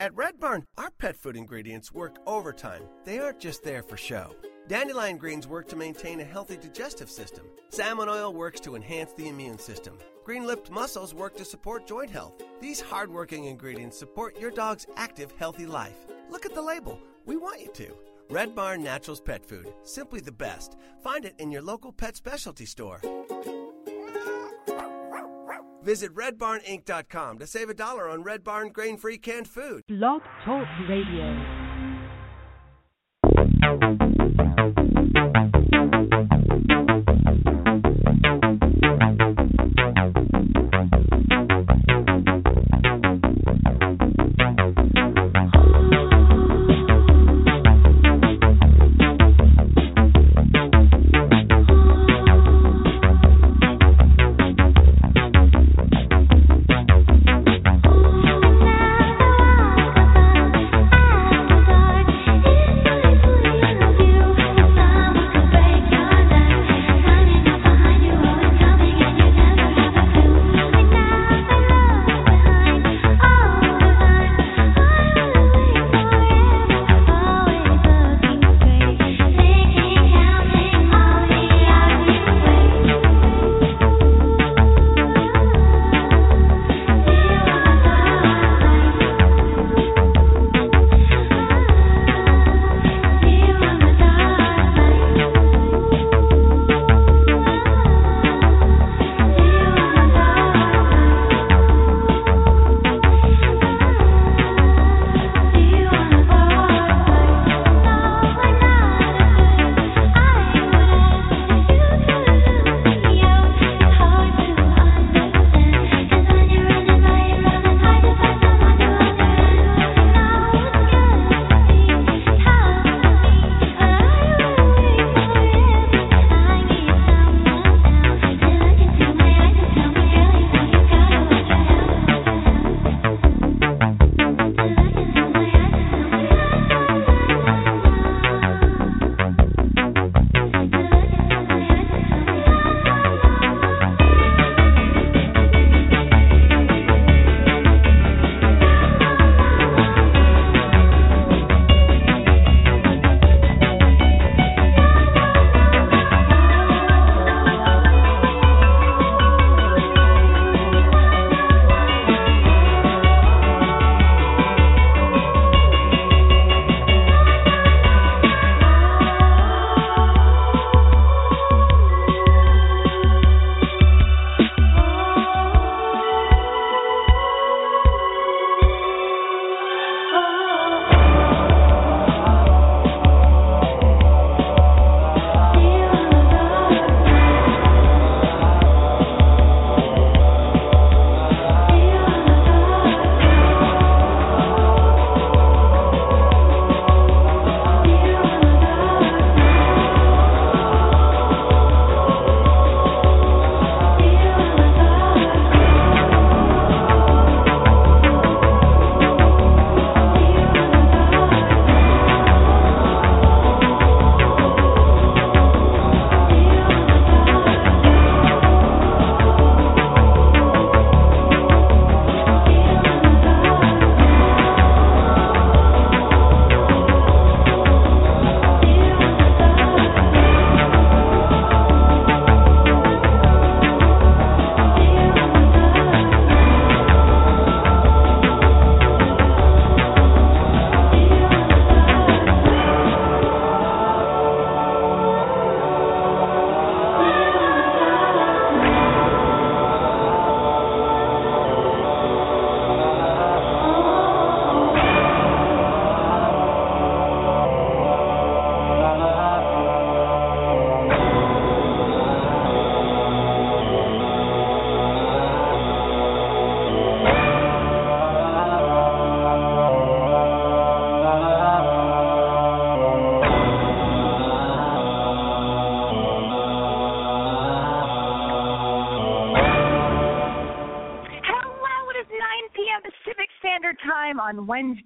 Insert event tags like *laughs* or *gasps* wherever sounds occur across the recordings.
At Red Barn, our pet food ingredients work overtime. They aren't just there for show. Dandelion greens work to maintain a healthy digestive system. Salmon oil works to enhance the immune system. Green lipped mussels work to support joint health. These hardworking ingredients support your dog's active, healthy life. Look at the label. We want you to. Red Barn Naturals Pet Food. Simply the best. Find it in your local pet specialty store. Visit redbarninc.com to save a dollar on Red Barn grain-free canned food. Blog Talk Radio.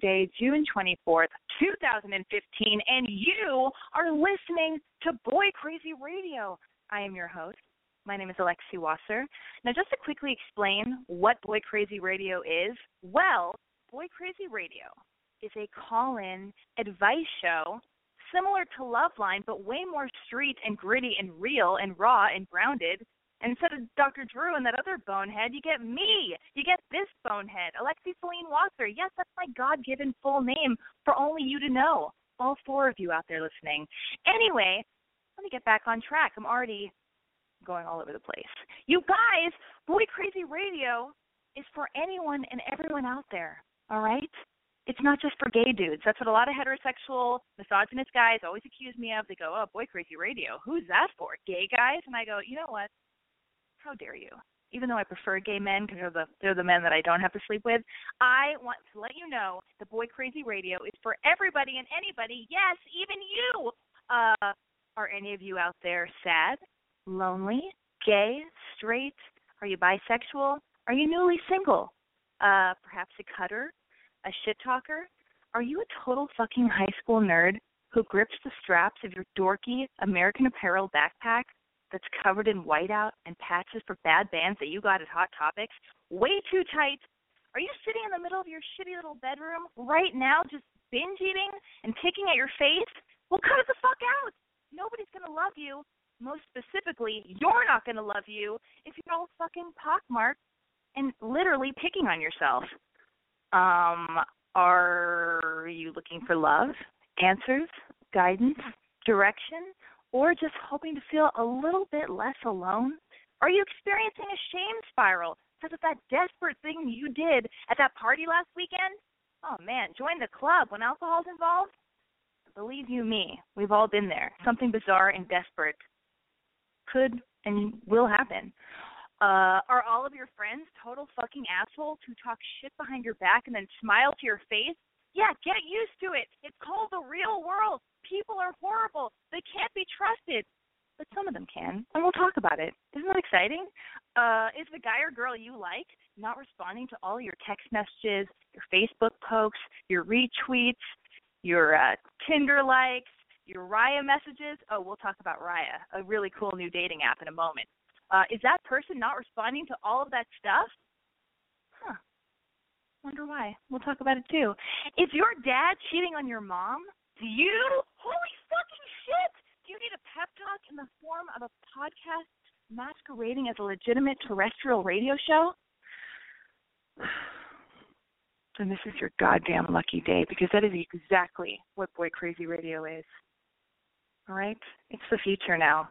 Wednesday, June 24th, 2015, and you are listening to Boy Crazy Radio. I am your host. My name is Alexi Wasser. Now, just to quickly explain what Boy Crazy Radio is, well, Boy Crazy Radio is a call in advice show similar to Loveline, but way more street and gritty and real and raw and grounded. Instead of Dr. Drew and that other bonehead, you get me. You get this bonehead, Alexi Celine Wasser. Yes, that's my God given full name for only you to know. All four of you out there listening. Anyway, let me get back on track. I'm already going all over the place. You guys, Boy Crazy Radio is for anyone and everyone out there. All right? It's not just for gay dudes. That's what a lot of heterosexual, misogynist guys always accuse me of. They go, "Oh, boy, crazy radio. Who's that for? Gay guys?" And I go, "You know what? How dare you?" Even though I prefer gay men because they're the they're the men that I don't have to sleep with, I want to let you know the Boy Crazy Radio is for everybody and anybody. Yes, even you. Uh, are any of you out there sad, lonely, gay, straight? Are you bisexual? Are you newly single? Uh, perhaps a cutter, a shit talker? Are you a total fucking high school nerd who grips the straps of your dorky American Apparel backpack that's covered in whiteout and patches for bad bands that you got at Hot Topics way too tight? Are you sitting in the middle of your shitty little bedroom right now just binge eating and picking at your face? Well, cut it the fuck out. Nobody's going to love you. Most specifically, you're not going to love you if you're all fucking pockmarked and literally picking on yourself. Um, are you looking for love, answers, guidance, direction, or just hoping to feel a little bit less alone? Are you experiencing a shame spiral because of that desperate thing you did at that party last weekend? Oh man, join the club when alcohol's involved. Believe you me, we've all been there. Something bizarre and desperate could and will happen. Uh, are all of your friends total fucking assholes who talk shit behind your back and then smile to your face? Yeah, get used to it. It's called the real world. People are horrible. They can't be trusted. But some of them can, and we'll talk about it. Isn't that exciting? Uh, is the guy or girl you like not responding to all your text messages, your Facebook posts, your retweets, your uh, Tinder likes, your Raya messages? Oh, we'll talk about Raya, a really cool new dating app in a moment. Uh, is that person not responding to all of that stuff? Huh. Wonder why. We'll talk about it too. Is your dad cheating on your mom? You? Holy fucking shit! Do you need a pep talk in the form of a podcast masquerading as a legitimate terrestrial radio show? *sighs* then this is your goddamn lucky day because that is exactly what Boy Crazy Radio is. All right? It's the future now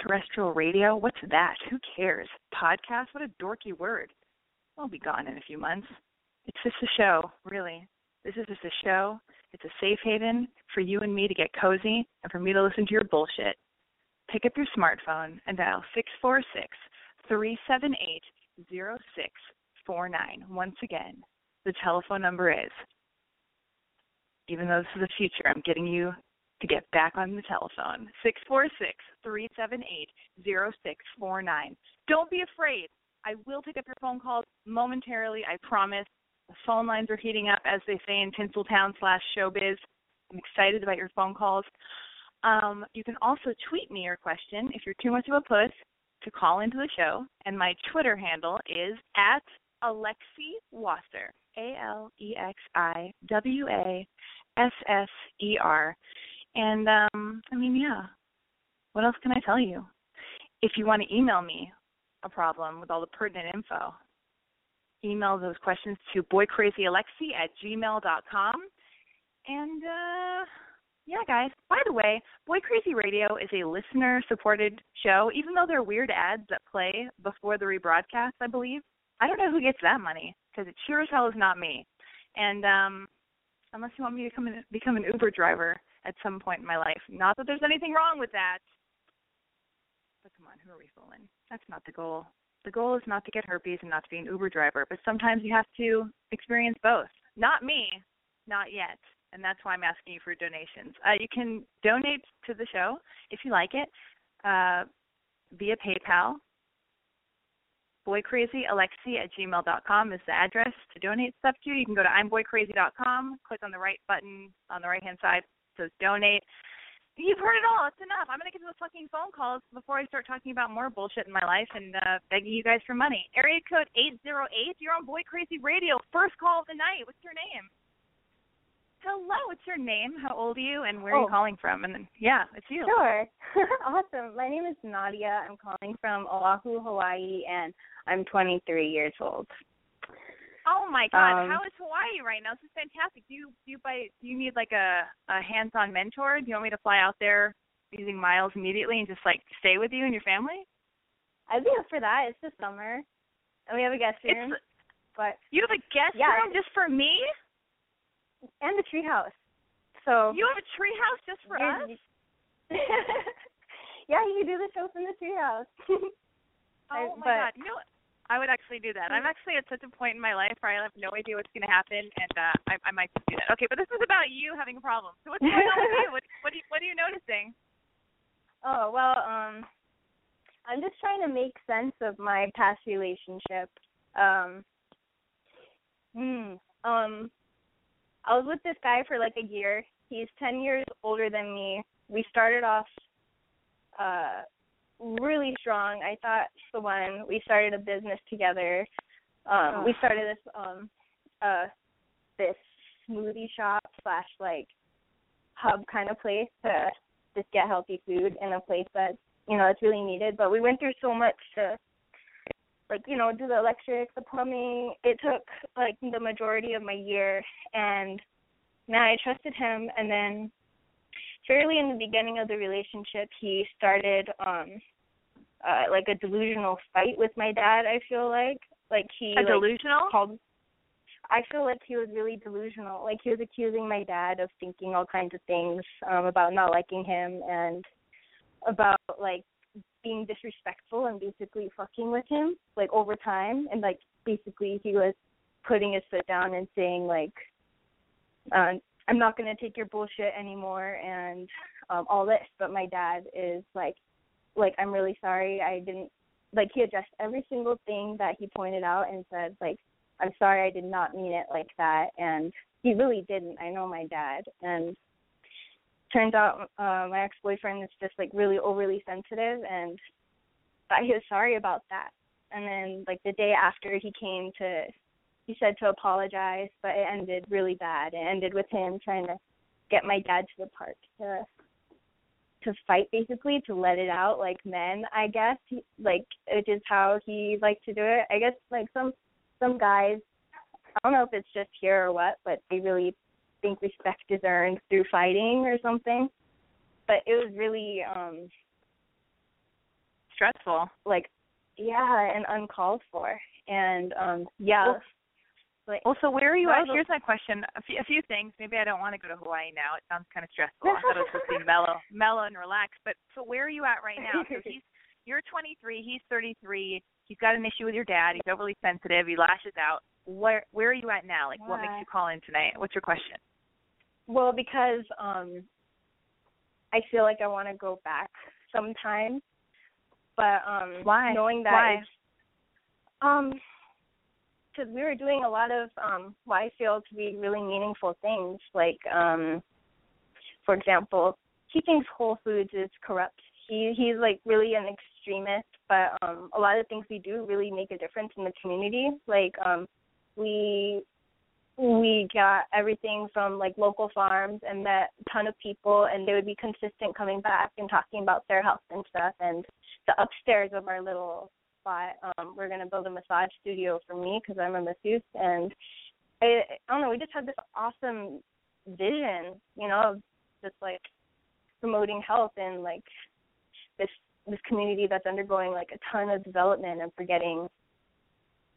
terrestrial radio? What's that? Who cares? Podcast? What a dorky word. I'll be gone in a few months. It's just a show, really. This is just a show. It's a safe haven for you and me to get cozy and for me to listen to your bullshit. Pick up your smartphone and dial 646 378 0649. Once again, the telephone number is, even though this is the future, I'm getting you to get back on the telephone. 646-378-0649. Don't be afraid. I will pick up your phone calls momentarily, I promise. The phone lines are heating up, as they say in Tinseltown slash showbiz. I'm excited about your phone calls. Um, you can also tweet me your question if you're too much of a puss to call into the show. And my Twitter handle is at Alexi Wasser. A L E X I W A S S E R. And um, I mean, yeah. What else can I tell you? If you want to email me a problem with all the pertinent info, email those questions to boycrazyalexi at gmail.com. And uh, yeah, guys. By the way, Boy Crazy Radio is a listener supported show, even though there are weird ads that play before the rebroadcast, I believe. I don't know who gets that money because it sure as hell is not me. And um, unless you want me to come in, become an Uber driver, at some point in my life. Not that there's anything wrong with that. But come on, who are we fooling? That's not the goal. The goal is not to get herpes and not to be an Uber driver, but sometimes you have to experience both. Not me, not yet. And that's why I'm asking you for donations. Uh, you can donate to the show if you like it uh, via PayPal. BoyCrazyAlexi at gmail.com is the address to donate stuff to. You can go to I'mBoyCrazy.com, click on the right button on the right hand side, says donate. You've heard it all. It's enough. I'm gonna get to the fucking phone calls before I start talking about more bullshit in my life and uh begging you guys for money. Area code eight zero eight. You're on Boy Crazy Radio. First call of the night. What's your name? Hello. What's your name? How old are you? And where are you Oh. calling from? And then yeah, it's you. Sure. *laughs* awesome. My name is Nadia. I'm calling from Oahu, Hawaii, and I'm 23 years old. Oh my God! Um, How is Hawaii right now? This is fantastic. Do you do you buy? Do you need like a a hands-on mentor? Do you want me to fly out there using miles immediately and just like stay with you and your family? I'd be up for that. It's the summer, and we have a guest room. It's but you have a guest Yeah. room just for me. and the treehouse. So You have a tree house just for us? *laughs* yeah, you can do the show from the treehouse. *laughs* I- Oh my but- god! You know, what? I would actually do that. I'm actually at such a point in my life where I have no idea what's going to happen, and uh, I, I might just do that. Okay, but this is about you having a problem. So what's going on with you? *laughs* What, what, you, what are you noticing? Oh well, um, I'm just trying to make sense of my past relationship. Um, hmm, um, I was with this guy for like a year. He's ten years older than me. We started off uh really strong. I thought the one. We started a business together. Um, we started this um uh this smoothie shop slash like hub kind of place to just get healthy food in a place that you know it's really needed. But we went through so much to like you know do the electric, the plumbing. It took like the majority of my year, and now I trusted him. And then fairly in the beginning of the relationship, he started um uh like a delusional fight with my dad. I feel like like he A like, delusional? called I feel like he was really delusional. Like he was accusing my dad of thinking all kinds of things um about not liking him and about like being disrespectful and basically fucking with him like over time and like basically he was putting his foot down and saying like um I'm not going to take your bullshit anymore and um all this but my dad is like like I'm really sorry I didn't like he addressed every single thing that he pointed out and said like I'm sorry I did not mean it like that and he really didn't. I know my dad and turns out uh my ex boyfriend is just like really overly sensitive and he was sorry about that. And then like the day after he came to he said to apologize, but it ended really bad. It ended with him trying to get my dad to the park to to fight basically to let it out like men i guess he, like which is how he liked to do it i guess like some some guys i don't know if it's just here or what but they really think respect is earned through fighting or something but it was really um Stressful. like yeah and uncalled for and um yeah Well- like Well, so where are you at? Here's my question. A few, a few things. Maybe I don't want to go to Hawaii now. It sounds kind of stressful. I thought it was supposed to be mellow, *laughs* mellow and relaxed. But so where are you at right now? So *laughs* he's you're 23. He's 33. He's got an issue with your dad. He's overly sensitive. He lashes out. Where where are you at now? Like, what makes you call in tonight? What's your question? Well, because um I feel like I want to go back sometime. But um Why? knowing that Why? um cuz we were doing a lot of um what I feel to be really meaningful things like um for example, he thinks Whole Foods is corrupt. He he's like really an extremist, but um a lot of things we do really make a difference in the community. Like um we we got everything from like local farms and met a ton of people and they would be consistent coming back and talking about their health and stuff and the upstairs of our little spot um we're going to build a massage studio for me because I'm a masseuse and I, I don't know we just had this awesome vision you know of just like promoting health and like this this community that's undergoing like a ton of development and forgetting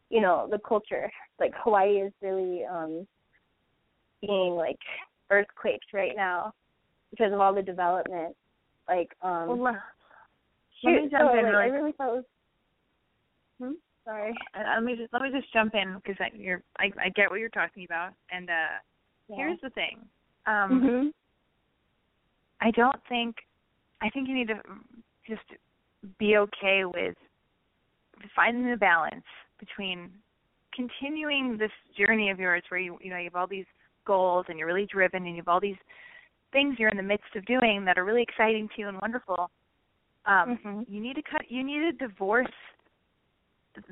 you know the culture. Like hawaii is really um being like earthquaked right now because of all the development. Like um Well, let, shoot, let me jump so, in like, really i really thought it was hmm? sorry uh, let me just let me just jump in because I, you're I, I get what you're talking about. And uh yeah. here's the thing. Um mhm I don't think I think you need to just be okay with finding the balance between continuing this journey of yours where you you know you have all these goals and you're really driven and you have all these things you're in the midst of doing that are really exciting to you and wonderful um Mhm. you need to cut you need to divorce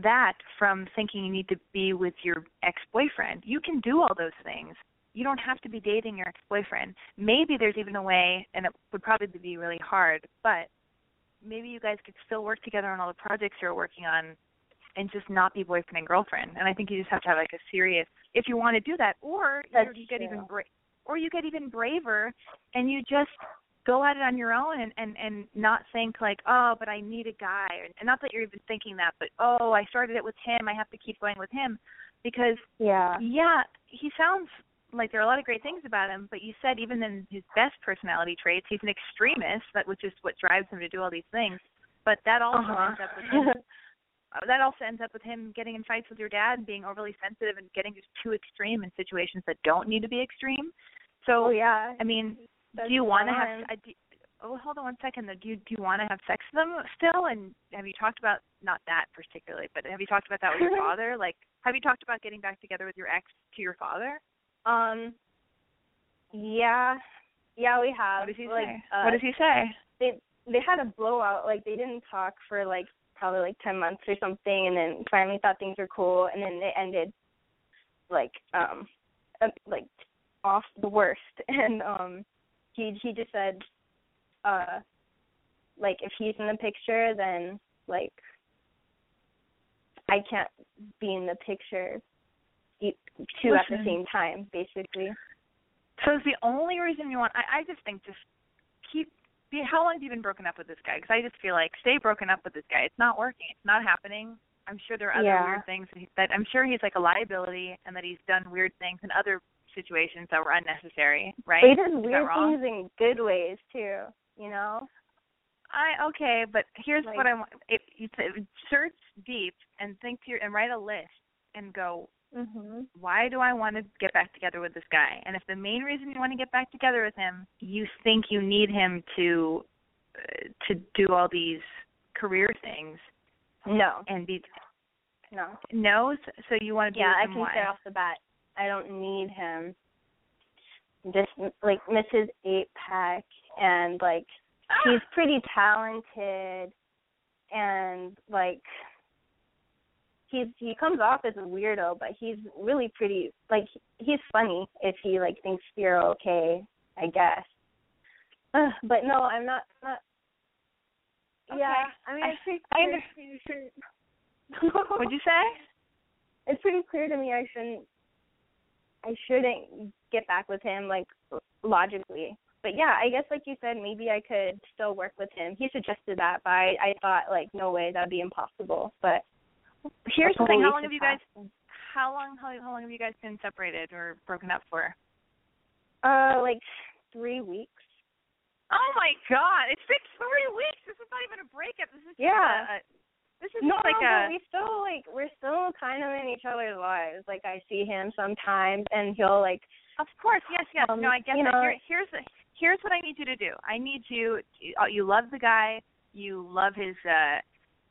that from thinking you need to be with your ex-boyfriend. You can do all those things. You don't have to be dating your ex-boyfriend. Maybe there's even a way and it would probably be really hard but maybe you guys could still work together on all the projects you're working on and just not be boyfriend and girlfriend. And i think you just have to have like a serious if you want to do that or That's you get true. even bra- or you get even braver and you just go at it on your own and and and not think like oh but i need a guy and not that you're even thinking that but oh i started it with him i have to keep going with him because Yeah. yeah he sounds like there are a lot of great things about him but you said even in his best personality traits he's an extremist that which is what drives him to do all these things but that also Uh-huh. ends up with him *laughs* that also ends up with him getting in fights with your dad, and being overly sensitive, and getting just too extreme in situations that don't need to be extreme. So, oh yeah. I mean, do you want to have? I do, oh, hold on one second. Though, do you do you want to have sex with them still? And have you talked about not that particularly, but have you talked about that with your *laughs* father? Like, have you talked about getting back together with your ex to your father? Um. Yeah. Yeah, we have. What does he like, say? Uh, what does he say? They they had a blowout. Like they didn't talk for like probably like ten months or something, and then finally thought things were cool, and then it ended like um uh, like off the worst. *laughs* And um he he just said uh like if he's in the picture, then like I can't be in the picture e- two at the same time, basically. So is the only reason you want? I, I just think just keep. Be, how long have you been broken up with this guy? Because I just feel like stay broken up with this guy. It's not working. It's not happening. I'm sure there are other Yeah. weird things that, he, that I'm sure he's like a liability and that he's done weird things and other situations that were unnecessary. Right? He does Is weird things in good ways too, you know? I okay, but here's Like- what I want. If you t- search deep and think to your and write a list and go, Mhm. why do I want to get back together with this guy? And if the main reason you want to get back together with him, you think you need him to uh, to do all these career things No. and be No. no, so- you want to be Yeah, I can why? say off the bat, I don't need him. Just like Mrs. Eight Pack and like he's *gasps* pretty talented and like he's he comes off as a weirdo but he's really pretty like he's funny if he like thinks you're okay i guess Ugh, but no i'm not not yeah i mean I- it's pretty I understand under- you shouldn't- *laughs* What'd you say? it's pretty clear to me i shouldn't i shouldn't get back with him like logically but yeah i guess like you said maybe i could still work with him he suggested that but i i thought like no way that'd be impossible but Here's the thing. How long have you guys? How long? How, how long have you guys been separated or broken up for? uh like three weeks Oh my God! It's been three weeks. This is not even a breakup. This is just Yeah. a- this is no like a. we still like we're still kind of in each other's lives like i see him sometimes and he'll like Of course, yes, yes. Um, no, I get that. know- Here, here's the, here's what I need you to do. I need you. Uh, you love the guy. You love his, uh,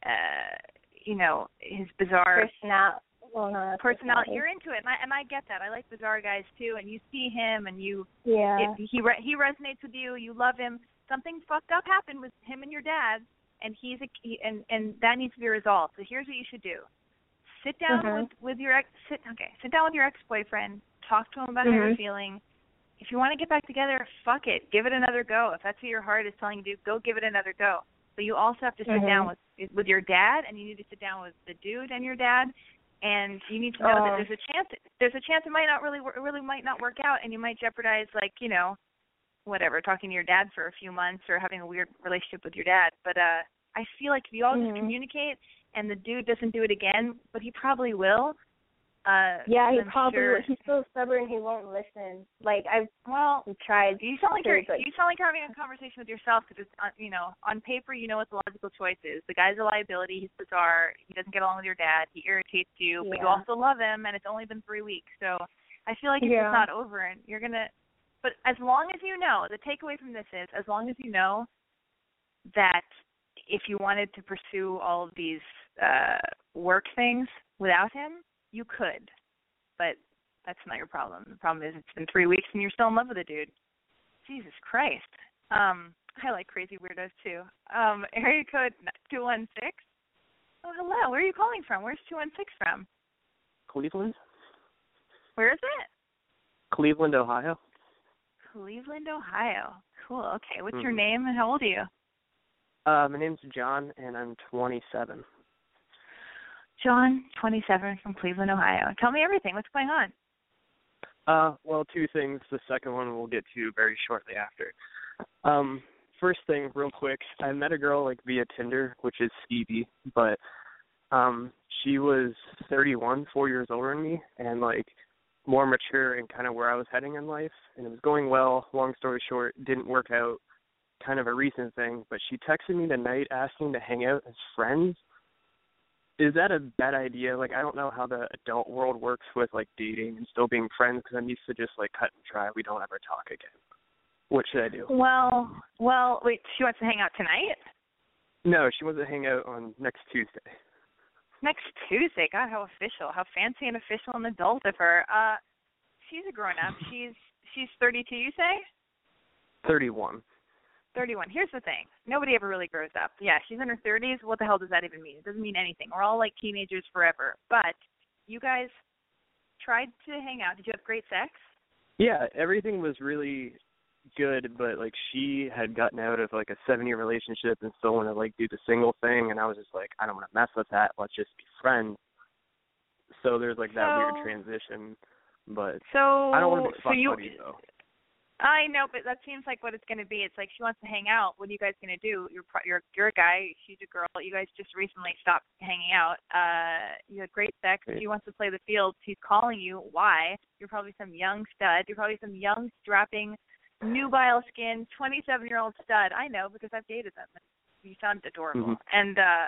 uh, you know, his bizarre personality well no that's personality. You're into it, and I and I get that. I like bizarre guys too. And you see him, and you yeah it, he re- he resonates with you. You love him. Something fucked up happened with him and your dad, and he's a he, and and that needs to be resolved. So here's what you should do: sit down Mhm. with with your ex. Sit okay. Sit down with your ex boyfriend. Talk to him about how you're Mhm. feeling. If you want to get back together, fuck it. Give it another go. If that's what your heart is telling you to do, go give it another go. But you also have to sit down with with your dad, and you need to sit down with the dude and your dad, and you need to know that Oh. there's a chance there's a chance it might not really really might not work out, and you might jeopardize like you know whatever talking to your dad for a few months or having a weird relationship with your dad. But uh I feel like if you all just Mhm. communicate and the dude doesn't do it again, but he probably will. Uh yeah he I'm probably sure, he's so stubborn he won't listen like i've well tried you sound like you're like, you sound like you're having a conversation with yourself because it's uh, you know on paper you know what the logical choice is. The guy's a liability. He's bizarre. He doesn't get along with your dad. He irritates you, but you also love him, and it's only been three weeks. So I feel like it's Yeah. just not over, and you're gonna. But as long as you know, the takeaway from this is, as long as you know that if you wanted to pursue all of these uh work things without him, you could. But that's not your problem. The problem is it's been three weeks and you're still in love with the dude. Jesus Christ. Um, I like crazy weirdos too. Um, *laughs* area code two one six. Oh, hello. Where are you calling from? Where's two one six from? Cleveland. Where is it? Cleveland, Ohio. Cleveland, Ohio. Cool. Okay. What's mm-hmm. your name and how old are you? Uh, my name's John, and I'm 27. John, 27, from Cleveland, Ohio. Tell me everything. What's going on? Uh, well, two things. The second one we'll get to very shortly after. Um, first thing, real quick, I met a girl like via Tinder, which is Stevie, but um, she was 31, four years older than me, and like more mature and kind of where I was heading in life, and it was going well. Long story short, didn't work out. Kind of a recent thing, but she texted me tonight asking to hang out as friends. Is that a bad idea? Like, I don't know how the adult world works with like dating and still being friends because I'm used to just like cut and try. We don't ever talk again. What should I do? Well, well, wait. She wants to hang out tonight. No, she wants to hang out on next Tuesday. Next Tuesday. God, how official. How fancy and official and adult of her. Uh she's a grown up. *laughs* She's she's thirty two, you say? Thirty one. Thirty one. Here's the thing. Nobody ever really grows up. Yeah, she's in her thirties. What the hell does that even mean? It doesn't mean anything. We're all like teenagers forever. But you guys tried to hang out. Did you have great sex? Yeah, everything was really good, but like she had gotten out of like a seven year relationship and still wanted to like do the single thing, and I was just like, I don't want to mess with that. Let's just be friends. So there's like that so, weird transition, but so I don't want to be so you, buddy though. I know, but that seems like what it's going to be. It's like she wants to hang out. What are you guys going to do? You're you're you're a guy. She's a girl. You guys just recently stopped hanging out. Uh, you had great sex. She wants to play the field. She's calling you. Why? You're probably some young stud. You're probably some young strapping nubile skin, 27 year old stud. I know because I've dated them. You sound adorable. Mm-hmm. And uh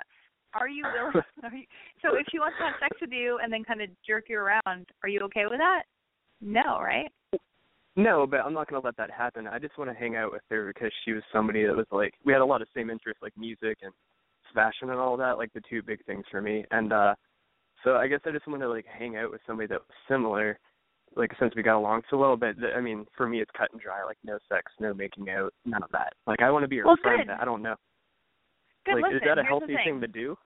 are you willing? *laughs* *laughs* Are you, so if she wants to have sex with you and then kind of jerk you around, are you okay with that? No, right? No, but I'm not going to let that happen. I just want to hang out with her because she was somebody that was like we had a lot of same interests like music and fashion and all that, like the two big things for me. And uh so I guess I just want to like hang out with somebody that was similar like since we got along so well. But I mean, for me, it's cut and dry. Like no sex, no making out, none of that. Like I want to be your well, friend. Good. I don't know. Good. Like, Listen, is that a healthy thing. thing to do?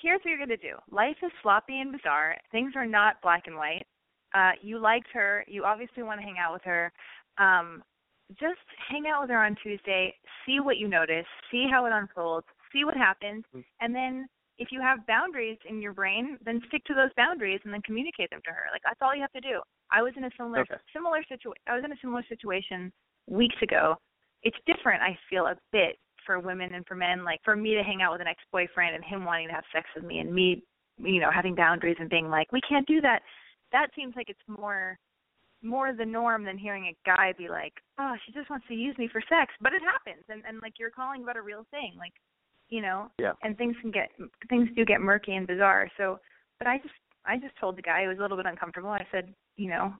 Here's what you're gonna do. Life is sloppy and bizarre. Things are not black and white. Uh, you liked her. You obviously want to hang out with her. Um, just hang out with her on Tuesday. See what you notice. See how it unfolds. See what happens, Mm. and then if you have boundaries in your brain, then stick to those boundaries and then communicate them to her. Like that's all you have to do. I was in a similar Okay. similar situation. I was in a similar situation weeks ago. It's different. I feel a bit for women and for men. Like for me to hang out with an ex-boyfriend and him wanting to have sex with me, and me, you know, having boundaries and being like, we can't do that. That seems like it's more more the norm than hearing a guy be like, "Oh, she just wants to use me for sex." But it happens, and and like you're calling about a real thing, like, you know, Yeah. and things can get things do get murky and bizarre. So, but I just I just told the guy who was a little bit uncomfortable. I said, you know,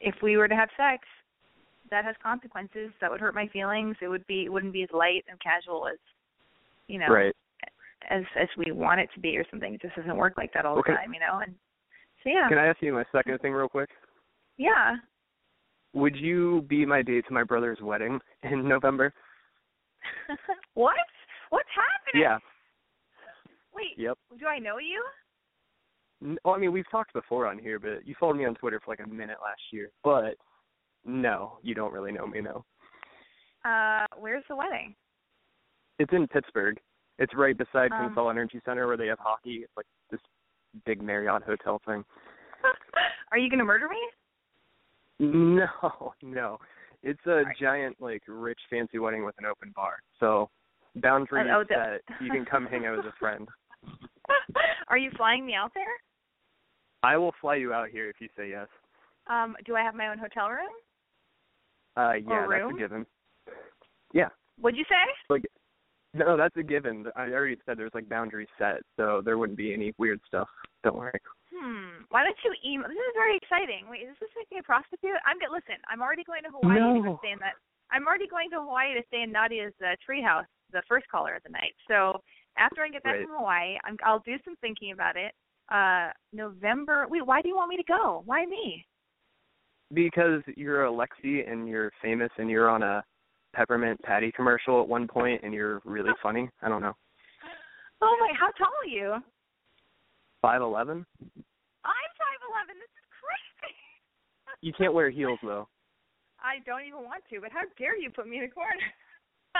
if we were to have sex, that has consequences. That would hurt my feelings. It would be it wouldn't be as light and casual as, you know, Right. as as we want it to be or something. It just doesn't work like that all the Okay. time, you know. And so yeah, Can I ask you my second thing real quick? yeah. Would you be my date to my brother's wedding in November? *laughs* what? What's happening? Yeah. Wait. Yep. Do I know you? Well, I mean, we've talked before on here, but you followed me on Twitter for like a minute last year. But no, you don't really know me, no. Uh, where's the wedding? It's in Pittsburgh. It's right beside Um, Consol Energy Center where they have hockey. It's like this big Marriott hotel thing. *laughs* Are you gonna murder me? No, *laughs* no. It's a Right. giant, like, rich, fancy wedding with an open bar. So, boundaries Oh, oh, set. You can come hang out as a friend. *laughs* Are you flying me out there? I will fly you out here if you say yes. Um, do I have my own hotel room? Uh, yeah, that's a given. Yeah. What'd you say? Like, no, that's a given. I already said there's like boundaries set, so there wouldn't be any weird stuff. Don't worry. Hmm. Why don't you email? This is very exciting. Wait, is this making a prostitute? I'm get. Listen, I'm already going to Hawaii to stay in that. I'm already going to Hawaii to stay in Nadia's uh, treehouse, the first caller of the night. So after I get back Right. from Hawaii, I'm, I'll do some thinking about it. Uh, November. Wait, why do you want me to go? Why me? because you're Alexi and you're famous and you're on a peppermint patty commercial at one point and you're really funny. I don't know. Oh my! How tall are you? Five eleven. I'm five eleven. This is crazy. You can't wear heels though. *laughs* I don't even want to, but how dare you put me in a corner?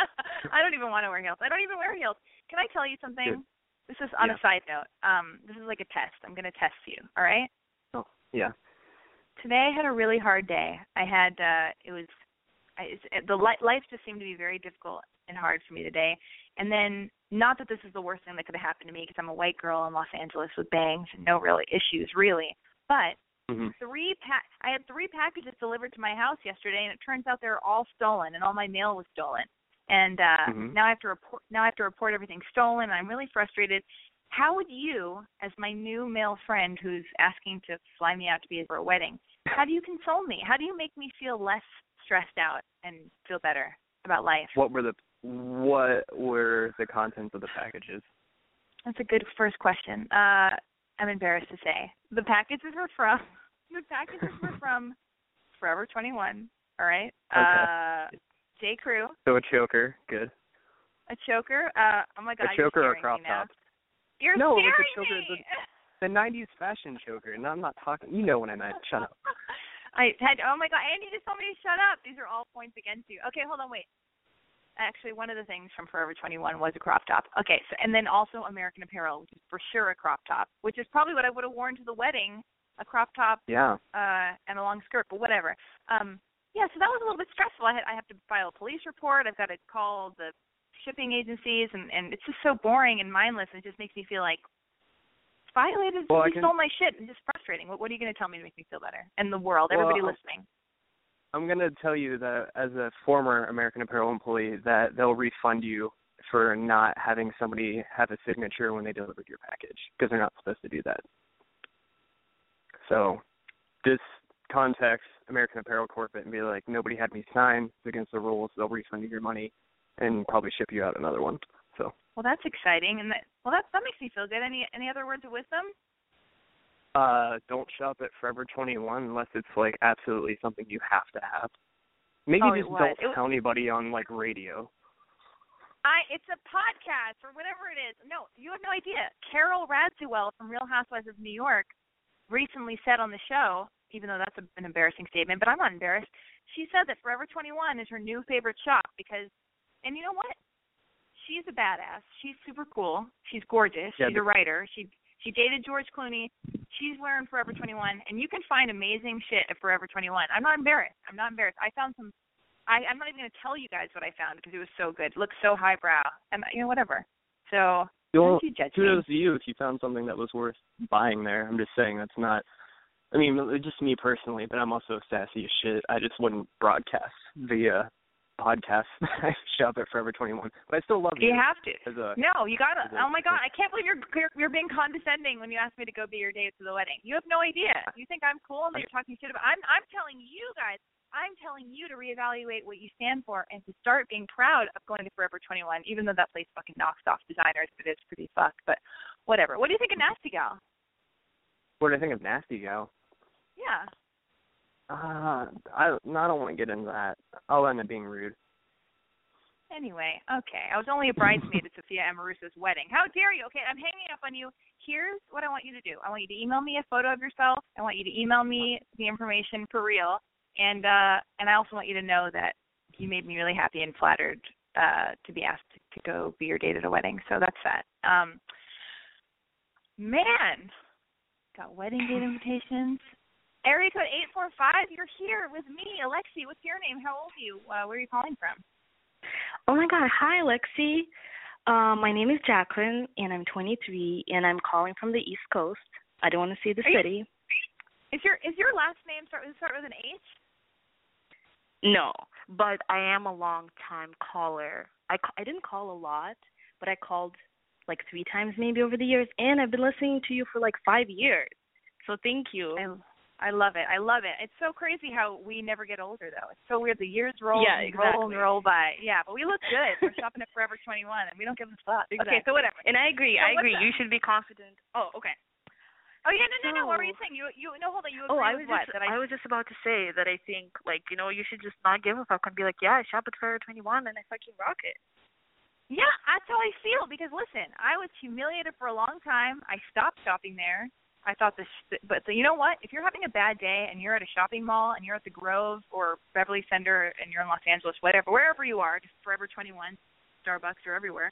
*laughs* I don't even want to wear heels. I don't even wear heels. Can I tell you something? Good. This is on Yeah. a side note. Um, this is like a test. I'm gonna test you. All right. Oh, yeah. Today I had a really hard day. I had uh it was I, it's, the li- life just seemed to be very difficult and hard for me today. And then not that this is the worst thing that could have happened to me because I'm a white girl in Los Angeles with bangs and no real issues really. But hmm three pa- I had three packages delivered to my house yesterday, and it turns out they were all stolen, and all my mail was stolen. And uh Mhm. now I have to report. Now I have to report everything stolen. And I'm really frustrated. How would you, as my new male friend who's asking to fly me out to be for a wedding, how do you console me? How do you make me feel less stressed out and feel better about life? What were the what were the contents of the packages? That's a good first question. Uh, I'm embarrassed to say the packages were from *laughs* the packages were from *laughs* Forever 21. All right. Okay. Uh, J Crew, So a choker, good. a choker. Uh, oh my God, a choker or a crop scaring top? You're No, it's a choker, me. The '90s fashion choker, and I'm not talking. You know what I meant. *laughs* Shut up. I had. Oh my God, Andy just told me to shut up. These are all points against you. Okay, hold on, wait. Actually, one of the things from Forever 21 was a crop top. Okay, so and then also American Apparel, which is for sure a crop top, which is probably what I would have worn to the wedding, a crop top Yeah. uh and a long skirt, but whatever. Um yeah, so that was a little bit stressful. I had I have to file a police report, I've got to call the shipping agencies and and it's just so boring and mindless and it just makes me feel like violated Well, you can- stole my shit and just frustrating. What what are you gonna tell me to make me feel better? And the world, everybody Well, listening. I'm gonna tell you that as a former American Apparel employee, that they'll refund you for not having somebody have a signature when they delivered your package because they're not supposed to do that. So, just contact American Apparel Corporate and be like, nobody had me sign. It's against the rules. They'll refund you your money and probably ship you out another one. So, Well that's exciting and that well that that makes me feel good. Any any other words of wisdom? uh, don't shop at Forever 21 unless it's like absolutely something you have to have. Maybe Oh, just don't It was- tell anybody on like radio. I it's a podcast or whatever it is. No, you have no idea. Carole Radziwill from Real Housewives of New York recently said on the show, even though that's a, an embarrassing statement, but I'm not embarrassed. She said that Forever 21 is her new favorite shop because, and you know what? She's a badass. She's super cool. She's gorgeous. Yeah, She's a writer. She she dated George Clooney. She's wearing Forever 21, and you can find amazing shit at Forever 21. I'm not embarrassed. I'm not embarrassed. I found some I, I'm not even going to tell you guys what I found because it was so good. It looked so highbrow. And, you know, whatever. So, Well, don't you judge me. to you if you found something that was worth buying there. I'm just saying that's not. I mean, just me personally, but I'm also sassy as shit. I just wouldn't broadcast via podcast. *laughs* I shop at Forever 21, but I still love you. You have to. A, No, you gotta. A- Oh my God, I can't believe you're you're, you're being condescending when you ask me to go be your date to the wedding. You have no idea. You think I'm cool and that you're talking shit about. I'm I'm telling you guys. I'm telling you to reevaluate what you stand for and to start being proud of going to Forever 21, even though that place fucking knocks off designers. But it's pretty fucked. But whatever. What do you think of Nasty Gal? what do I think of Nasty Gal? Yeah. Uh, I no, I don't want to get into that. I'll end up being rude. Anyway, okay. I was only a bridesmaid at Sophia Amoruso's wedding. How dare you? Okay, I'm hanging up on you. Here's what I want you to do. I want you to email me a photo of yourself. I want you to email me the information for real. And uh and I also want you to know that you made me really happy and flattered uh to be asked to go be your date at a wedding. So that's that. Um man, got wedding date invitations. Area code eight four five. You're here with me, Alexi. What's your name? How old are you? Uh, where are you calling from? Oh my God. Hi, Alexi. Um, my name is Jacqueline, and I'm 23, and I'm calling from the East Coast. I don't want to see the Are you- city. Is your is your last name start with start with an H? No, but I am a long time caller. I I didn't call a lot, but I called like three times maybe over the years, and I've been listening to you for like five years. So thank you. I I love it. I love it. It's so crazy how we never get older though. It's so weird. The years roll Yeah, and roll and roll by. Yeah, but we look good. We're *laughs* shopping at Forever 21 and we don't give a fuck. Okay, so whatever. And I agree. So I agree. up? You should be confident. Oh, okay. Oh yeah, no, no, no. What were you saying? You, you, no, hold on. You Oh, agree I with was what? just that I, I was just about to say that I think like you know you should just not give a fuck and be like yeah I shop at Forever 21 and I fucking rock it. Yeah, that's how I feel because listen, I was humiliated for a long time. I stopped shopping there. I thought this, but you know what? If you're having a bad day and you're at a shopping mall and you're at the Grove or Beverly Center and you're in Los Angeles, whatever, wherever you are, just Forever 21, Starbucks or everywhere,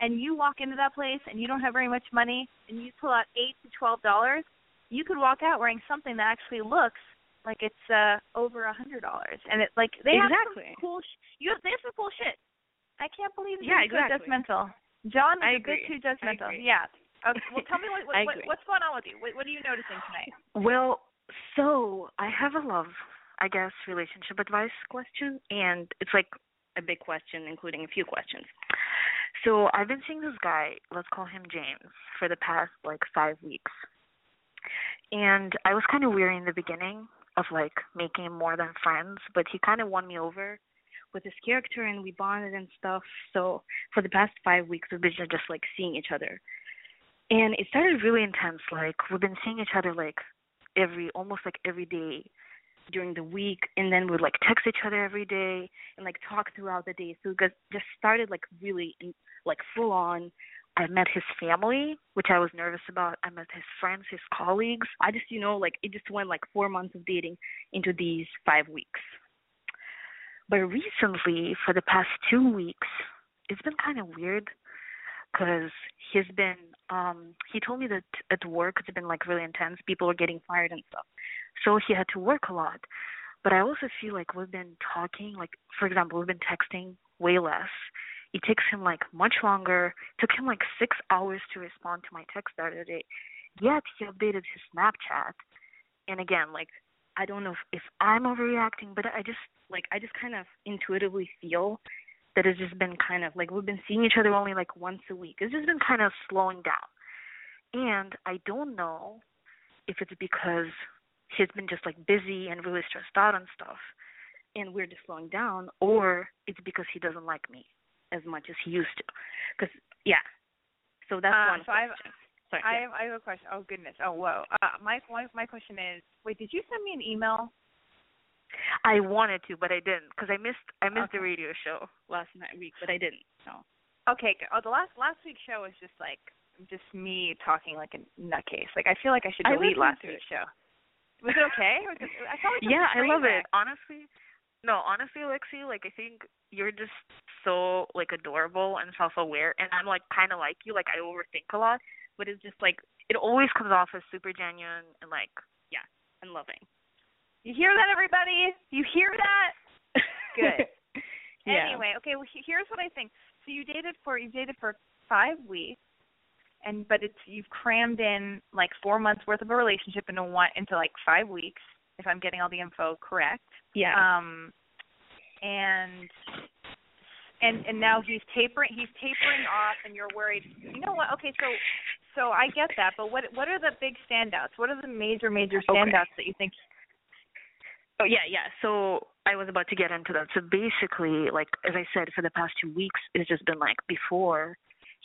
and you walk into that place and you don't have very much money and you pull out eight to twelve dollars, you could walk out wearing something that actually looks like it's uh over a hundred dollars, and it like they have Exactly. some cool. Sh- you have they have some cool shit. I can't believe Yeah, you're so exactly. judgmental. John is I a bit too judgmental. Yeah. Okay, well, tell me what, what, *laughs* what what's going on with you. What, what are you noticing tonight? Well, so I have a love, I guess, relationship advice question, and it's like a big question, including a few questions. So I've been seeing this guy, let's call him James, for the past like five weeks. And I was kind of weary in the beginning of like making more than friends, but he kind of won me over with his character and we bonded and stuff. So for the past five weeks, we've been just like seeing each other. And it started really intense. Like we've been seeing each other like every almost like every day during the week and then we'd like text each other every day and like talk throughout the day. So it just started like really like full on. I met his family which i was nervous about. I met his friends his colleagues. I just you know like it just went like four months of dating into these five weeks. But recently for the past two weeks it's been kind of weird because he's been um he told me that at work it's been like really intense. People are getting fired and stuff. So he had to work a lot. But i also feel like we've been talking like for example we've been texting way less. It takes him like much longer. It took him like six hours to respond to my text the other day. Yet he updated his snapchat. And again like i don't know if, if i'm overreacting but i just like i just kind of intuitively feel that has just been kind of like we've been seeing each other only like once a week. It's just been kind of slowing down. And I don't know if it's because he's been just like busy and really stressed out and stuff and we're just slowing down or it's because he doesn't like me as much as he used to. Cuz yeah. So that's Uh, one so question. Sorry. I yeah. have I have a question. Oh goodness. Oh whoa. Uh, my my my question is, wait, did you send me an email? I wanted to, but I didn't because I missed I missed the radio show last night week, but I didn't. So Okay. good. Oh, the last last week's show was just like just me talking like a nutcase. Like I feel like I should delete listened last week's show. Was it okay? Was it, I felt like it yeah, I love it. Honestly, no, honestly, Alexi, like I think you're just so like adorable and self-aware, and I'm like kind of like you. Like I overthink a lot, but it's just like it always comes off as super genuine and like yeah, and loving. You hear that, everybody? You hear that? Good. *laughs* yeah. Anyway, okay. Well, here's what I think. So you dated for you dated for five weeks, and but it's you've crammed in like four months worth of a relationship into one into like five weeks, if I'm getting all the info correct. Yeah. Um, and and and now he's tapering he's tapering off, and you're worried. You know what? Okay, so so I get that, but what what are the big standouts? What are the major major Okay. standouts that you think? Oh yeah, yeah. So I was about to get into that. So basically, like as I said, for the past two weeks, it's just been like before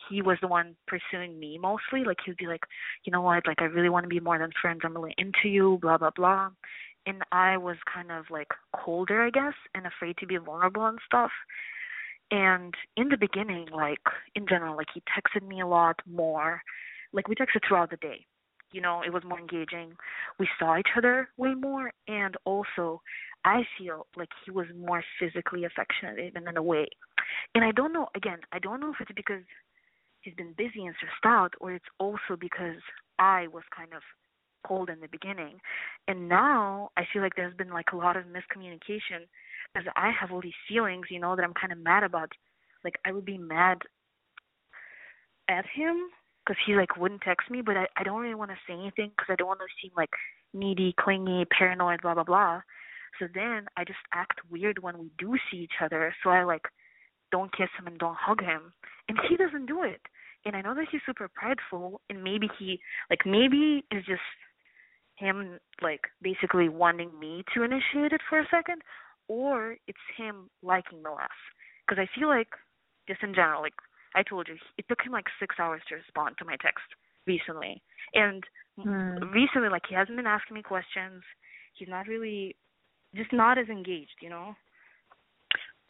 he was the one pursuing me mostly. Like he'd be like, you know what, like I really want to be more than friends. I'm really into you, blah blah blah. And I was kind of like colder, I guess, and afraid to be vulnerable and stuff. And in the beginning, like in general, like he texted me a lot more. Like we texted throughout the day. You know, it was more engaging. We saw each other way more and also I feel like he was more physically affectionate even in a way. And I don't know again, I don't know if it's because he's been busy and stressed out or it's also because I was kind of cold in the beginning. And now I feel like there's been like a lot of miscommunication because I have all these feelings, you know, that I'm kind of mad about. Like I would be mad at him because he like wouldn't text me, but I I don't really want to say anything because I don't want to seem like needy, clingy, paranoid, blah blah blah. So then I just act weird when we do see each other. So I like don't kiss him and don't hug him, and he doesn't do it. And I know that he's super prideful, and maybe he like maybe it's just him like basically wanting me to initiate it for a second, or it's him liking me less. Because I feel like just in general, like I told you, it took him like six hours to respond to my text recently. And Hmm. recently like he hasn't been asking me questions. He's not really just not as engaged, you know?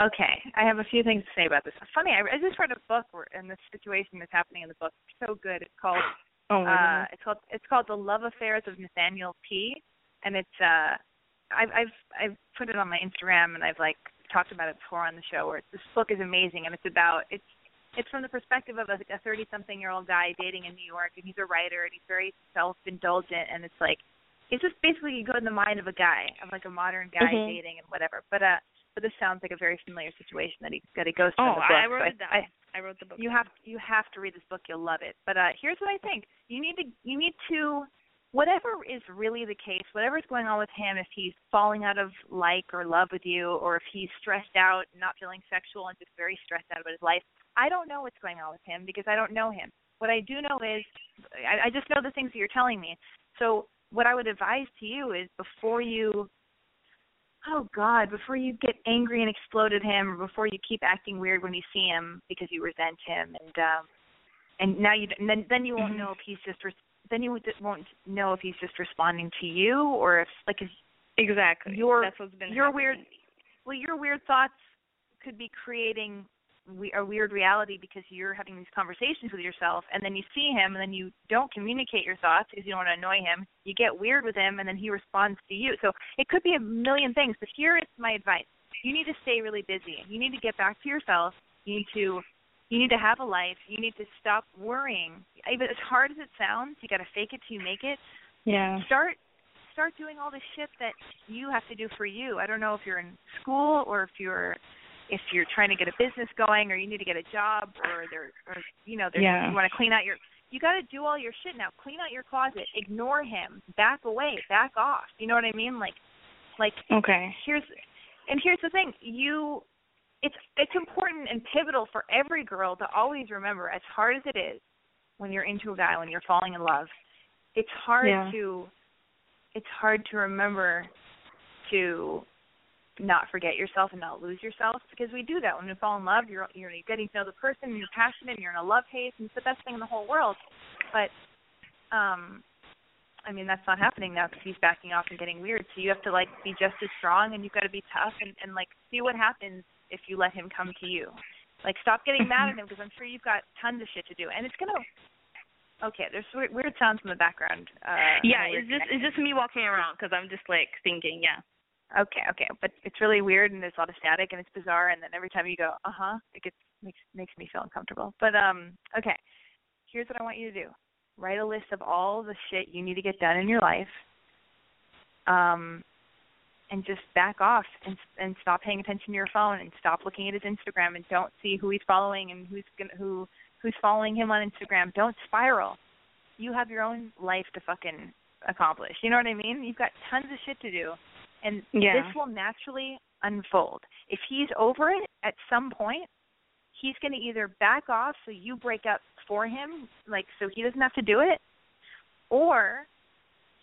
Okay, I have a few things to say about this. It's funny, I, I just read a book where, and this situation that's happening in the book. It's so good. It's called *gasps* Oh uh it's called it's called The Love Affairs of Nathaniel P. And it's uh I've I've I've put it on my Instagram and I've like talked about it before on the show where this book is amazing and it's about it's it's from the perspective of a thirty something year old guy dating in New York and he's a writer and he's very self indulgent and it's like it's just basically you go in the mind of a guy, of like a modern guy Mhm. dating and whatever. But uh but this sounds like a very familiar situation that he that he goes through Oh, the book. I So wrote it down. I, I wrote the book. you have you have to read this book you'll love it but uh here's what i think you need to you need to whatever is really the case whatever's going on with him if he's falling out of like or love with you or if he's stressed out not feeling sexual and just very stressed out about his life i don't know what's going on with him because i don't know him what i do know is i, I just know the things that you're telling me so what i would advise to you is before you oh god before you get angry and explode at him or before you keep acting weird when you see him because you resent him and um and now you and then then you won't Mhm. know if he's just res- then you won't know if he's just responding to you or if like if exactly. your- That's what's been your happening. weird well your weird thoughts could be creating we- a weird reality because you're having these conversations with yourself and then you see him and then you don't communicate your thoughts because you don't want to annoy him. You get weird with him and then he responds to you. So it could be a million things but here is my advice. You need to stay really busy. You need to get back to yourself. You need to you need to have a life. You need to stop worrying. Even as hard as it sounds you got to fake it till you make it. Yeah. start start doing all the shit that you have to do for you. I don't know if you're in school or if you're if you're trying to get a business going or you need to get a job or there or you know there's Yeah. you want to clean out your you got to do all your shit now. Clean out your closet. Ignore him. Back away. Back off. You know what I mean? Like like Okay. here's and here's the thing you it's it's important and pivotal for every girl to always remember as hard as it is when you're into a guy when you're falling in love it's hard Yeah. to it's hard to remember to not forget yourself and not lose yourself because we do that when we fall in love you're you're getting to know the person and you're passionate and you're in a love haze and it's the best thing in the whole world but um I mean that's not happening now because he's backing off and getting weird. So you have to like be just as strong, and you've got to be tough, and and like see what happens if you let him come to you. Like stop getting mad at him because I'm sure you've got tons of shit to do, and it's gonna. Okay, there's weird, weird sounds in the background. Uh, yeah, and a weird it's just connection. it's just me walking around because I'm just like thinking, yeah. Okay, okay, but it's really weird and there's a lot of static and it's bizarre and then every time you go, uh huh, it gets makes makes me feel uncomfortable. But um, okay, here's what I want you to do: write a list of all the shit you need to get done in your life, um, and just back off and and stop paying attention to your phone and stop looking at his Instagram and don't see who he's following and who's gonna who who's following him on Instagram. Don't spiral. You have your own life to fucking accomplish. You know what I mean? You've got tons of shit to do and Yeah. this will naturally unfold. If he's over it at some point, he's going to either back off so you break up for him, like so he doesn't have to do it, or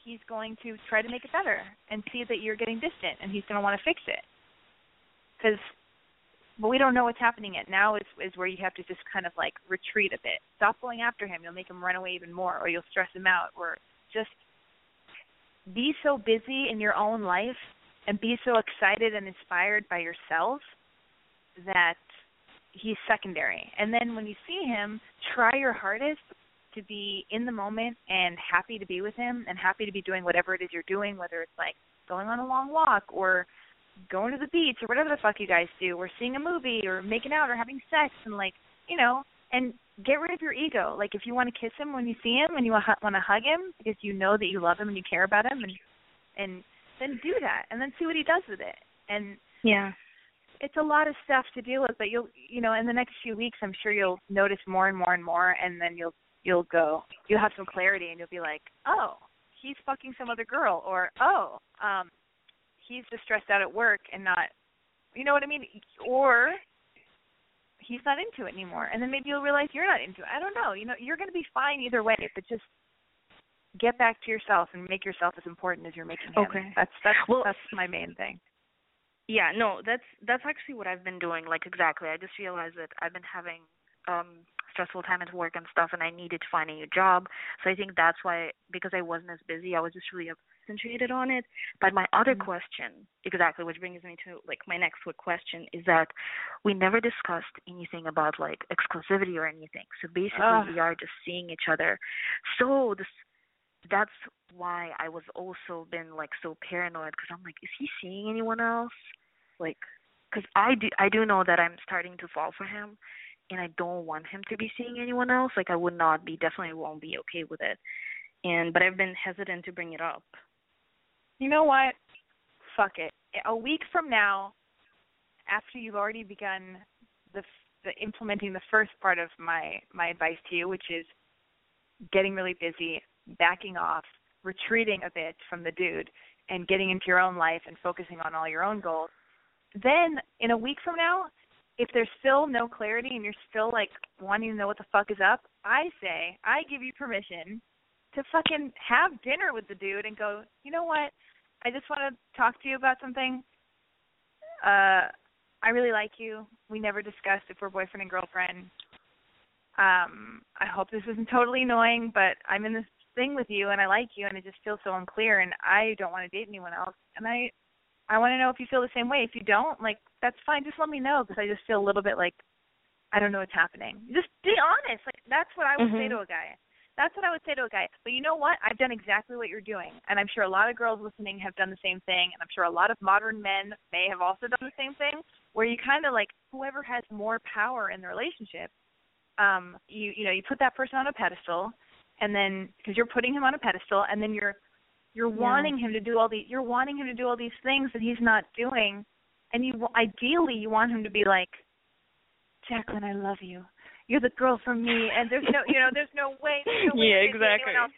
he's going to try to make it better and see that you're getting distant and he's going to want to fix it. Cuz but we don't know what's happening yet. Now is is where you have to just kind of like retreat a bit. Stop going after him. You'll make him run away even more or you'll stress him out or just be so busy in your own life and be so excited and inspired by yourself that he's secondary. And then when you see him, try your hardest to be in the moment and happy to be with him and happy to be doing whatever it is you're doing, whether it's like going on a long walk or going to the beach or whatever the fuck you guys do, or seeing a movie or making out or having sex and like, you know, and get rid of your ego. Like if you want to kiss him when you see him and you want to hug him because you know that you love him and you care about him and and then do that and then see what he does with it. And Yeah. it's a lot of stuff to deal with, but you'll you know, in the next few weeks I'm sure you'll notice more and more and more and then you'll you'll go you'll have some clarity and you'll be like, "Oh, he's fucking some other girl," or "Oh, um he's just stressed out at work and not you know what I mean? Or he's not into it anymore. And then maybe you'll realize you're not into it. I don't know. You know, you're going to be fine either way, but just get back to yourself and make yourself as important as you're making him. Okay. That's that's Well- that's my main thing. Yeah, no, that's that's actually what I've been doing. Like exactly. I just realized that I've been having um stressful time at work and stuff and I needed to find a new job. So I think that's why because I wasn't as busy, I was just really concentrated on it. But my other Mm-hmm. question, exactly, which brings me to like my next quick question is that we never discussed anything about like exclusivity or anything. So basically Ugh. we are just seeing each other. So this that's why I was also been like so paranoid because I'm like, is he seeing anyone else? Like, because I do I do know that I'm starting to fall for him, and I don't want him to be seeing anyone else. Like I would not be definitely won't be okay with it, and but I've been hesitant to bring it up. You know what? Fuck it. A week from now, after you've already begun the, the implementing the first part of my my advice to you, which is getting really busy, backing off, retreating a bit from the dude, and getting into your own life and focusing on all your own goals. Then, in a week from now, if there's still no clarity and you're still like wanting to know what the fuck is up, I say I give you permission to fucking have dinner with the dude and go, you know what? I just want to talk to you about something. Uh, I really like you. We never discussed if we're boyfriend and girlfriend. Um, I hope this isn't totally annoying, but I'm in this thing with you and I like you and it just feels so unclear and I don't want to date anyone else. And I I want to know if you feel the same way. If you don't, like that's fine. Just let me know because I just feel a little bit like I don't know what's happening. Just be honest. Like that's what I would say Mhm. to a guy. That's what I would say to a guy. But you know what? I've done exactly what you're doing. And I'm sure a lot of girls listening have done the same thing. And I'm sure a lot of modern men may have also done the same thing, where you kind of like whoever has more power in the relationship, um, you you know, you put that person on a pedestal, and then because you're putting him on a pedestal, and then you're you're Yeah. wanting him to do all these you're wanting him to do all these things that he's not doing, and you ideally you want him to be like, Jacqueline, I love you. You're the girl for me, and there's no, you know, there's no way. There's no way Yeah, you could date exactly. anyone else.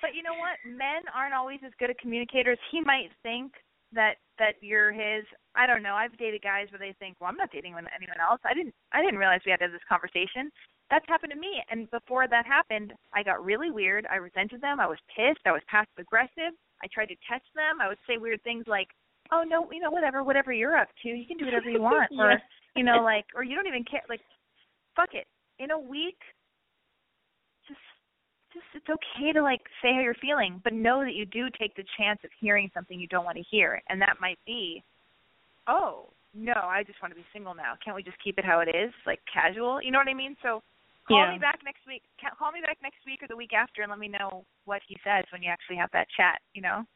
But you know what? Men aren't always as good at communicators. He might think that that you're his. I don't know. I've dated guys where they think, well, I'm not dating anyone else. I didn't. I didn't realize we had to have this conversation. That's happened to me. And before that happened, I got really weird. I resented them. I was pissed. I was passive aggressive. I tried to test them. I would say weird things like, "Oh no, you know, whatever, whatever you're up to, you can do whatever you want," *laughs* or you know, like, or you don't even care. Like, fuck it. In a week, just, just it's okay to like say how you're feeling, but know that you do take the chance of hearing something you don't want to hear, and that might be, oh no, I just want to be single now. Can't we just keep it how it is, like casual? You know what I mean? So call Yeah. me back next week. Call me back next week or the week after, and let me know what he says when you actually have that chat. You know.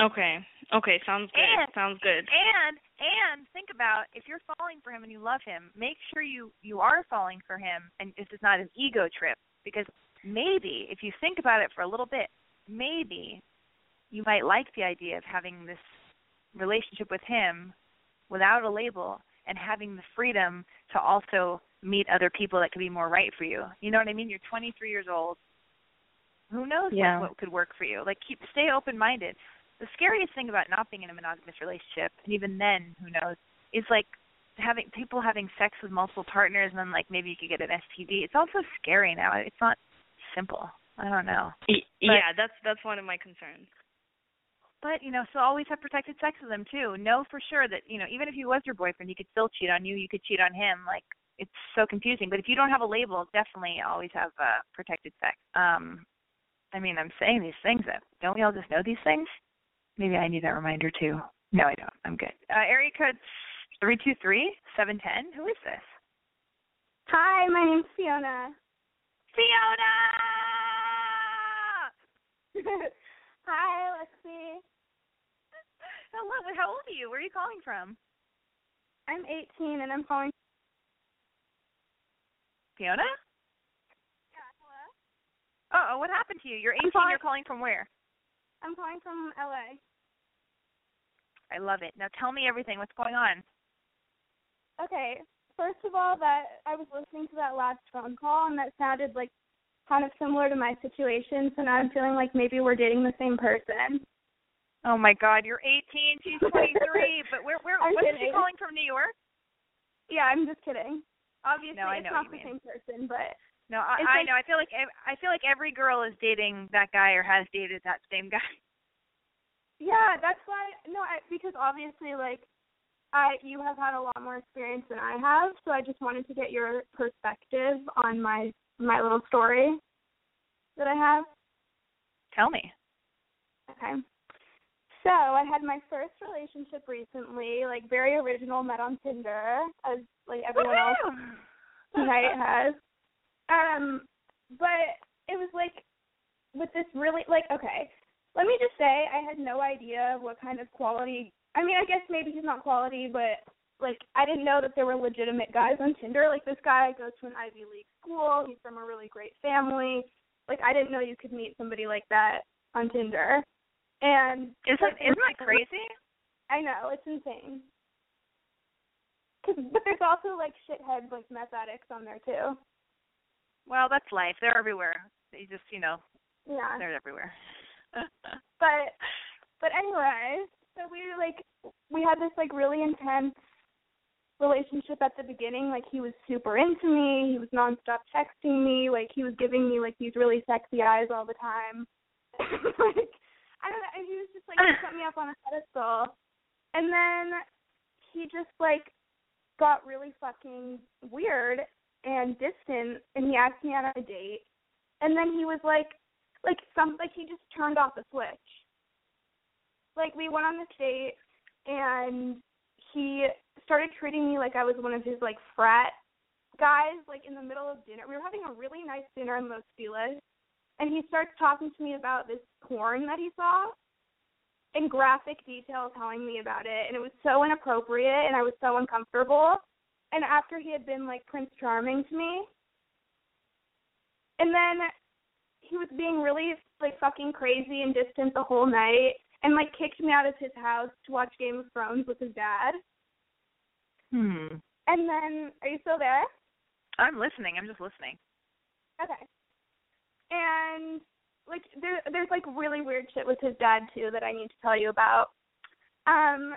Okay. Okay, sounds good. And- sounds good. And and think about if you're falling for him and you love him, make sure you you are falling for him, and this is not an ego trip because maybe if you think about it for a little bit, maybe you might like the idea of having this relationship with him without a label and having the freedom to also meet other people that could be more right for you. You know what I mean? You're 23 years old. Who knows what- what could work for you? Like keep stay open-minded the scariest thing about not being in a monogamous relationship, and even then, who knows, is like having people having sex with multiple partners, and then like maybe you could get an STD. It's also scary now. It's not simple. I don't know, yeah, that's that's one of my concerns. but you know, so always have protected sex with them too. Know for sure that you know, even if he was your boyfriend, he could still cheat on you. You could cheat on him. Like it's so confusing. But if you don't have a label, definitely always have uh, protected sex. Um, I mean, I'm saying these things. That don't we all just know these things? Maybe I need that reminder too. No, I don't. I'm good. Uh, area code three two three seven ten. Who is this? Hi, my name's Fiona. Fiona. *laughs* Hi, Lexi. Hello. How old are you? Where are you calling from? I'm 18 and I'm calling. Fiona. Yeah, hello. Oh, oh, what happened to you? You're 18. calling- You're calling from where? I'm calling from LA. I love it. Now tell me everything. What's going on? Okay, first of all, that I was listening to that last phone call and that sounded like kind of similar to my situation. So now I'm feeling like maybe we're dating the same person. Oh my God, you're 18. She's 23. *laughs* but where? Where? I'm Wasn't she calling from New York? Yeah, I'm just kidding. Obviously, No, it's not the mean. same person, but No, I, It's I know. I feel like I feel like every girl is dating that guy or has dated that same guy. *laughs* yeah, that's why. No, I, because obviously, like I you have had a lot more experience than I have, so I just wanted to get your perspective on my my little story that I have. Tell me. Okay. So I had my first relationship recently, like very original, met on Tinder, as like everyone else tonight has. Um, but it was like with this really like okay. Let me just say I had no idea what kind of quality. I mean, I guess maybe he's not quality, but like I didn't know that there were legitimate guys on Tinder. Like this guy goes to an Ivy League school. He's from a really great family. Like I didn't know you could meet somebody like that on Tinder. And isn't like, isn't that crazy? I know it's insane. Cause, but there's also like shitheads like meth addicts on there too. Well, that's life. They're everywhere. They just, you know, yeah, they're everywhere. *laughs* but but anyway, so we like we had this like really intense relationship at the beginning. Like he was super into me. He was nonstop texting me. Like he was giving me like these really sexy eyes all the time. *laughs* like I don't know. And he was just like he set me up on a pedestal. And then he just like got really fucking weird and distant and he asked me out on a date and then he was like like some like he just turned off the switch. Like we went on this date and he started treating me like I was one of his like frat guys like in the middle of dinner. We were having a really nice dinner in Los Feliz and he starts talking to me about this porn that he saw in graphic detail telling me about it and it was so inappropriate and I was so uncomfortable. And after he had been like Prince Charming to me and then he was being really like fucking crazy and distant the whole night and like kicked me out of his house to watch Game of Thrones with his dad. Hmm. And then are you still there? I'm listening. I'm just listening. Okay. And like there there's like really weird shit with his dad too that I need to tell you about. Um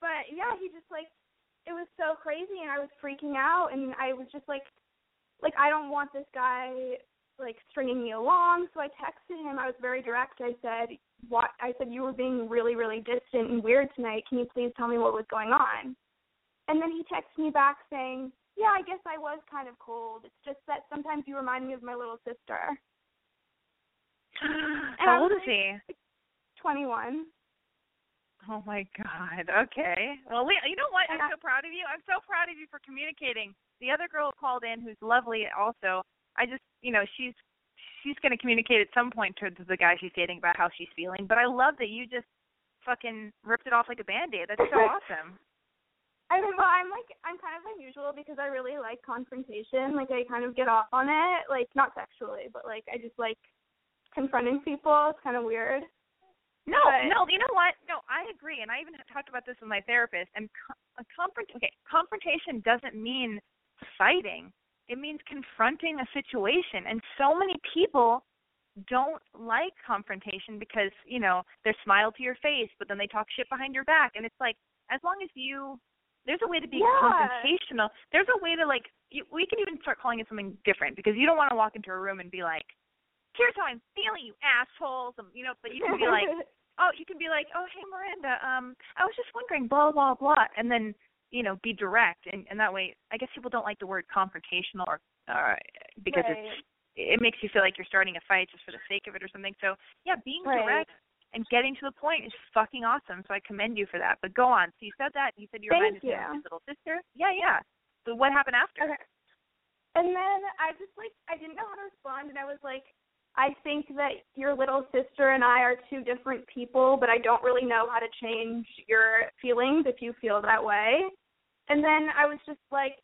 but yeah, he just like it was so crazy and I was freaking out and I was just like like I don't want this guy like stringing me along. So I texted him. I was very direct. I said, "What?" I said, "You were being really, really distant and weird tonight. Can you please tell me what was going on?" And then he texted me back saying, "Yeah, I guess I was kind of cold. It's just that sometimes you remind me of my little sister." *gasps* How old is he? Twenty-one. Oh my God. Okay. Well, we, you know what? I'm so proud of you. I'm so proud of you for communicating. The other girl called in, who's lovely, also. I just, you know, she's she's going to communicate at some point to the guy she's dating about how she's feeling. But I love that you just fucking ripped it off like a band-aid. That's so *laughs* awesome. I mean, well, I'm like, I'm kind of unusual because I really like confrontation. Like, I kind of get off on it, like not sexually, but like I just like confronting people. It's kind of weird. No, But- no, you know what? No, I agree, and I even talked about this with my therapist. And co- a confront, okay, confrontation doesn't mean fighting. It means confronting a situation, and so many people don't like confrontation because you know they smile to your face, but then they talk shit behind your back, and it's like as long as you there's a way to be Yeah. confrontational. There's a way to like you, we can even start calling it something different because you don't want to walk into a room and be like, "Here's how I'm feeling, you assholes," um, you know. But you can be like, *laughs* oh, you can be like, oh, hey, Miranda, um, I was just wondering, blah, blah, blah, and then, you know, be direct, and, and that way, I guess people don't like the word confrontational or, uh, because Right. it's, it makes you feel like you're starting a fight just for the sake of it or something. So, yeah, being Right. direct and getting to the point is fucking awesome. So I commend you for that. But go on. So you said that. You said you reminded me of you. his little sister. Yeah, yeah. So what happened after? Okay. And then I just like I didn't know how to respond, and I was like, I think that your little sister and I are two different people, but I don't really know how to change your feelings if you feel that way. And then I was just like,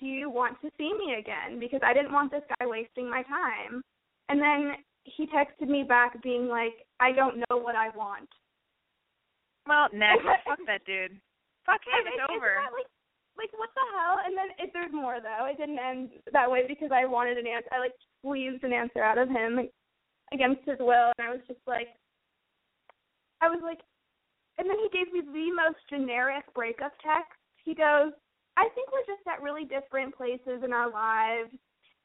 Do you want to see me again? Because I didn't want this guy wasting my time. And then he texted me back being like, I don't know what I want. Well, next. *laughs* Fuck that dude. Fuck him. It's it- over. Not, like, like what the hell? And then it, there's more though. It didn't end that way because I wanted an answer. I like squeezed an answer out of him against his will, and I was just like, I was like, and then he gave me the most generic breakup text. He goes, I think we're just at really different places in our lives.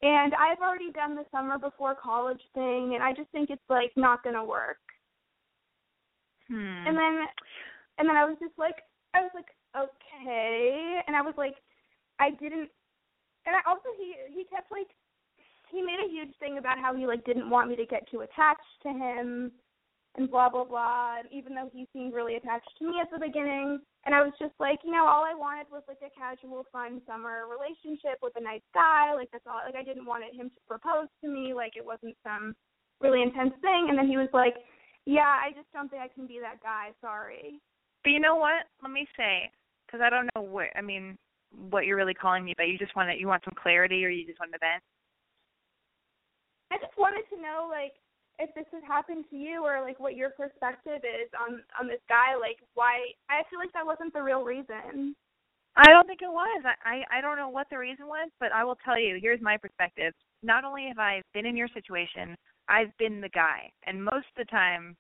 And I've already done the summer before college thing, and I just think it's like not gonna work. Hmm. And then and then I was just like I was like, okay, and I was like, I didn't. And I also he he kept like he made a huge thing about how he like didn't want me to get too attached to him and blah blah blah and even though he seemed really attached to me at the beginning and I was just like, you know, all I wanted was like a casual fun summer relationship with a nice guy, like that's all like I didn't want him to propose to me, like it wasn't some really intense thing and then he was like, "Yeah, I just don't think I can be that guy, sorry." But you know what? Let me say cuz I don't know what I mean what you're really calling me, but you just want to you want some clarity or you just want to vent? I just wanted to know like if this has happened to you or like what your perspective is on on this guy like why i feel like that wasn't the real reason. I don't think it was. I i don't know what the reason was but i will tell you here's my perspective. Not only have i been in your situation i've been the guy. And most of the time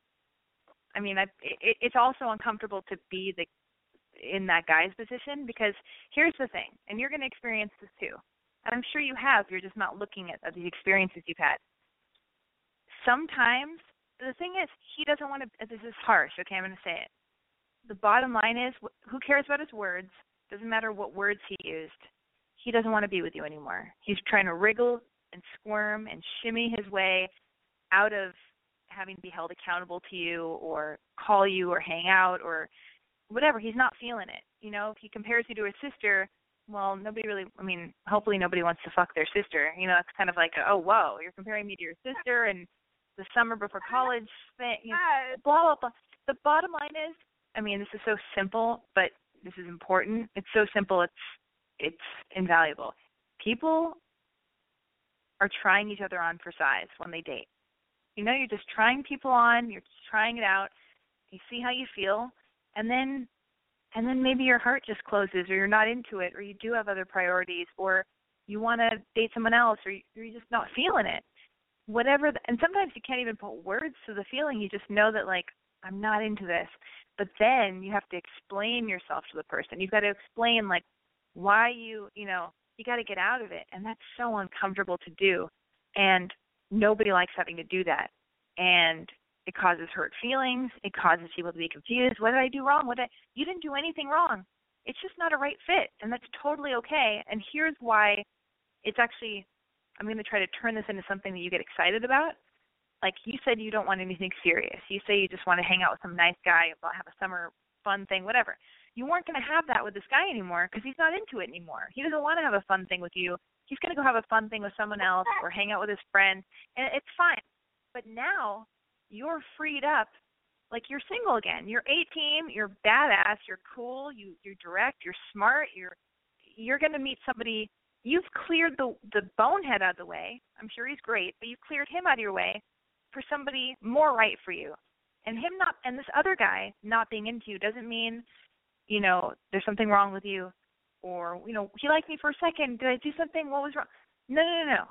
i mean i it, it's also uncomfortable to be the in that guy's position because here's the thing and you're going to experience this too. And i'm sure you have you're just not looking at, at the experiences you've had. Sometimes the thing is he doesn't want to this is harsh okay i'm going to say it. The bottom line is who cares about his words doesn't matter what words he used he doesn't want to be with you anymore. He's trying to wriggle and squirm and shimmy his way out of having to be held accountable to you or call you or hang out or whatever he's not feeling it you know if he compares you to his sister well nobody really i mean hopefully nobody wants to fuck their sister you know it's kind of like oh whoa you're comparing me to your sister and the summer before college thing, you know, blah blah blah. The bottom line is, I mean, this is so simple, but this is important. It's so simple, it's it's invaluable. People are trying each other on for size when they date. You know, you're just trying people on, you're just trying it out. You see how you feel, and then and then maybe your heart just closes or you're not into it or you do have other priorities or you want to date someone else or you're just not feeling it. Whatever the, and sometimes you can't even put words to the feeling. You just know that like i'm not into this. But then you have to explain yourself to the person. You've got to explain like why you you know you got to get out of it. And that's so uncomfortable to do. And nobody likes having to do that. And it causes hurt feelings it causes people to be confused what did i do wrong what did I, you didn't do anything wrong it's just not a right fit and that's totally okay and here's why it's actually I'm going to try to turn this into something that you get excited about. Like you said, you don't want anything serious. You say you just want to hang out with some nice guy, have a summer fun thing, whatever. You weren't going to have that with this guy anymore because he's not into it anymore. He doesn't want to have a fun thing with you. He's going to go have a fun thing with someone else or hang out with his friend, and it's fine. But now you're freed up like you're single again. You're 18, you're badass, you're cool, you you're direct, you're smart, you're you're going to meet somebody you've cleared the the bonehead out of the way. I'm sure he's great, but you've cleared him out of your way for somebody more right for you. And him not and this other guy not being into you doesn't mean, you know, there's something wrong with you or, you know, he liked me for a second. Did I do something? What was wrong? No, no, no, no.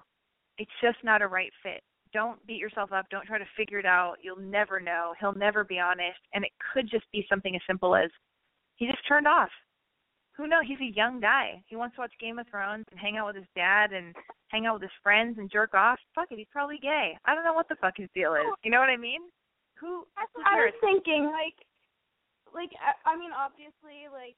It's just not a right fit. Don't beat yourself up. Don't try to figure it out. You'll never know. He'll never be honest. And it could just be something as simple as he just turned off who knows? He's a young guy. He wants to watch Game of Thrones and hang out with his dad and hang out with his friends and jerk off. Fuck it, he's probably gay. I don't know what the fuck his deal is. You know what I mean? Who? That's what I was thinking. Like, like I, I mean, obviously, like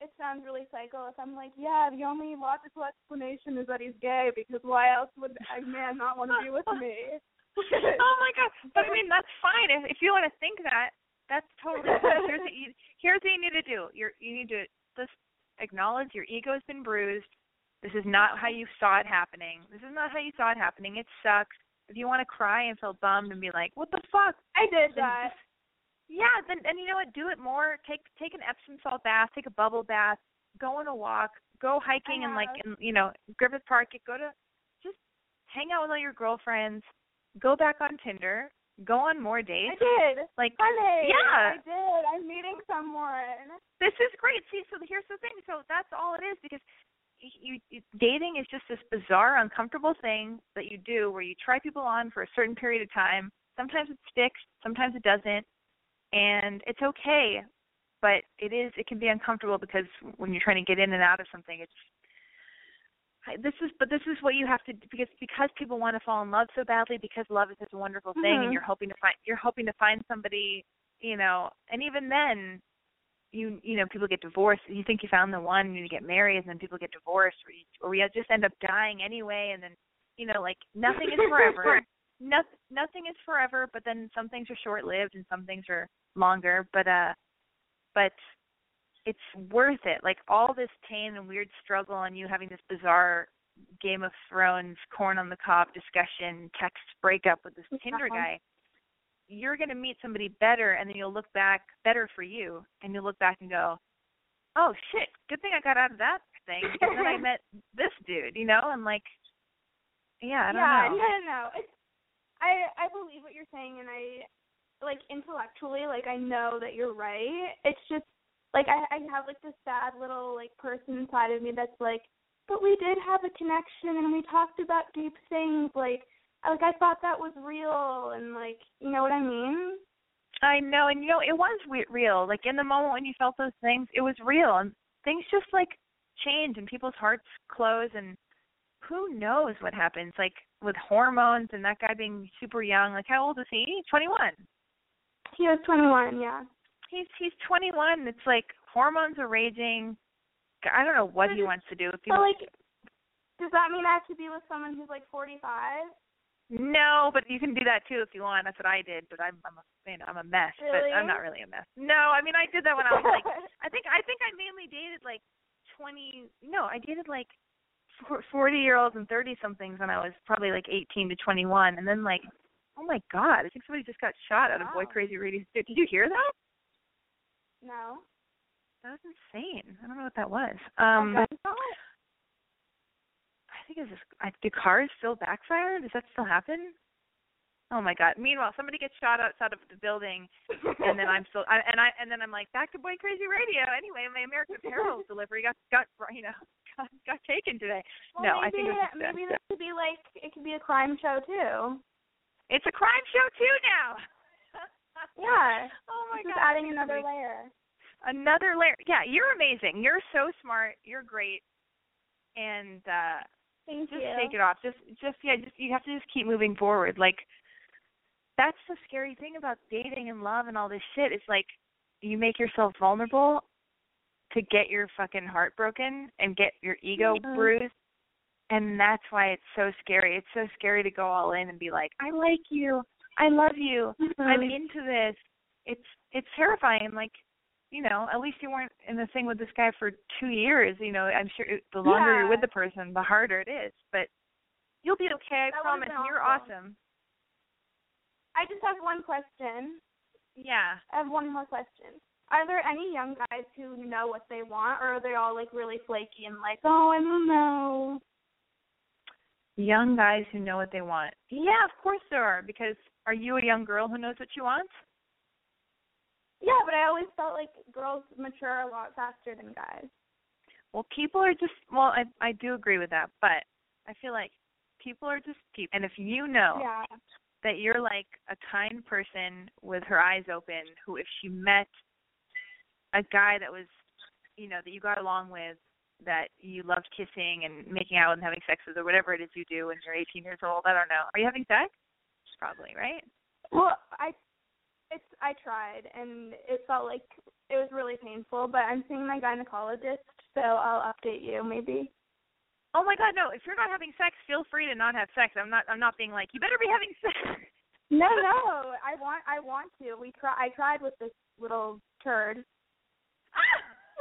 it sounds really psycho if I'm like, yeah, the only logical explanation is that he's gay because why else would a man not want to be with me? *laughs* oh my god! But I mean, that's fine if if you want to think that. That's totally. here's what you here's what you need to do. You're you need to just acknowledge your ego's been bruised. This is not how you saw it happening. This is not how you saw it happening. It sucks. If you want to cry and feel bummed and be like, "What the fuck?" I did that. Yeah, then and you know what? Do it more. Take take an Epsom salt bath. Take a bubble bath. Go on a walk. Go hiking and like uh-huh. in you know Griffith Park. Go to just hang out with all your girlfriends. Go back on Tinder go on more dates. I did. Like, Honey, yeah, I did. I'm meeting someone. This is great. See, so here's the thing. So that's all it is because you, you dating is just this bizarre, uncomfortable thing that you do where you try people on for a certain period of time. Sometimes it sticks, sometimes it doesn't, and it's okay. But it is it can be uncomfortable because when you're trying to get in and out of something, it's this is but this is what you have to because because people want to fall in love so badly because love is such a wonderful thing mm-hmm. and you're hoping to find you're hoping to find somebody you know and even then you you know people get divorced you think you found the one and you get married and then people get divorced or you, or we just end up dying anyway and then you know like nothing is *laughs* forever nothing nothing is forever but then some things are short lived and some things are longer but uh but it's worth it like all this pain and weird struggle and you having this bizarre game of thrones corn on the cob discussion text breakup with this tinder guy you're going to meet somebody better and then you'll look back better for you and you'll look back and go oh shit good thing i got out of that thing and then i *laughs* met this dude you know and like yeah i don't yeah, know no, no, no. It's I I believe what you're saying, and I like intellectually, like I know that you're right. It's just like I I have like this sad little like person inside of me that's like, but we did have a connection, and we talked about deep things. Like like I thought that was real, and like you know what I mean. I know, and you know, it was we- real. Like in the moment when you felt those things, it was real, and things just like change, and people's hearts close, and who knows what happens? Like with hormones and that guy being super young. Like how old is he? Twenty one. He was 21, yeah. He's he's twenty one. It's like hormones are raging. I don't know what he wants to do. If he But wants like, does that mean I have to be with someone who's like 45? No, but you can do that too if you want. That's what I did, but I'm I'm a you know, I'm a mess, Really? but I'm not really a mess. No, I mean I did that when I was like *laughs* I think I think I mainly dated like 20 no, I dated like 40 year olds and 30 somethings when I was probably like 18 to 21 and then like oh my god, I think somebody just got shot out of Boy Crazy Radio. Did you hear that? No. That was insane. I don't know what that was. Um Okay. I think it's just I, do cars still backfire? Does that still happen? Oh my god. Meanwhile, somebody gets shot outside of the building and then I'm still I, and I and then I'm like back to Boy Crazy Radio. Anyway, my American Apparel *laughs* delivery got got you know *laughs* got, got taken today. Well, no, I think it was maybe this could be like it could be a crime show too. it's a crime show too now. *laughs* Yeah. oh my this god. is adding another amazing. layer. Another layer. Yeah, you're amazing. You're so smart. You're great. And uh Thank just you. take it off. Just just yeah, just you have to just keep moving forward. Like that's the scary thing about dating and love and all this shit. It's like you make yourself vulnerable to get your fucking heart broken and get your ego Mhm. bruised. And that's why it's so scary. It's so scary to go all in and be like, I like you. I love you. I'm Mhm. into this. It's it's terrifying. Like, you know, at least you weren't in the thing with this guy for two years. You know, I'm sure it- the longer you're with the person, the harder it is. But you'll be okay. I That promise. You're awesome. Awesome. I just have one question. Yeah. I have one more question. Are there any young guys who know what they want, or are they all like really flaky and like, oh, I don't know? Young guys who know what they want. Yeah, of course there are. Because are you a young girl who knows what you want? Yeah, but I always felt like girls mature a lot faster than guys. Well, people are just well, I I do agree with that, but I feel like people are just people. And if you know Yeah. That you're like a kind person with her eyes open who if she met a guy that was you know that you got along with that you loved kissing and making out and having sex with or whatever it is you do when you're 18 years old i don't know. Are you having sex? Probably right? Well, I it's I tried and it felt like it was really painful, but I'm seeing my gynecologist, so I'll update you maybe. Oh my god no if you're not having sex feel free to not have sex i'm not i'm not being like you better be having sex No, no, I want I want to. We try I tried with this little turd.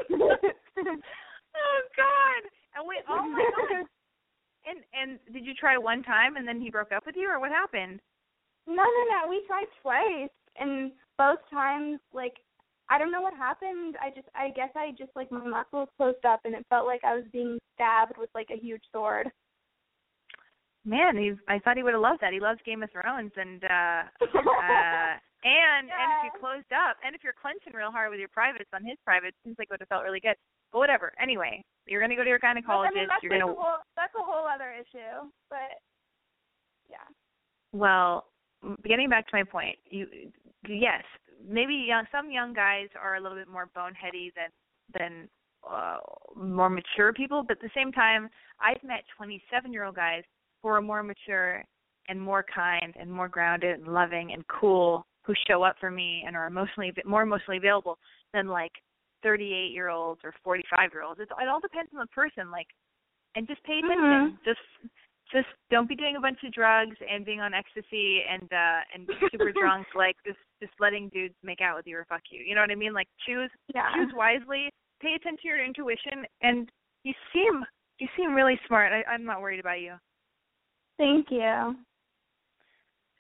*laughs* oh god and wait oh my god *laughs* and and did you try one time and then he broke up with you or what happened No, no, no. We tried twice, and both times, like, I don't know what happened. I just, I guess, I just like my muscles closed up, and it felt like I was being stabbed with like a huge sword. Man, he I thought he would have loved that. He loves Game of Thrones and uh uh *laughs* and and if you closed up and if you're clenching real hard with your privates on his privates, seems like it would have felt really good. But whatever. Anyway, you're gonna go to your But, gynecologist, I mean, that's you're like gonna a whole, that's a whole other issue. But yeah. well, getting back to my point, you yes, maybe young, some young guys are a little bit more boneheady than than uh, more mature people, but at the same time, I've met 27 year old guys who are more mature and more kind and more grounded and loving and cool who show up for me and are emotionally more emotionally available than like 38 year olds or 45 year olds. It, it all depends on the person. Like, and just pay attention. Just just don't be doing a bunch of drugs and being on ecstasy and uh and super *laughs* drunk like just just letting dudes make out with you or fuck you. You know what I mean? Like choose Yeah. choose wisely, pay attention to your intuition and you seem you seem really smart. I I'm not worried about you. Thank you.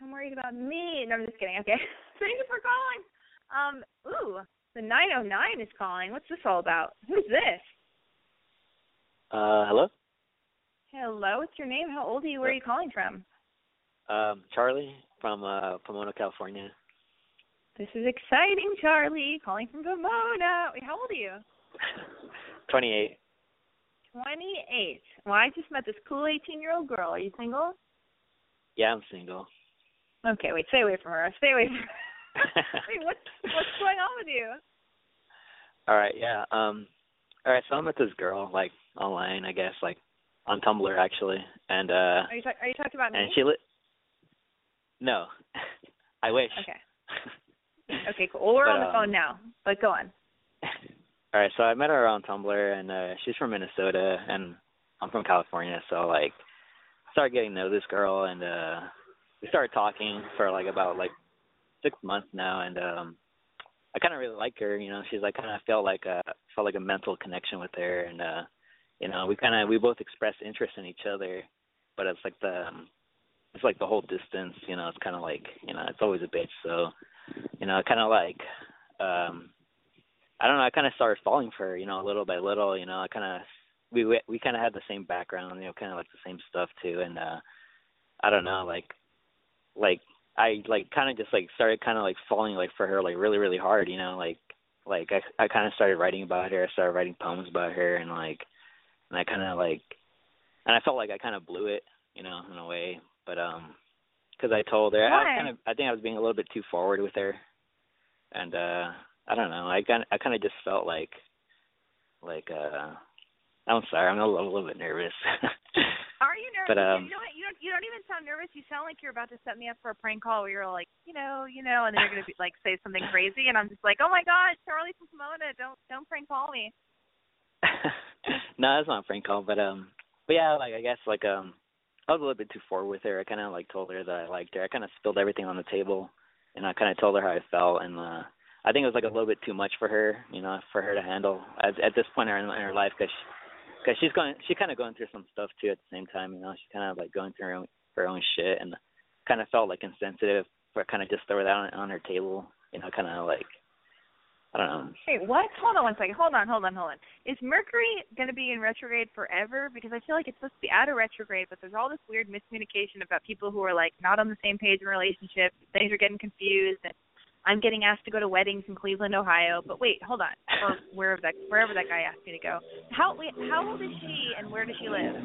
I'm worried about me. No, I'm just kidding. Okay. *laughs* Thank you for calling. Um, ooh, the 909 is calling. What's this all about? Who's this? Uh, hello. Hello, what's your name? How old are you? Where are you calling from? Um, Charlie from uh, Pomona, California. This is exciting, Charlie. Calling from Pomona. Wait, how old are you? *laughs* 28. 28. Well, I just met this cool 18 year old girl. Are you single? Yeah, I'm single. Okay, wait, stay away from her. Stay away from her. *laughs* wait, what's, what's going on with you? all right, yeah. Um, all right. So I met this girl like online, I guess, like on Tumblr actually, and uh, Are you, ta- are you talking about me? and she lit. No, *laughs* I wish. Okay. *laughs* Okay, cool. Well, we're But, on the um, phone now, but go on. *laughs* All right, so I met her on Tumblr, and uh she's from Minnesota, and I'm from California. So like, started getting to know this girl, and uh we started talking for like about like six months now, and um I kind of really like her. You know, she's like kind of felt like a felt like a mental connection with her, and uh you know, we kind of we both expressed interest in each other, but it's like the um, it's like the whole distance. You know, it's kind of like you know, it's always a bitch. So you know, kind of like um I don't know, I kind of started falling for her, you know, little by little, you know, I kind of we we, we kind of had the same background, you know, kind of like the same stuff too and uh I don't know, like like I like kind of just like started kind of like falling like for her like really really hard, you know, like like I I kind of started writing about her, I started writing poems about her and like and I kind of like and I felt like I kind of blew it, you know, in a way, but um cuz I told her I Why? was kind of I think I was being a little bit too forward with her. And uh I don't know. I kind I kind of just felt like like uh I'm sorry. I'm a little, a little bit nervous. *laughs* Are you nervous? But, um, you know what? You don't. You don't even sound nervous. You sound like you're about to set me up for a prank call where you're like, you know, you know, and then you're gonna be like say something crazy, and I'm just like, oh my god, Charlie from Pomona, don't don't prank call me. *laughs* *laughs* no, that's not a prank call, but um, but yeah, like I guess like um, I was a little bit too forward with her. I kind of like told her that I liked her. I kind of spilled everything on the table, and I kind of told her how I felt, and uh, I think it was like a little bit too much for her, you know, for her to handle at at this point in her, in her life, because she, because she's going, she kind of going through some stuff too at the same time, you know. She's kind of like going through her own her own shit, and kind of felt like insensitive for kind of just throw that on on her table, you know, kind of like I don't know. Wait, what? Hold on one second. Hold on, hold on, hold on. Is Mercury going to be in retrograde forever? Because I feel like it's supposed to be out of retrograde, but there's all this weird miscommunication about people who are like not on the same page in relationships. Things are getting confused, and I'm getting asked to go to weddings in Cleveland, Ohio. But wait, hold on. Or wherever that wherever that guy asked me to go. How wait, how old is she, and where does she live?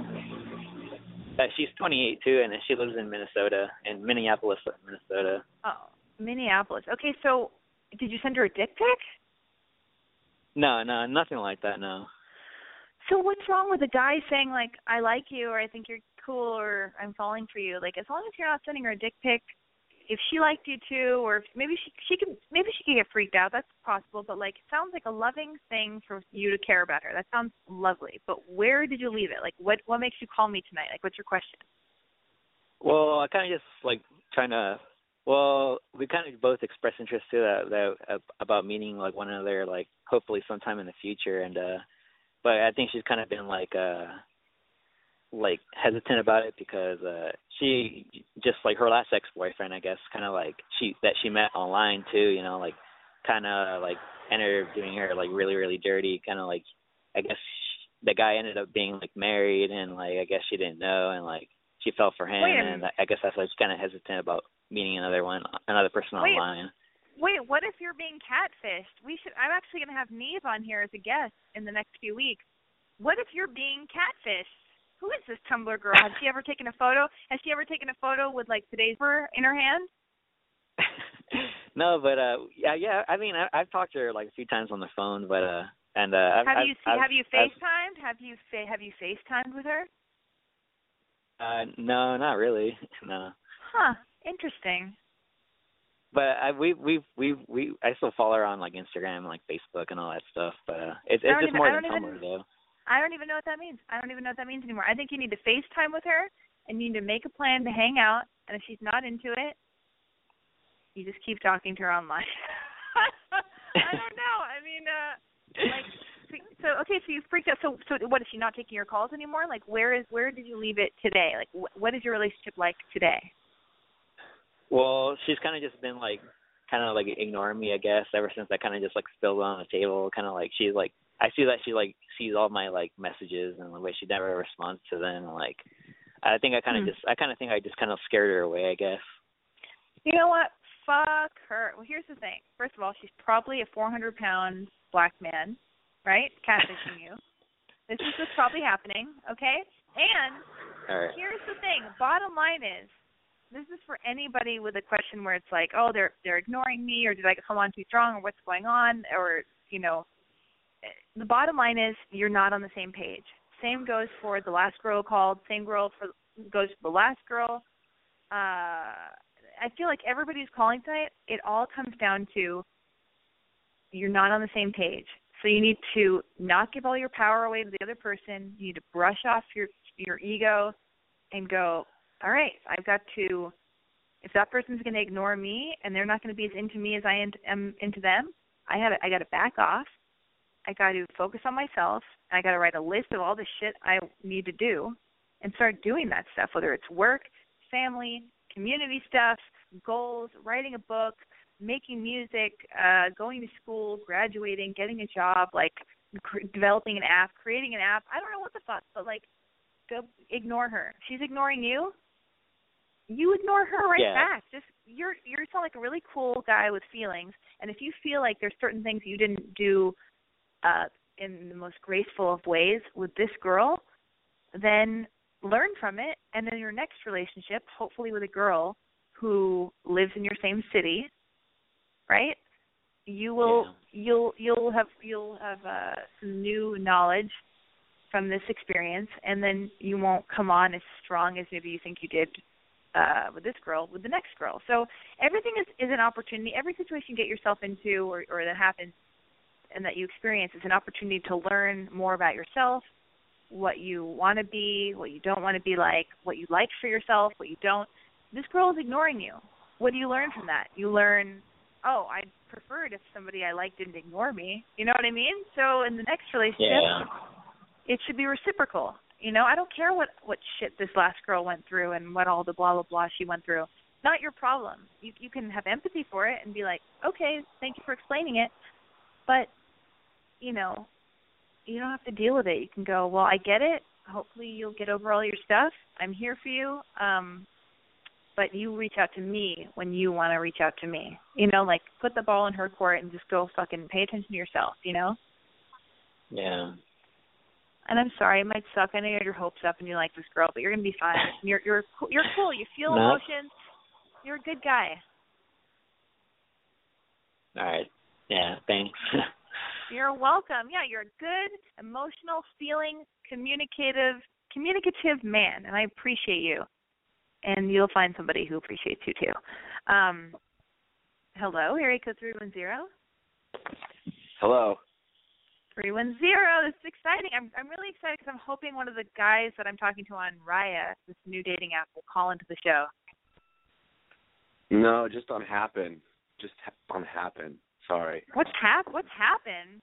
Uh, she's 28 too, and she lives in Minnesota, in Minneapolis, Minnesota. Oh, Minneapolis. Okay, so did you send her a dick pic? No, no, nothing like that. No. So what's wrong with a guy saying like I like you or I think you're cool or I'm falling for you? Like as long as you're not sending her a dick pic, if she liked you too, or if maybe she she could maybe she could get freaked out. That's possible, but like it sounds like a loving thing for you to care about her. That sounds lovely. But where did you leave it? Like what what makes you call me tonight? Like what's your question? Well, I kind of just like trying to. Well, we kind of both expressed interest to that, that about meeting like one another, like hopefully sometime in the future. And uh but I think she's kind of been like uh like hesitant about it because uh she just like her last ex boyfriend, I guess, kind of like she that she met online too. You know, like kind of like ended up doing her like really really dirty, kind of like I guess the guy ended up being like married and like I guess she didn't know and like she fell for him and I guess that's why she's kind of hesitant about meeting another one another person Wait. online. Wait, what if you're being catfished? We should. I'm actually going to have Nev on here as a guest in the next few weeks. What if you're being catfished? Who is this Tumblr girl? Has she ever taken a photo? Has she ever taken a photo with like today's in her hand? *laughs* no, but uh yeah, yeah. I mean, I, I've talked to her like a few times on the phone, but uh and uh I've, I've, you I've, have you I've- FaceTimed? Have you fa- have you FaceTimed with her? Uh no, not really. *laughs* No. Huh. Interesting. but I we we we we I still follow her on like Instagram like Facebook and all that stuff. But uh, it's it's just even- more than Tumblr even- though. I don't even know what that means. I don't even know what that means anymore. I think you need to FaceTime with her and you need to make a plan to hang out. And if she's not into it, you just keep talking to her online. *laughs* I don't know. I mean, uh, like, so okay, so you freaked out. So, so what is she not taking your calls anymore? Like, where is where did you leave it today? Like, wh- what is your relationship like today? Well, she's kind of just been like, kind of like ignoring me, I guess, ever since I kind of just like spilled on the table. Kind of like she's like, I see that she like sees all my like messages and the way she never responds to them. Like, I think I kind of Hmm. just, I kind of think I just kind of scared her away, I guess. You know what? Fuck her. Well, here's the thing. First of all, she's probably a 400 pound black man, right? Catfishing you. This is what's probably happening, okay? And right. here's the thing. Bottom line is, this is for anybody with a question where it's like, oh, they're they're ignoring me, or did I come on too strong, or what's going on, or you know, the bottom line is you're not on the same page. Same goes for the last girl called. Same girl for goes for the last girl. Uh, I feel like everybody's calling tonight. It all comes down to you're not on the same page. So you need to not give all your power away to the other person. You need to brush off your your ego and go, all right, I've got to. If that person's going to ignore me and they're not going to be as into me as I am- into them, I to I got to back off. I got to focus on myself. I got to write a list of all the shit I need to do and start doing that stuff, whether it's work, family, community stuff, goals, writing a book, making music, uh, going to school, graduating, getting a job, like cr- developing an app, creating an app. I don't know what the fuck, but like, go ignore her. She's ignoring you. You ignore her right Yeah. back. Just you're you're sound like a really cool guy with feelings, and if you feel like there's certain things you didn't do uh in the most graceful of ways with this girl, then learn from it and then your next relationship, hopefully with a girl who lives in your same city, right? You will you'll you'll have you'll have uh some new knowledge from this experience and then you won't come on as strong as maybe you think you did uh with this girl with the next girl. So everything is is an opportunity. Every situation you get yourself into or or that happens and that you experience is an opportunity to learn more about yourself, what you want to be, what you don't want to be like, what you like for yourself, what you don't. This girl is ignoring you. What do you learn from that? You learn, oh, I'd prefer it if somebody I like didn't ignore me. You know what I mean? So in the next relationship, Yeah. it should be reciprocal. You know, I don't care what what shit this last girl went through and what all the blah blah blah she went through. Not your problem. You you can have empathy for it and be like, okay, thank you for explaining it, but you know, you don't have to deal with it. You can go, well, I get it. Hopefully, you'll get over all your stuff. I'm here for you. Um, but you reach out to me when you want to reach out to me. You know, like put the ball in her court and just go fucking pay attention to yourself. You know. Yeah. And I'm sorry, it might suck. I know you had your hopes up and you like this girl, but you're gonna be fine. *laughs* You're you're cool- you're cool. You feel No. emotions. You're a good guy. All right. Yeah. Thanks. *laughs* You're welcome. Yeah, you're a good, emotional, feeling, communicative, communicative man, and I appreciate you. And you'll find somebody who appreciates you too. Um, hello, area code three one zero. Hello. Three one zero. This is exciting. I'm I'm really excited because I'm hoping one of the guys that I'm talking to on Raya, this new dating app, will call into the show. No, just on Happn. Just ha- on Happn. Sorry. What's hap? What's happened?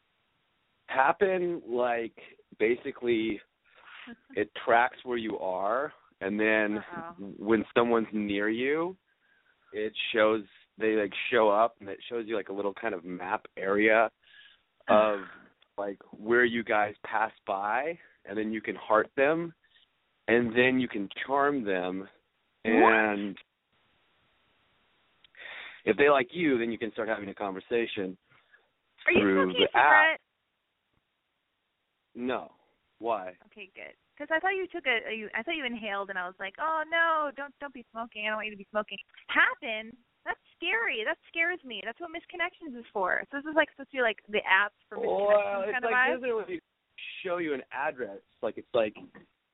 Happn like basically it tracks where you are and then Uh-oh. when someone's near you it shows they like show up and it shows you like a little kind of map area *sighs* of like where you guys pass by and then you can heart them and then you can charm them and if they like you then you can start having a conversation Are through a the app. No. Why? Okay, good. Because I thought you took a, you, I thought you inhaled, and I was like, oh no, don't don't be smoking. I don't want you to be smoking. Happn? That's scary. That scares me. That's what misconnections is for. So this is like supposed to be like the app for misconnections Well, it's kind of like vibe. doesn't really show you an address. Like it's like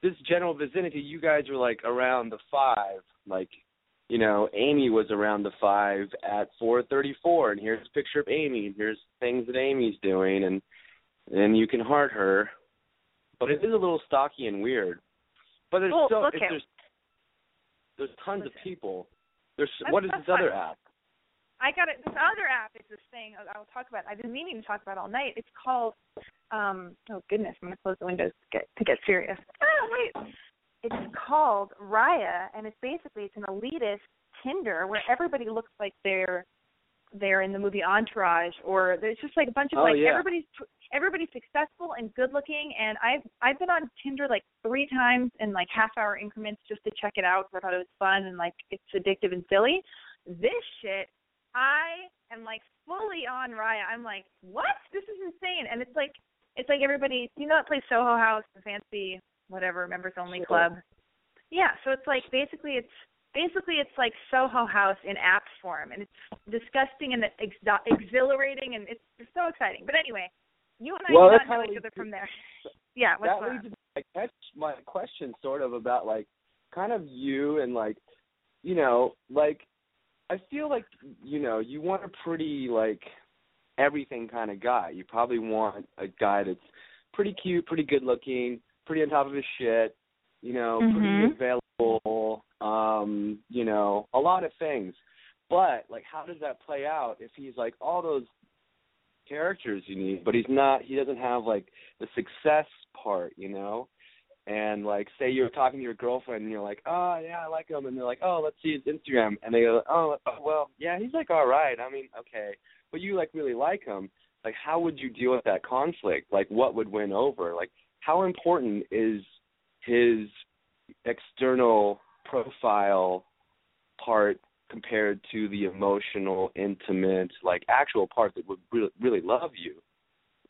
this general vicinity. You guys are like around the five. Like you know, Amy was around the five at 4:34, and here's a picture of Amy, and here's things that Amy's doing, and and you can heart her, but it is a little stocky and weird. But there's Well, so look if at- there's there's tons of people. There's That's- what is this other fine. app? I got it. This other app is this thing I- I'll talk about. I've been meaning to talk about all night. It's called. um Oh goodness, I'm gonna close the windows to get to get serious. Ah, *laughs* wait. It's called Raya, and it's basically it's an elitist Tinder where everybody looks like they're they're in the movie Entourage, or there's just like a bunch of Oh, like yeah. everybody's everybody's successful and good looking. And I've I've been on Tinder like three times in like half hour increments just to check it out because I thought it was fun and like it's addictive and silly. This shit I am like fully on Raya. I'm like, what? This is insane. And it's like, it's like everybody, you know, that place Soho House, the fancy whatever members only Sure. club. Yeah. So it's like basically it's basically it's like Soho House in app form, and it's disgusting and ex- exhilarating, and it's, it's so exciting. But anyway, you and I Well, do not know each other from there. *laughs* Yeah. What's that leads to my my question sort of about like kind of you and like you know like I feel like you know you want a pretty like everything kind of guy. You probably want a guy that's pretty cute, pretty good looking, pretty on top of his shit, you know, Mhm. pretty available, um, you know, a lot of things. But like how does that play out if he's like all those characters you need, but he's not he doesn't have like the success part, you know? And like say you're talking to your girlfriend and you're like, Oh yeah, I like him and they're like, Oh, let's see his Instagram and they go, Oh oh, well, yeah, he's like all right. I mean, okay. But you like really like him. Like how would you deal with that conflict? Like what would win over? Like how important is his external profile part compared to the emotional, intimate, like actual part that would really really love you?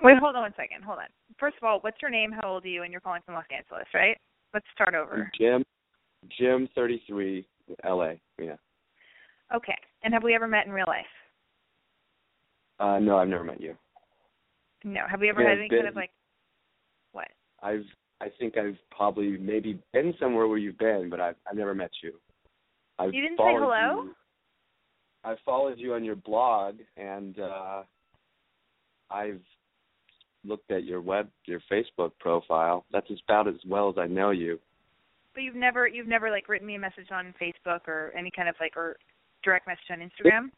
Wait, hold on one second. Hold on. First of all, what's your name? How old are you? And you're calling from Los Angeles, right? Let's start over. Jim Jim thirty three, LA. Yeah. Okay. And have we ever met in real life? Uh no, I've never met you. No. Have we ever Yeah, had any been- kind of like what? I've I think I've probably maybe been somewhere where you've been, but I've I've never met you. I've You didn't say hello? You, I followed you on your blog and uh I've looked at your web your Facebook profile. That's about as well as I know you. But you've never you've never like written me a message on Facebook or any kind of like or direct message on Instagram?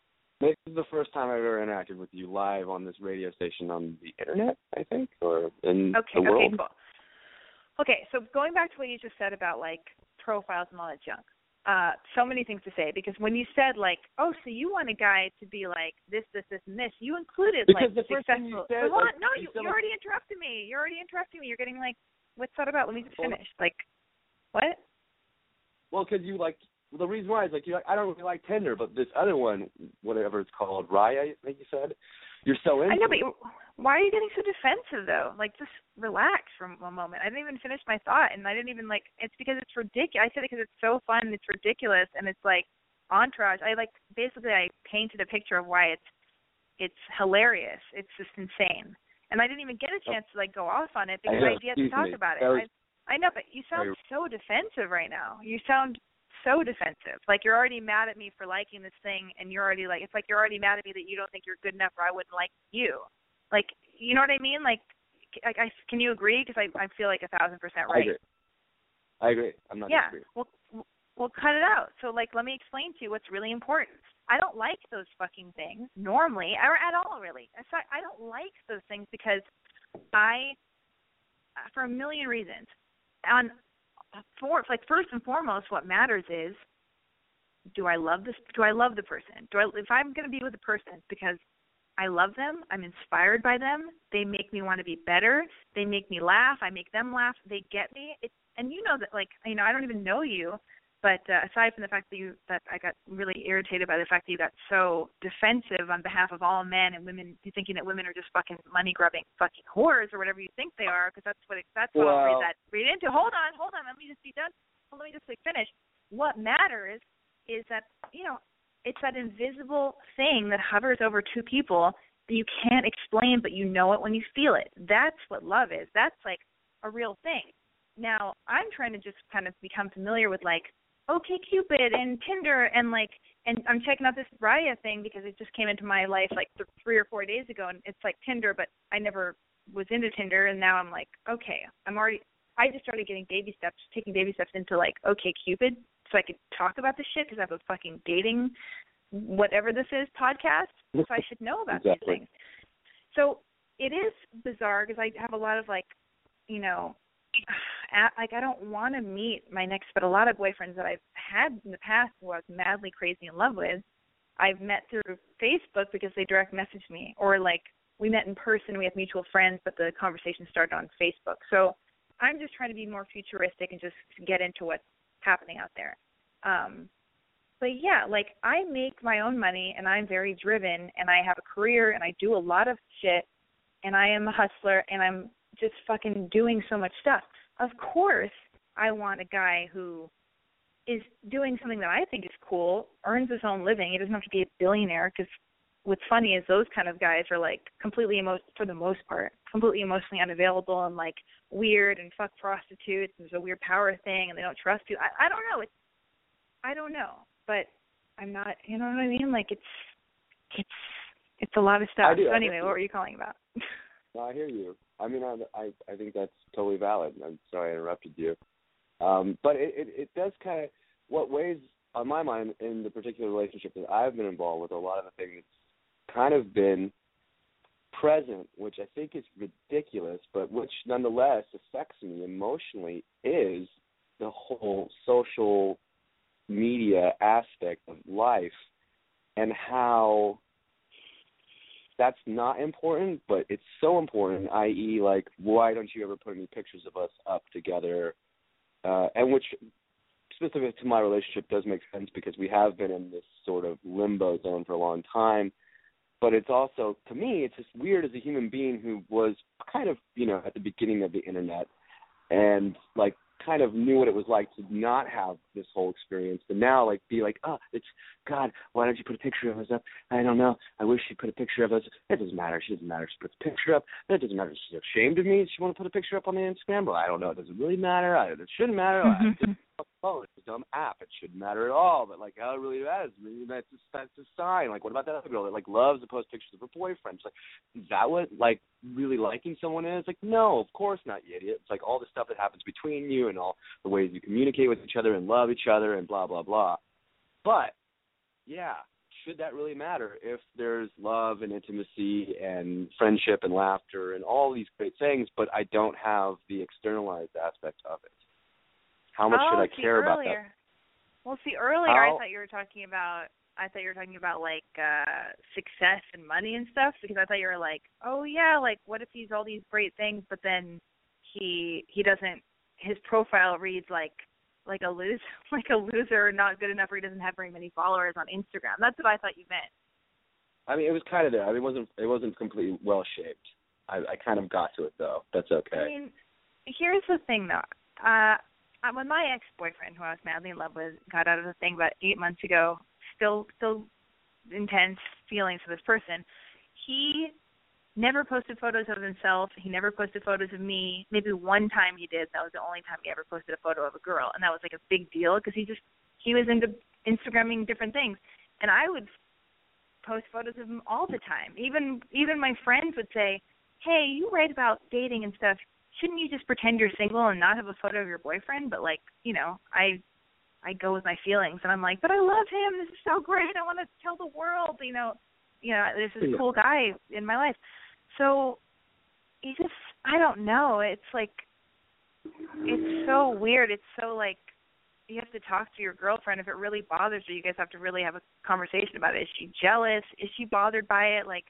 This is the first time I've ever interacted with you live on this radio station on the internet, I think, or in Okay, the world. okay, cool. Okay, so going back to what you just said about like profiles and all that junk. Uh, so many things to say because when you said like, oh, so you want a guy to be like this, this, this, and this, you included Because like the first thing you said, like, no, you you, like- already interrupted me. You're already interrupting me. You're getting like, what's that about? Let me just finish. Like, what? Well, because you like well, the reason why is like you like I don't really like Tinder, but this other one, whatever it's called, Raya, I think you said, you're so into. I know, but you, why are you getting so defensive though? Like, just relax for a moment. I didn't even finish my thought, and I didn't even like. It's because it's ridiculous. I said it because it's so fun. It's ridiculous, and it's like entourage. I like basically I painted a picture of why it's it's hilarious. It's just insane, and I didn't even get a oh. chance to like go off on it because I, know, I had to talk me. about it. Was- I, I know, but you sound so defensive right now. You sound so defensive. Like you're already mad at me for liking this thing, and you're already like it's like you're already mad at me that you don't think you're good enough, or I wouldn't like you. Like you know what I mean? Like, I, I can you agree? Because I I feel like a thousand percent I right. agree. I agree. I'm not yeah. disagreeing. Well, we'll cut it out. So like, let me explain to you what's really important. I don't like those fucking things normally, or at all really. Fact, I don't like those things because I, uh, for a million reasons, on uh, for like first and foremost, what matters is do I love this? Do I love the person? Do I if I'm going to be with a person because I love them, I'm inspired by them, they make me want to be better, they make me laugh, I make them laugh, they get me. It, and you know that like you know I don't even know you, but uh, aside from the fact that you that I got really irritated by the fact that you got so defensive on behalf of all men and women, you thinking that women are just fucking money grubbing fucking whores or whatever you think they are, because that's what it, that's what I'll Well- read that read into. Hold on, hold on, let me just be done. Let me just like finish. What matters is that you know it's that invisible thing that hovers over two people that you can't explain, but you know it when you feel it. That's what love is. That's like a real thing. Now, I'm trying to just kind of become familiar with like OK Cupid and Tinder and like and I'm checking out this Raya thing because it just came into my life like th- three or four days ago and it's like Tinder but I never was into Tinder and now I'm like okay I'm already I just started getting baby steps taking baby steps into like OK Cupid so I could talk about this shit because I have a fucking dating whatever this is podcast so I should know about exactly. these things so it is bizarre because I have a lot of like you know *sighs* at, like I don't want to meet my next, but a lot of boyfriends that I've had in the past who I was madly crazy in love with, I've met through Facebook because they direct messaged me, or like we met in person, we have mutual friends, but the conversation started on Facebook. So I'm just trying to be more futuristic and just get into what's happening out there. Um, but yeah, like I make my own money and I'm very driven and I have a career and I do a lot of shit and I am a hustler and I'm just fucking doing so much stuff. Of course, I want a guy who is doing something that I think is cool, earns his own living. He doesn't have to be a billionaire because what's funny is those kind of guys are like completely emo for the most part completely emotionally unavailable and like weird and fuck prostitutes and there's a weird power thing and they don't trust you i i don't know it's i don't know but i'm not you know what i mean like it's it's it's a lot of stuff I do, so anyway what were you calling about *laughs* No, I hear you. I mean, I I, I think that's totally valid. I'm sorry I interrupted you. Um, but it, it it does kind of what weighs on my mind in the particular relationship that I've been involved with. A lot of the things kind of been present, which I think is ridiculous, but which nonetheless affects me emotionally, is the whole social media aspect of life and how that's not important, but it's so important, i.e., like, why don't you ever put any pictures of us up together? Uh, and which, specific to my relationship, does make sense because we have been in this sort of limbo zone for a long time. But it's also, to me, it's just weird as a human being who was kind of, you know, at the beginning of the internet and, like, kind of knew what it was like to not have this whole experience, and now like be like, oh, it's God, why don't you put a picture of us up? I don't know. I wish she put a picture of us. It doesn't matter. She doesn't matter. She puts a picture up. It doesn't matter. She's ashamed of me. She want to put a picture up on the Instagram, but I don't know. It doesn't really matter. I, it shouldn't matter. I, mm-hmm. Oh, it's a dumb app. It shouldn't matter at all. But like, how it really matters. Mean, that's just, that's a sign. Like, what about that other girl that like loves to post pictures of her boyfriend? It's like, is that what like really liking someone is? Like, no, of course not, you idiot. It's like all the stuff that happens between you and all the ways you communicate with each other and love each other and blah blah blah. But yeah, should that really matter if there's love and intimacy and friendship and laughter and all these great things, but I don't have the externalized aspect of it? How much oh, should I see, care about that? Well, see, earlier How- I thought you were talking about I thought you were talking about like uh success and money and stuff because I thought you were like, "Oh yeah, like what if he's all these great things but then he he doesn't his profile reads like like a lose *laughs* like a loser, not good enough, or he doesn't have very many followers on Instagram." That's what I thought you meant. I mean, it was kind of there. I mean, it wasn't it wasn't completely well shaped. I, I kind of got to it though. That's okay. I mean, here's the thing though. Uh uh, when my ex boyfriend who I was madly in love with got out of the thing about eight months ago, still still intense feelings for this person, he never posted photos of himself. He never posted photos of me. Maybe one time he did. That was the only time he ever posted a photo of a girl, and that was like a big deal because he just he was into Instagramming different things, and I would post photos of him all the time. Even even my friends would say, "Hey, you write about dating and stuff. Shouldn't you just pretend you're single and not have a photo of your boyfriend?" But like, you know, I I go with my feelings, and I'm like, "But I love him. This is so great. I want to tell the world." You know, you know, there's this Yeah. cool guy in my life. So you just I don't know. It's like it's so weird. It's so like you have to talk to your girlfriend if it really bothers her. You guys have to really have a conversation about it. Is she jealous? Is she bothered by it? Like,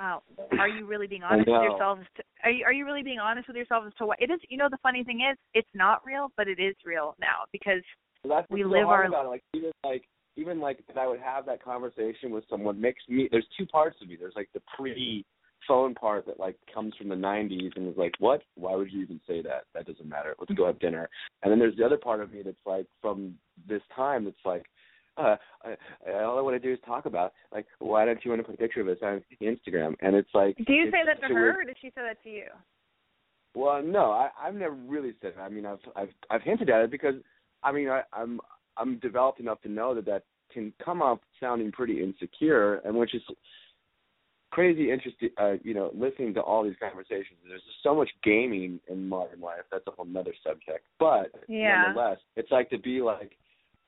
uh, are you really being honest with yourself? As to, are you are you really being honest with yourself as to what it is? You know, the funny thing is, it's not real, but it is real now because that's we so live our- about it. like even like even like that I would have that conversation with someone makes me there's two parts of me. There's like the pre phone part that like comes from the nineties and is like, What? Why would you even say that? That doesn't matter. Let's go have dinner. And then there's the other part of me that's like from this time that's like *laughs* uh, I, I, all I want to do is talk about like why don't you want to put a picture of us on Instagram? And it's like do you say that to her weird- or did she say that to you? well, no, I, I've never really said it. I mean, I've I've I've hinted at it because I mean, I, I'm I'm developed enough to know that that can come up sounding pretty insecure, and which is crazy interesting. Uh, you know, listening to all these conversations. There's just so much gaming in modern life. That's a whole nother subject. But Yeah. nonetheless, it's like to be like,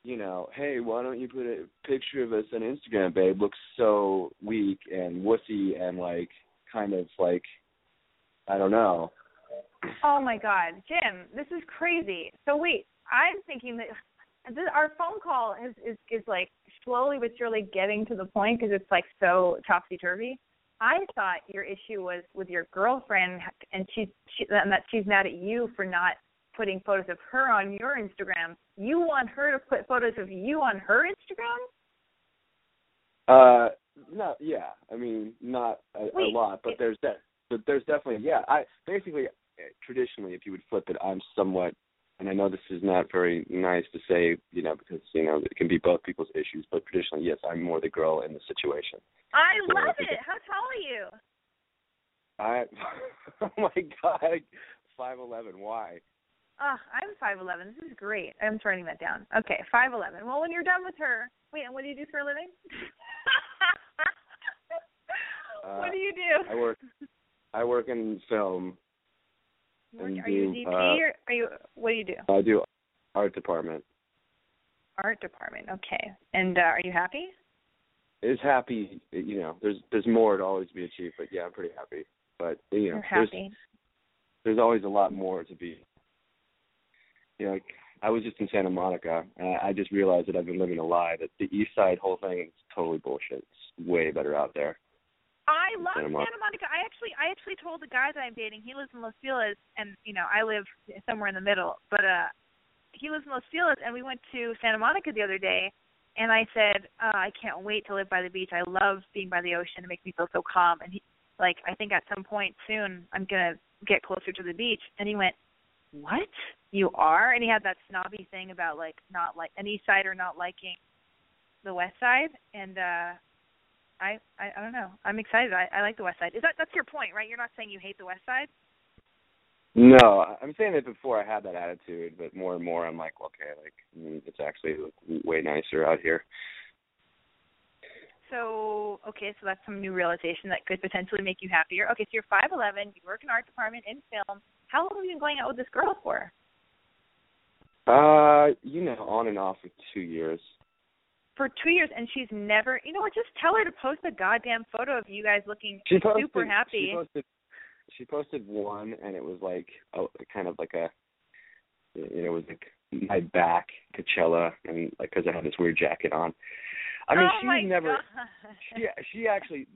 you know, hey, why don't you put a picture of us on Instagram, babe? Looks so weak and wussy and like kind of like, I don't know. Oh my God, Jim, this is crazy. So wait, I'm thinking that this, our phone call is, is is like slowly but surely getting to the point because it's like so topsy turvy. I thought your issue was with your girlfriend, and she's she, and that she's mad at you for not putting photos of her on your Instagram. You want her to put photos of you on her Instagram? Uh, no, yeah. I mean, not a, a lot, but it- there's that. But there's definitely, yeah. I basically, uh, traditionally, if you would flip it, I'm somewhat, and I know this is not very nice to say, you know, because you know it can be both people's issues. But traditionally, yes, I'm more the girl in the situation. I Yeah, love it. How tall are you? I, *laughs* oh my god, five eleven. Why? Oh, I'm five eleven. This is great. I'm writing that down. Okay, five eleven. Well, when you're done with her, wait, and what do you do for a living? Uh, *laughs* what do you do? I work. I work in film. Work- are you a DP uh, or are you? What do you do? I do art department. Art department. Okay. And uh, are you happy? Is happy, you know. There's there's more to always be achieved, but yeah, I'm pretty happy. But you know, You're there's there's always a lot more to be. You know, like, I was just in Santa Monica, and I, just realized that I've been living a lie. That the East Side whole thing is totally bullshit. It's way better out there. I love Santa Santa Monica. Monica. I actually, I actually told the guy that I'm dating. He lives in Los Feliz, and you know, I live somewhere in the middle. But uh, he lives in Los Feliz, and we went to Santa Monica the other day. And I said, uh, I can't wait to live by the beach. I love being by the ocean. It makes me feel so calm. And he, like, I think at some point soon I'm gonna get closer to the beach. And he went, What? You are? And he had that snobby thing about like not like an East Sider not liking the West Side. And uh I, I I don't know. I'm excited. I, I like the West Side. Is that that's your point, right? You're not saying you hate the West Side. No, I'm saying that before I had that attitude, but more and more I'm like, okay, like mm, it's actually way nicer out here. So okay, so that's some new realization that could potentially make you happier. Okay, so you're five eleven, you work in art department in film. How long have you been going out with this girl for? Uh, you know, on and off for two years. For two years, and she's never. You know what? Just tell her to post a goddamn photo of you guys looking She posted, super happy. She posted, she posted one, and it was like a kind of like a, you know, it was like my back Coachella, and like because I had this weird jacket on. I mean, oh she's never. God. She she actually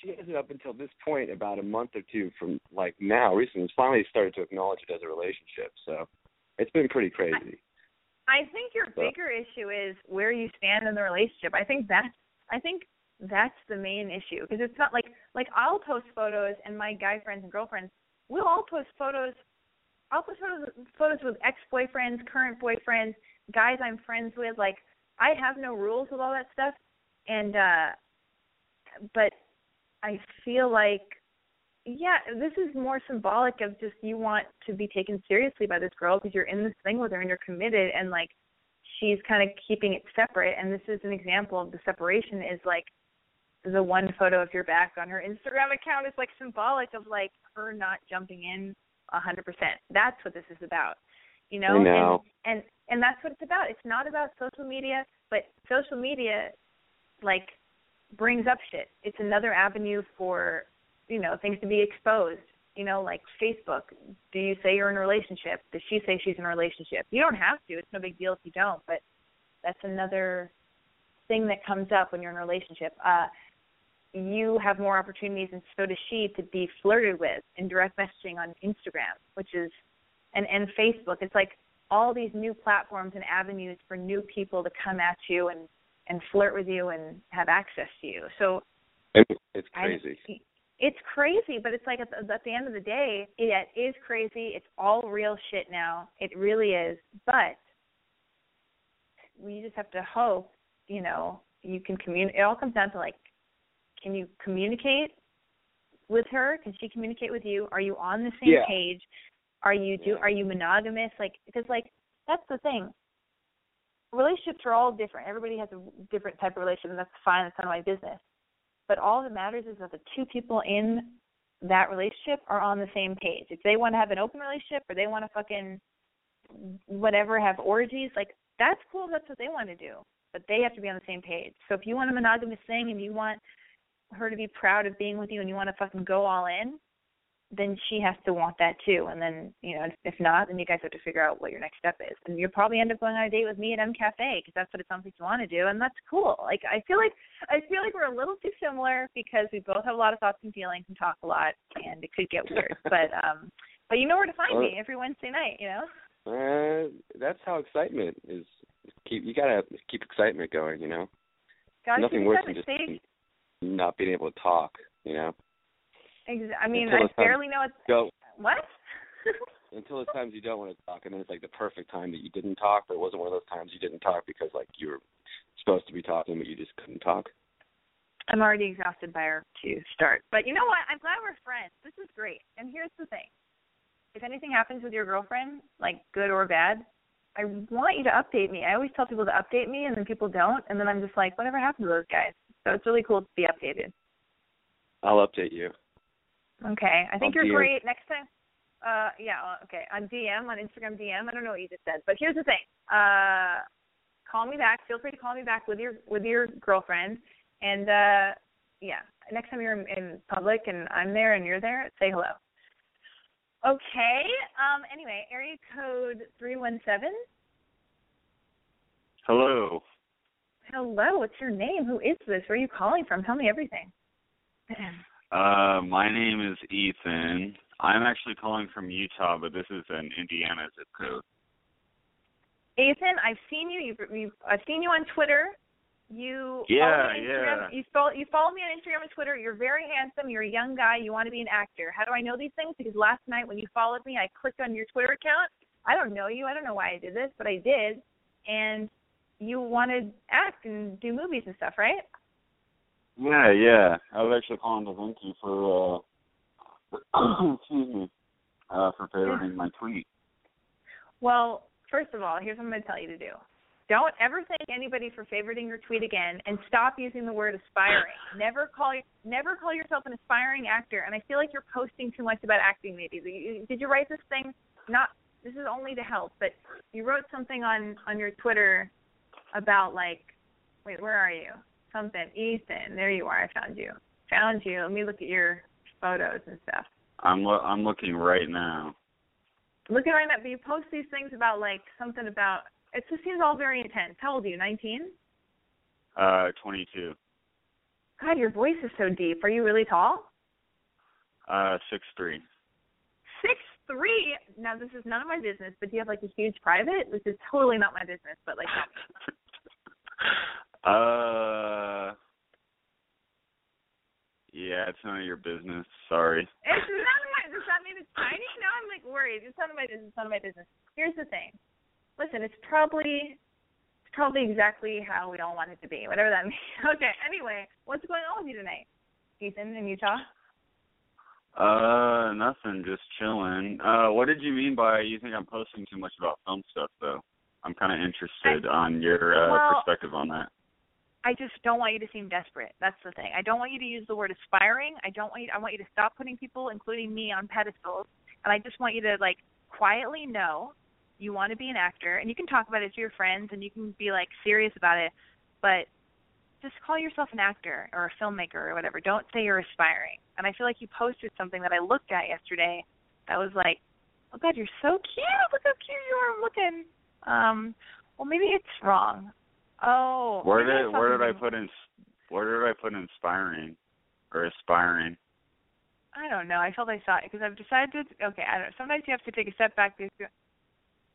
she hasn't up until this point about a month or two from like now recently finally started to acknowledge it as a relationship. So it's been pretty crazy. I think your So- bigger issue is where you stand in the relationship. I think that's I think that's the main issue because it's not like like I'll post photos and my guy friends and girlfriends we'll all post photos. I'll post photos photos with ex boyfriends, current boyfriends, guys I'm friends with. Like I have no rules with all that stuff, and uh but I feel like yeah, this is more symbolic of just you want to be taken seriously by this girl because you're in this thing with her and you're committed and like she's kind of keeping it separate and this is an example of the separation is like the one photo of your back on her Instagram account is like symbolic of like her not jumping in a hundred percent. That's what this is about. You know? Know. And, and and that's what it's about. It's not about social media, but social media like brings up shit. It's another avenue for, you know, things to be exposed. You know, like Facebook. Do you say you're in a relationship? Does she say she's in a relationship? You don't have to. It's no big deal if you don't, but that's another thing that comes up when you're in a relationship. Uh you have more opportunities and so does she to be flirted with in direct messaging on Instagram, which is and and Facebook. It's like all these new platforms and avenues for new people to come at you and and flirt with you and have access to you. So It, it's I- crazy. it's crazy, but it's like at the, at the end of the day, it is crazy. It's all real shit now. It really is. But we just have to hope, you know, you can communicate. It all comes down to like, can you communicate with her? Can she communicate with you? Are you on the same Yeah. page? Are you do? Are you monogamous? Like, because like that's the thing. relationships are all different. Everybody has a different type of relationship, and that's fine. That's none of my business. But all that matters is that the two people in that relationship are on the same page. If they want to have an open relationship or they want to fucking whatever have orgies, like that's cool. That's what they want to do. But they have to be on the same page. So if you want a monogamous thing and you want her to be proud of being with you and you want to fucking go all in, then she has to want that too. And then, you know, if not, then you guys have to figure out what your next step is. And you'll probably end up going on a date with me at M Cafe because that's what it sounds like you want to do, and that's cool. Like I feel like I feel like we're a little too similar because we both have a lot of thoughts and feelings and talk a lot, and it could get weird. *laughs* but um, but you know where to find Well- me every Wednesday night. You know. Uh, that's how excitement is. Keep you gotta keep excitement going. You know, Gotta nothing worse than just not being able to talk. You know, Ex- I mean, I barely know it's go what. *laughs* until there's times you don't want to talk, and then it's like the perfect time that you didn't talk, but it wasn't one of those times you didn't talk because like you were supposed to be talking, but you just couldn't talk. I'm already exhausted by our to start. But you know what? I'm glad we're friends. This is great. And here's the thing. If anything happens with your girlfriend, like good or bad, I want you to update me. I always tell people to update me and then people don't and then I'm just like, whatever happened to those guys? So it's really cool to be updated. I'll update you. Okay. I think I'll you're DM. great. Next time uh yeah, okay. On DM, on Instagram DM. I don't know what you just said. But here's the thing. Uh call me back. Feel free to call me back with your with your girlfriend and uh yeah, next time you're in, in public and I'm there and you're there, say hello. Okay. Um anyway, area code 317. Hello. Hello, what's your name? Who is this? Where are you calling from? Tell me everything. Uh, my name is Ethan. I'm actually calling from Utah, but this is an Indiana zip code. Ethan, I've seen you. You've, you've I've seen you on Twitter. You Yeah, follow me on Instagram. yeah. You follow you follow me on Instagram and Twitter. You're very handsome. You're a young guy. You want to be an actor. How do I know these things? Because last night when you followed me, I clicked on your Twitter account. I don't know you. I don't know why I did this, but I did. And you want to act and do movies and stuff, right? Yeah, yeah. I was actually calling to thank you for uh *clears throat* excuse me. Uh for favoriting my tweet. Well, first of all, here's what I'm going to tell you to do. Don't ever thank anybody for favoriting your tweet again, and stop using the word aspiring. Never call never call yourself an aspiring actor. And I feel like you're posting too much about acting. Maybe did you write this thing? Not this is only to help, but you wrote something on on your Twitter about like, wait, where are you? Something, Ethan. There you are. I found you. Found you. Let me look at your photos and stuff. I'm lo- I'm looking right now. looking right now, but you post these things about like something about. It just seems all very intense. How old are you? Nineteen. Uh 22. God, your voice is so deep. Are you really tall? Uh six three. Six three. Now this is none of my business, but do you have like a huge private? This is totally not my business, but like. *laughs* Uh Yeah, it's none of your business. Sorry. It's none of my. Does that mean it's tiny? Now I'm like worried. It's none of my business. It's none of my business. Here's the thing. Listen, it's probably it's probably exactly how we all want it to be. Whatever that *laughs* means. Okay. Anyway, what's going on with you tonight, Ethan in Utah? Uh, nothing, just chilling. Uh, what did you mean by you think I'm posting too much about film stuff, though? I'm kind of interested on your uh, Well- perspective on that. I just don't want you to seem desperate. That's the thing. I don't want you to use the word aspiring. I don't want you. I want you to stop putting people, including me, on pedestals. And I just want you to like quietly know you want to be an actor, and you can talk about it to your friends, and you can be like serious about it. But just call yourself an actor or a filmmaker or whatever. Don't say you're aspiring. And I feel like you posted something that I looked at yesterday that was like, oh God, you're so cute. Look how cute you are looking. Um, well, maybe it's wrong. Oh, Where did where did I put in where did I put inspiring or aspiring? I don't know. I felt I saw it because I've decided to. Okay, I don't. know. Sometimes you have to take a step back. Because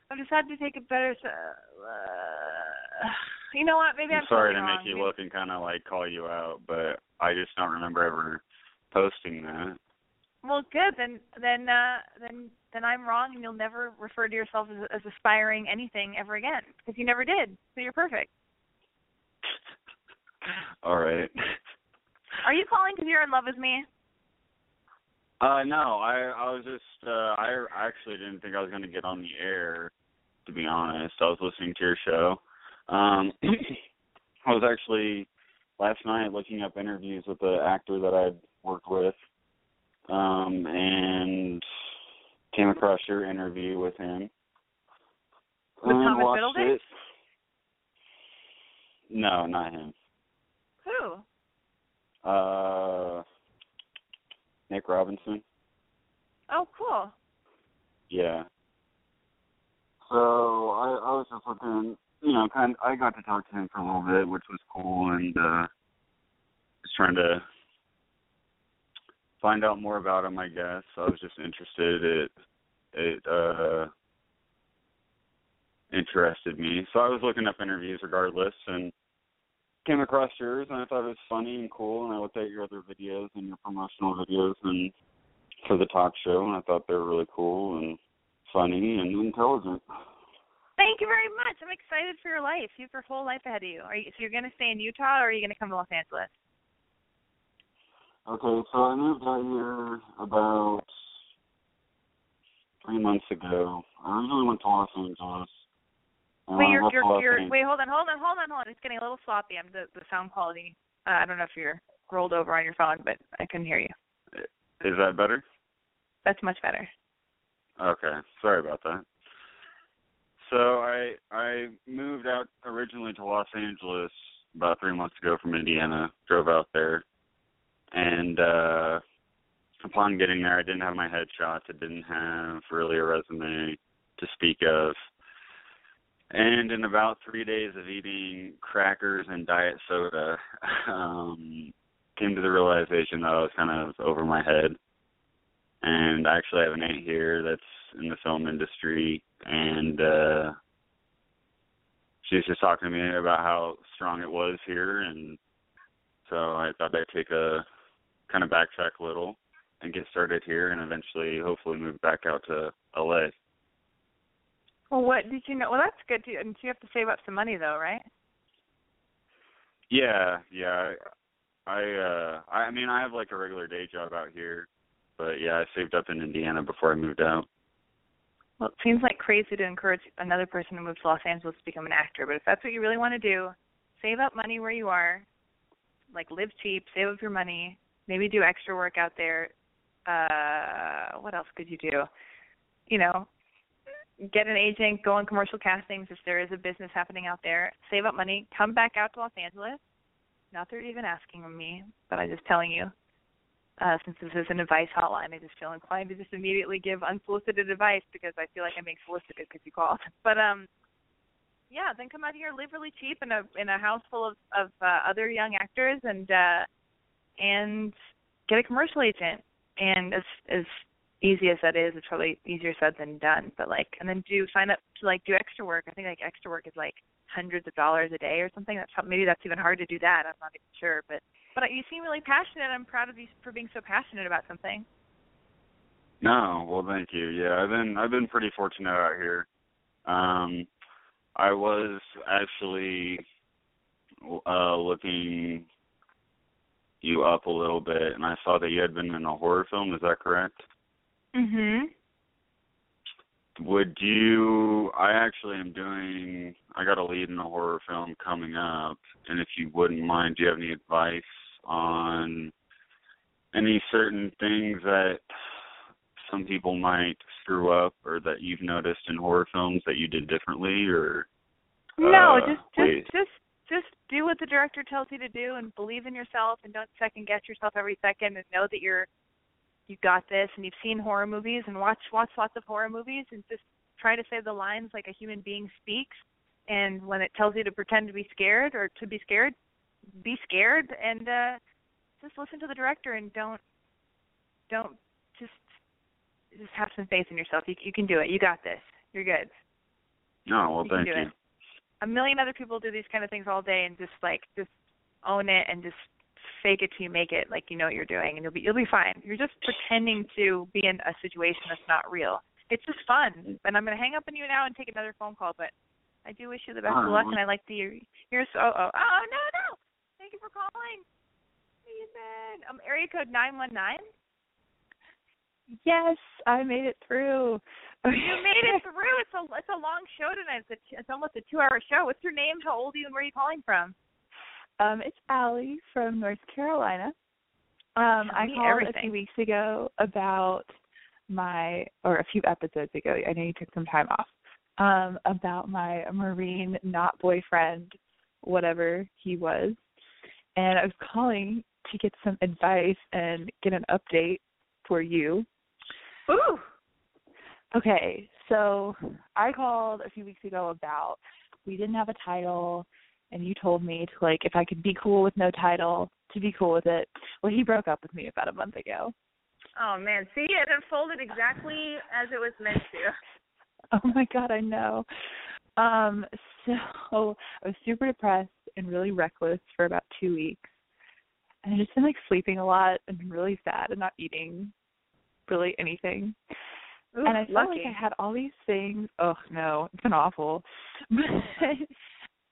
I've decided to take a better. Uh, you know what? Maybe I'm, I'm sorry to totally make you Maybe- look and kind of like call you out, but I just don't remember ever posting that. Well, good. Then, then, uh, then, then I'm wrong, and you'll never refer to yourself as, as aspiring anything ever again because you never did. So you're perfect. *laughs* All right. Are you calling because you're in love with me? Uh no, I I was just uh I actually didn't think I was going to get on the air to be honest. I was listening to your show Um, *clears throat* I was actually last night looking up interviews with the actor that I'd worked with, um, and came across your interview with him. With and Thomas watched it. No, not him. Who? Uh, Nick Robinson. Oh, cool. Yeah. So I I was just looking, you know, kind. I got to talk to him for a little bit, which was cool, and uh just trying to find out more about him. I guess I was just interested. It it uh interested me, so I was looking up interviews regardless, and came across yours, and I thought it was funny and cool. And I looked at your other videos and your promotional videos, and for the talk show, and I thought they were really cool and funny and intelligent. Thank you very much. I'm excited for your life. You have your whole life ahead of you. Are you so you're going to stay in Utah or are you going to come to Los Angeles? Okay, so I moved out here about three months ago. I originally went to Los Angeles. Wait, you're you're, you're wait, hold on, hold on, hold on, hold on. It's getting a little sloppy. I'm the the sound quality. Uh, I don't know if you're rolled over on your phone, but I couldn't hear you. is that better? That's much better. Okay, sorry about that. So I I moved out originally to Los Angeles about three months ago from Indiana. Drove out there, and uh upon getting there, I didn't have my headshots. I didn't have really a resume to speak of. And in about three days of eating crackers and diet soda, *laughs* um, came to the realization that I was kind of over my head and I actually have an aunt here that's in the film industry and uh she's just talking to me about how strong it was here and so I thought I'd take a kind of backtrack a little and get started here and eventually hopefully move back out to LA. Well, what did you know? Well, that's good too. And you have to save up some money though, right? Yeah, yeah. I uh I mean I have like a regular day job out here, but yeah, I saved up in Indiana before I moved out. Well, it seems like crazy to encourage another person to move to Los Angeles to become an actor, but if that's what you really want to do, save up money where you are, like live cheap, save up your money, maybe do extra work out there. Uh what else could you do? You know, get an agent, go on commercial castings if there is a business happening out there. Save up money, come back out to Los Angeles. Not that you're even asking me, but I'm just telling you. Uh, since this is an advice hotline, I just feel inclined to just immediately give unsolicited advice because I feel like I'm being solicited because you called. *laughs* But um, yeah, then come out here, live really cheap in a in a house full of of uh, other young actors, and uh, and get a commercial agent. And as as easy as that is, it's probably easier said than done. But like, and then do sign up to like do extra work. I think like extra work is like hundreds of dollars a day or something. That's maybe that's even hard to do that. I'm not even sure, but but you seem really passionate. I'm proud of you for being so passionate about something. No, well, thank you. Yeah, I've been I've been pretty fortunate out here. Um, I was actually uh looking you up a little bit, and I saw that you had been in a horror film. Is that correct? Mhm. Would you? I actually am doing. I got a lead in a horror film coming up, and if you wouldn't mind, do you have any advice on any certain things that some people might screw up, or that you've noticed in horror films that you did differently, or No, uh, just wait. just just just do what the director tells you to do and believe in yourself and don't second guess yourself every second and know that you're you got this and you've seen horror movies and watch watch lots of horror movies and just try to say the lines like a human being speaks and when it tells you to pretend to be scared or to be scared be scared and uh just listen to the director and don't don't just just have some faith in yourself you you can do it you got this you're good No, well, you thank you. it. A million other people do these kind of things all day and just like just own it and just fake it till you make it like you know what you're doing and you'll be you'll be fine. You're just pretending to be in a situation that's not real. It's just fun. And I'm gonna hang up on you now and take another phone call, but I do wish you the best All of luck and I like to hear here's oh oh oh no no. Thank you for calling. Ethan. Um area code nine one nine. Yes, I made it through. You made it through. It's a it's a long show tonight. It's a, it's almost a two hour show. What's your name? How old are you? And where are you calling from? Um, it's Allie from North Carolina. Um, I called everything. a few weeks ago about my, or a few episodes ago. I know you took some time off. Um, about my Marine not boyfriend, whatever he was, and I was calling to get some advice and get an update for you. Ooh. Okay, so I called a few weeks ago about we didn't have a title and you told me to like if I could be cool with no title, to be cool with it. Well, he broke up with me about a month ago. Oh man, see it unfolded exactly as it was meant to. *laughs* Oh my god, I know. Um so I was super depressed and really reckless for about 2 weeks. And I've just been like sleeping a lot and really sad and not eating really anything. Ooh, and I felt lucky. like I had all these things. Oh no, it's been awful. *laughs* But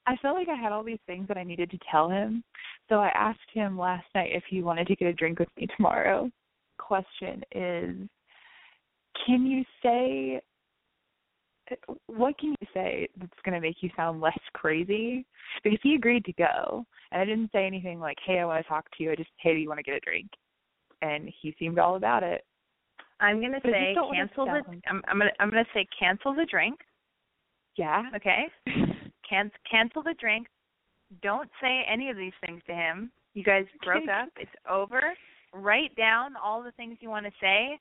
I felt like I had all these things that I needed to tell him. So I asked him last night if he wanted to get a drink with me tomorrow. Question is, can you say what can you say that's going to make you sound less crazy? Because he agreed to go, and I didn't say anything like, "Hey, I want to talk to you." I just, "Hey, do you want to get a drink?" And he seemed all about it. I'm gonna But say just don't wanna cancel the. I'm, I'm gonna I'm gonna say cancel the drink. Yeah. Okay. *laughs* Can cancel the drink. Don't say any of these things to him. You guys broke up. *laughs* It's over. Write down all the things you want to say,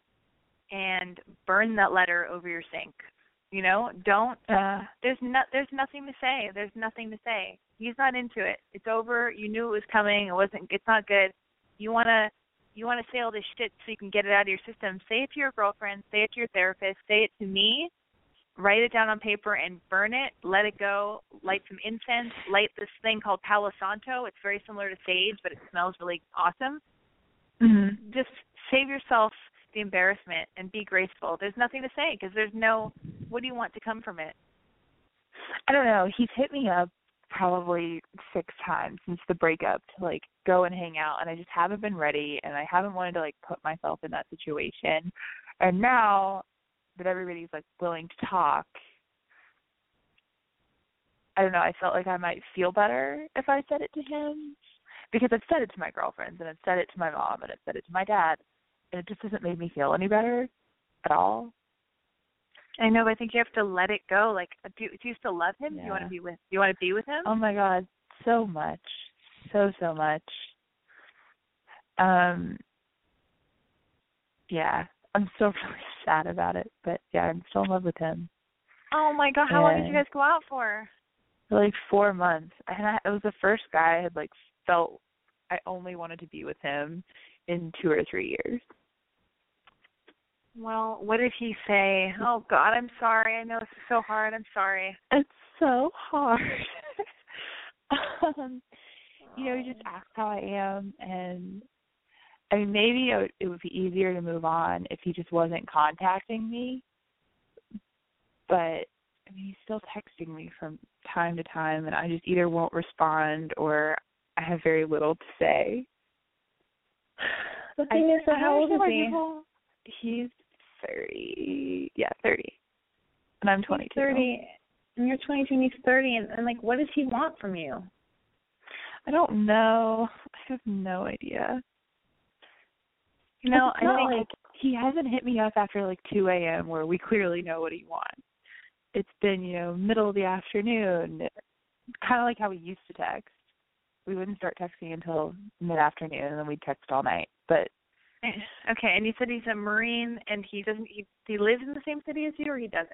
and burn that letter over your sink. You know, don't. Uh, There's no. There's nothing to say. There's nothing to say. He's not into it. It's over. You knew it was coming. It wasn't. It's not good. You wanna. You want to say all this shit so you can get it out of your system. Say it to your girlfriend. Say it to your therapist. Say it to me write it down on paper and burn it, let it go, light some incense, light this thing called Palo Santo. It's very similar to sage, but it smells really awesome. mm-hmm. Just save yourself the embarrassment and be graceful. There's nothing to say because there's no what do you want to come from it? I don't know. He's hit me up probably six times since the breakup to like go and hang out and I just haven't been ready and I haven't wanted to like put myself in that situation. And now that everybody's like willing to talk, I don't know, I felt like I might feel better if I said it to him because I've said it to my girlfriends and I've said it to my mom and I've said it to my dad and it just doesn't make me feel any better at all. I know, but I think you have to let it go. Like, do, do you still love him? Do you want to be with? Do you want to be with him? Oh my god, so much. So so much. Um yeah, I'm so *laughs* really sad about it, but yeah, I'm still in love with him. Oh my god, how long did you guys go out for? Like 4 months. And I, it was the first guy I had like felt I only wanted to be with him in 2 or 3 years. Well, what did he say? Oh God, I'm sorry. I know this is so hard. I'm sorry. It's so hard. *laughs* um, you know, he just asked how I am, and I mean, maybe it would, it would be easier to move on if he just wasn't contacting me. But I mean, he's still texting me from time to time, and I just either won't respond or I have very little to say. The I- thing is, I how old is he? people- He's thirty. Yeah, thirty. And I'm twenty two. He's thirty, and you're 22, and he's 30, and, and like, what does he want from you? I don't know. I have no idea. You know, I think like he hasn't hit me up after like two AM where we clearly know what he wants. It's been, you know, middle of the afternoon. Kinda like how we used to text. We wouldn't start texting until mid afternoon and then we'd text all night. But *laughs* Okay, and you said he's a Marine, and he doesn't. He, he lives in the same city as you, or he doesn't.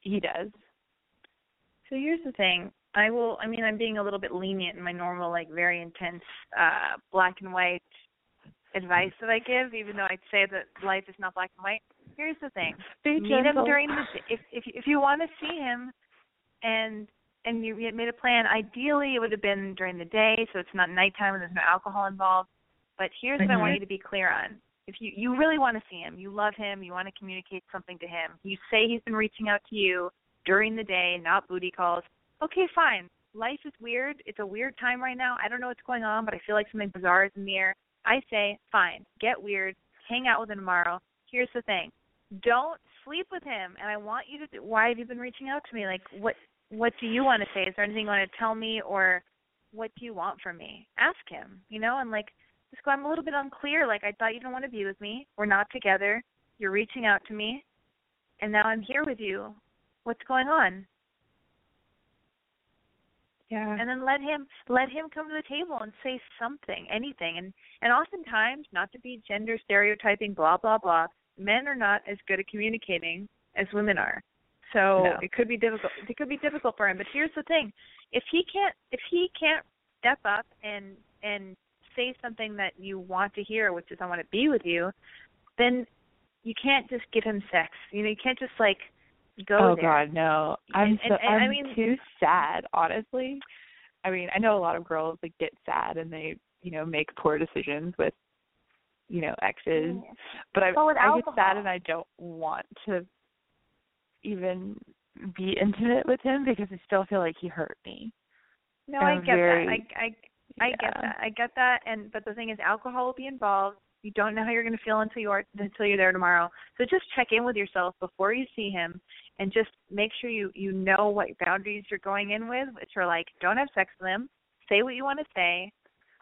he does. So here's the thing. I will. I mean, I'm being a little bit lenient in my normal, like, very intense, uh, black and white advice that I give, even though I'd say that life is not black and white. Here's the thing. Be meet him during the if if if you want to see him, and and you made a plan. Ideally, it would have been during the day, so it's not nighttime and there's no alcohol involved. But here's what I want Mhm. you to be clear on. If you you really want to see him, you love him, you want to communicate something to him. You say he's been reaching out to you during the day, not booty calls. Okay, fine. Life is weird. It's a weird time right now. I don't know what's going on, but I feel like something bizarre is in the air. I say, fine, get weird, hang out with him tomorrow. Here's the thing. Don't sleep with him and I want you to why have you been reaching out to me? Like what what do you want to say? Is there anything you want to tell me or what do you want from me? Ask him, you know, and like just go, I'm a little bit unclear. Like I thought you didn't want to be with me. We're not together. You're reaching out to me and now I'm here with you. What's going on? Yeah. And then let him let him come to the table and say something, anything. And and oftentimes, not to be gender stereotyping, blah blah blah, men are not as good at communicating as women are. So No. it could be difficult. It could be difficult for him. But here's the thing: if he can't, if he can't step up and and say something that you want to hear, which is "I want to be with you," then you can't just give him sex. You know, you can't just like go oh there. God, no! I'm And- so and- and I I'm mean- too sad, honestly. I mean, I know a lot of girls like get sad and they, you know, make poor decisions with, you know, exes. But I with I get sad and I don't want to even be intimate with him because I still feel like he hurt me. No, I get very- that. I I I get that. I get that. And but the thing is, alcohol will be involved. You don't know how you're going to feel until you are until you're there tomorrow. So just check in with yourself before you see him, and just make sure you you know what boundaries you're going in with, which are like don't have sex with him, say what you want to say,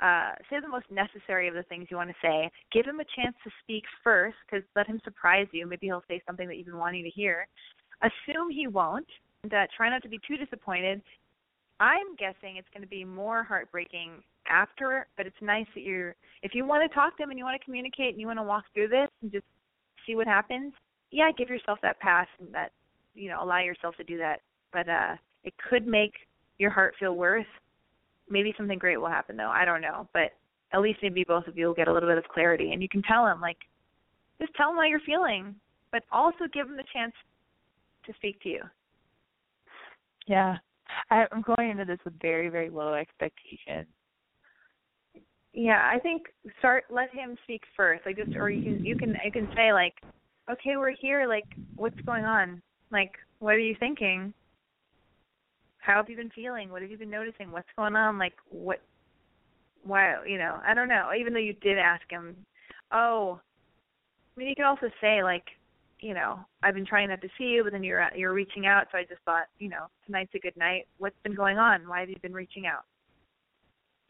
uh, say the most necessary of the things you want to say. Give him a chance to speak first, because let him surprise you. Maybe he'll say something that you've been wanting to hear. Assume he won't. And, uh, try not to be too disappointed. I'm guessing it's going to be more heartbreaking after, but it's nice that you're if you want to talk to him and you want to communicate and you want to walk through this and just see what happens. Yeah, give yourself that pass and that you know, allow yourself to do that. But uh it could make your heart feel worse. Maybe something great will happen though. I don't know, but at least maybe both of you will get a little bit of clarity and you can tell him like just tell him how you're feeling, but also give him the chance to speak to you. Yeah. I'm going into this with very, very low expectations. Yeah, I think start let him speak first. Like just or you can you can you can say like, Okay, we're here, like what's going on? Like, what are you thinking? How have you been feeling? What have you been noticing? What's going on? Like what why you know, I don't know. Even though you did ask him, Oh I mean you could also say like, you know, I've been trying not to see you but then you're you're reaching out, so I just thought, you know, tonight's a good night. What's been going on? Why have you been reaching out?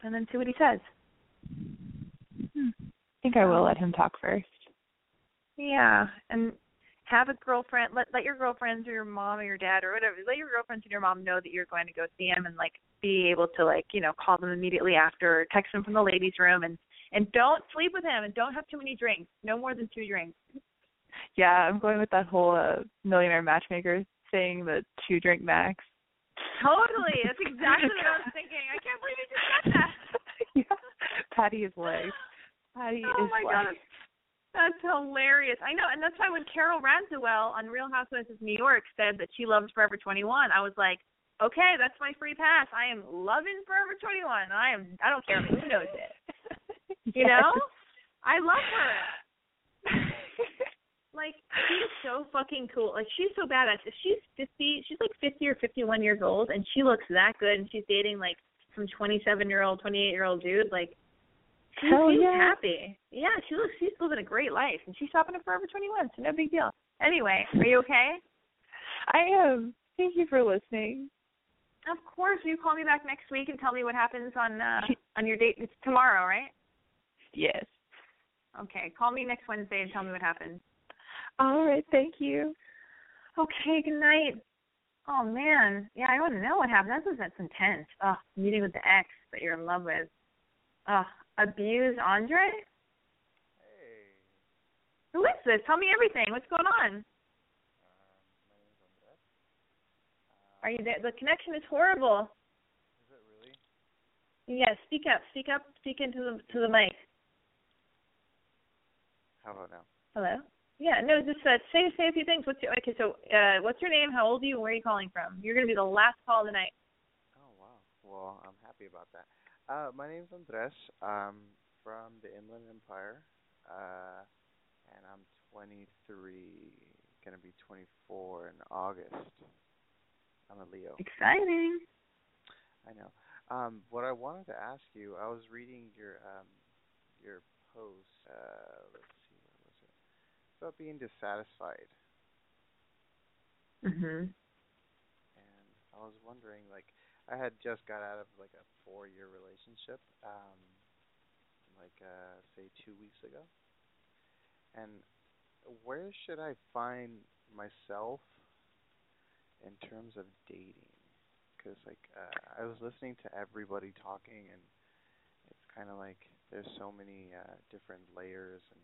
And then see what he says. Hmm. I think I will let him talk first. Yeah, and have a girlfriend. Let let your girlfriends or your mom or your dad or whatever. Let your girlfriends and your mom know that you're going to go see him, and like be able to like you know call them immediately after, or text them from the ladies' room, and and don't sleep with him, and don't have too many drinks. No more than two drinks. Yeah, I'm going with that whole uh, millionaire matchmaker thing, the two drink max. Totally, that's exactly what I was *laughs* thinking. I can't believe you just said that. *laughs* yeah. Patti is life. Patti Oh is my life. god. That's hilarious. I know, and that's why when Carole Radziwill on Real Housewives of New York said that she loves Forever 21, I was like, okay, that's my free pass. I am loving Forever 21. I am. I don't care who knows it. *laughs* You know, I love her. *laughs* Like she's so fucking cool. Like she's so badass. If she's 50, she's like 50 or 51 years old, and she looks that good, and she's dating like some 27 year old, 28 year old dude. Like she Hell seems yeah. happy. Yeah, she looks. She's living a great life, and she's shopping at Forever 21. So no big deal. Anyway, are you okay? *laughs* I am. Thank you for listening. Of course. Will you call me back next week and tell me what happens on uh on your date? It's tomorrow, right? Yes. Okay. Call me next Wednesday and tell me what happens. All right. Thank you. Okay. Good night. Oh man, yeah, I want to know what happened. That's that's intense. Oh, meeting with the ex that you're in love with. Oh, abuse Andre. Hey, Who is this? Tell me everything. What's going on? um, my name's Andres. Uh, Are you there? The connection is horrible. Is it really? Yeah, speak up. Speak up. Speak into the to the mic. How about now? Hello. Yeah, no, just uh, say say a few things. What's your okay? So, uh, what's your name? How old are you? Where are you calling from? You're gonna be the last call tonight. Oh wow. Well, I'm happy about that. Uh, my name's Andres. I'm from the Inland Empire. Uh, and I'm 23. Gonna be 24 in August. I'm a Leo. Exciting. I know. Um, what I wanted to ask you, I was reading your um your post. Uh, let's see, where was it? It's about being dissatisfied. Mhm. And I was wondering, like, I had just got out of like a four-year relationship, um, like uh, say two weeks ago, and where should I find myself in terms of dating? Because like uh, I was listening to everybody talking, and it's kind of like there's so many uh, different layers and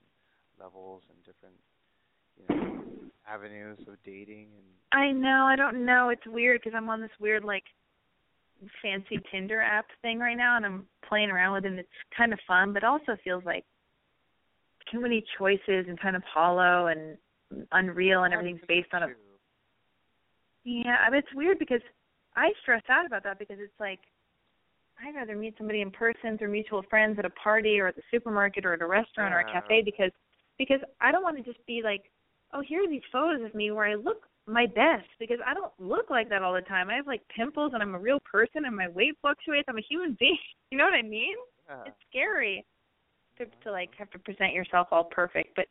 levels and different you know avenues of dating and I know. I don't know. It's weird because I'm on this weird like fancy Tinder app thing right now, and I'm playing around with it. and It's kind of fun, but also feels like too many choices and kind of hollow and unreal, and everything's based on a. Yeah, I mean, it's weird because I stress out about that because it's like I'd rather meet somebody in person through mutual friends at a party or at the supermarket or at a restaurant or a cafe because because I don't want to just be like, oh, here are these photos of me where I look my best because I don't look like that all the time. I have like pimples and I'm a real person and my weight fluctuates. I'm a human *laughs* being. You know what I mean? Yeah. It's scary to to like have to present yourself all perfect. But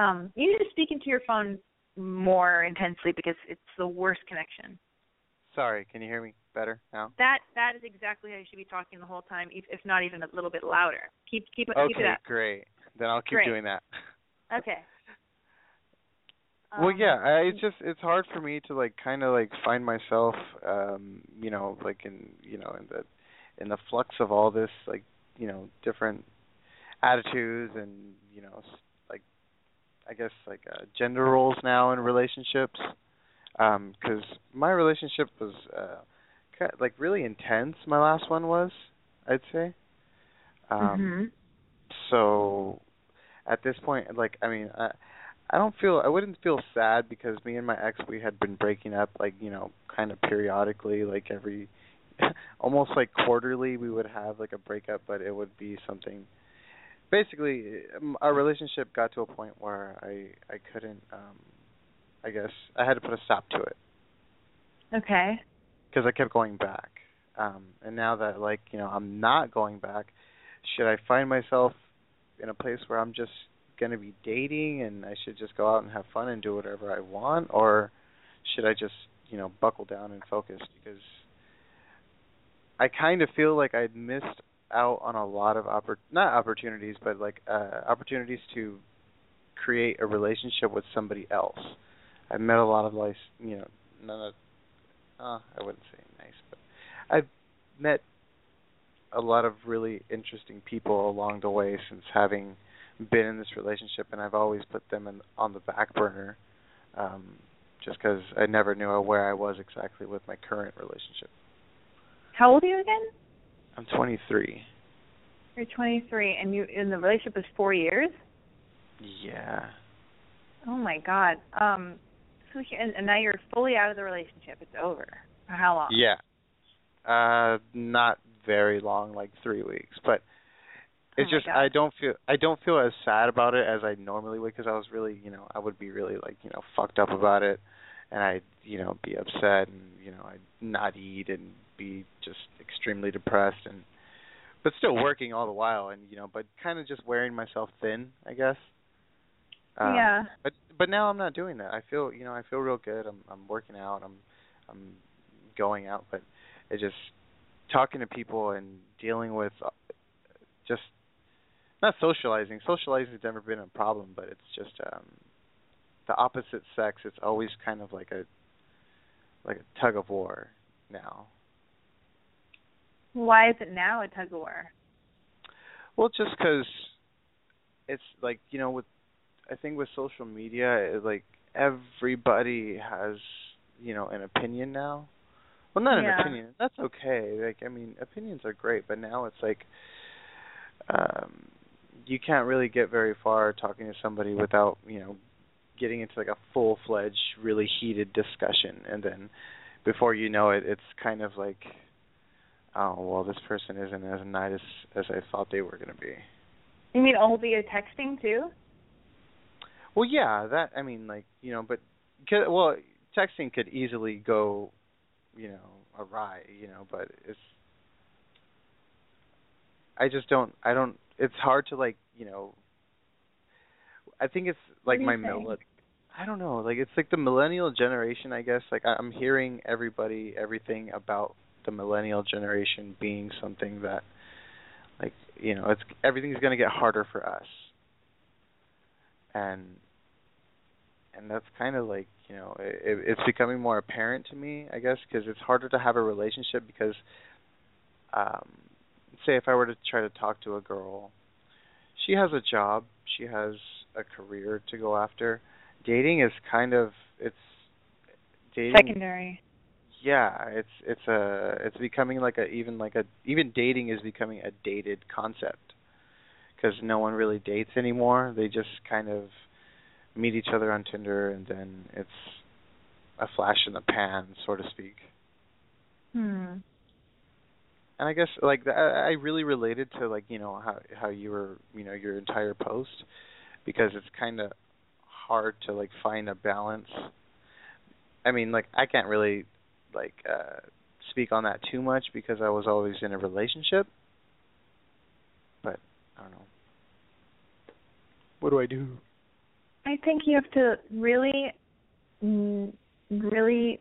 um you need to speak into your phone more intensely because it's the worst connection. Sorry, can you hear me better now? That that is exactly how you should be talking the whole time, if, if not even a little bit louder. Keep keep it keep it Okay, up. great. Then I'll keep Great. doing that. *laughs* Okay. Well, Um, yeah, I, it's just it's hard for me to like kind of like find myself, um, you know, like in you know in the in the flux of all this like you know different attitudes and you know like I guess like uh, gender roles now in relationships. Um, 'cause my relationship was uh, kind of, like really intense. My last one was, I'd say. Um, mhm. so at this point like i mean i i don't feel i wouldn't feel sad because me and my ex we had been breaking up like you know kind of periodically like every *laughs* almost like quarterly we would have like a breakup but it would be something basically um, our relationship got to a point where i i couldn't um i guess i had to put a stop to it Okay. because I kept going back. Um, and now that like you know I'm not going back, should I find myself in a place where I'm just going to be dating and I should just go out and have fun and do whatever I want, or should I just you know buckle down and focus? Because I kind of feel like I'd missed out on a lot of oppor- not opportunities, but like uh, opportunities to create a relationship with somebody else. I met a lot of like you know none of uh, I wouldn't say nice, but I've met a lot of really interesting people along the way since having been in this relationship, and I've always put them in, on the back burner, um, just because I never knew where I was exactly with my current relationship. How old are you again? I'm 23. You're 23, and you in the relationship is four years. Yeah. Oh my God. Um. So here, and, and now you're fully out of the relationship. It's over. For how long? Yeah. Uh, not very long, like three weeks, but it's Oh just. I don't feel I don't feel as sad about it as I normally would because I was really you know I would be really like you know fucked up about it, and I'd you know be upset and you know I'd not eat and be just extremely depressed and but still working all the while and you know but kind of just wearing myself thin I guess. Um, yeah. but but now I'm not doing that. I feel you know I feel real good. I'm I'm working out. I'm I'm going out, but it's just talking to people and dealing with uh, just not socializing. Socializing has never been a problem, but it's just um the opposite sex. It's always kind of like a like a tug of war now. Why is it now a tug of war? Well, just because it's like you know with I think with social media, it, like everybody has you know an opinion now. Well, not Yeah. an opinion. That's okay. Like I mean, opinions are great, but now it's like um you can't really get very far talking to somebody without you know getting into like a full fledged, really heated discussion, and then before you know it, it's kind of like, oh well, this person isn't as nice as as I thought they were going to be. You mean all via texting too? Well, yeah, that I mean, like you know, but 'cause- well, texting could easily go, you know, awry, you know, but it's. I just don't. I don't. It's hard to like, you know. I think it's like my mili- I don't know, like it's like the millennial generation, I guess. Like I'm hearing everybody everything about the millennial generation being something that like, you know, it's everything's going to get harder for us. And and that's kind of like, you know, it, it's becoming more apparent to me, I guess, because it's harder to have a relationship because um say if I were to try to talk to a girl, she has a job, she has a career to go after. Dating is kind of it's dating Secondary. yeah, it's it's a it's becoming like a even like a even dating is becoming a dated concept because no one really dates anymore. They just kind of meet each other on Tinder and then it's a flash in the pan, so to speak. Hmm. And I guess like I I really related to like you know how how you were you know your entire post because it's kind of hard to like find a balance. I mean, like I can't really like uh speak on that too much because I was always in a relationship. But I don't know. What do I do? I think you have to really, mm, really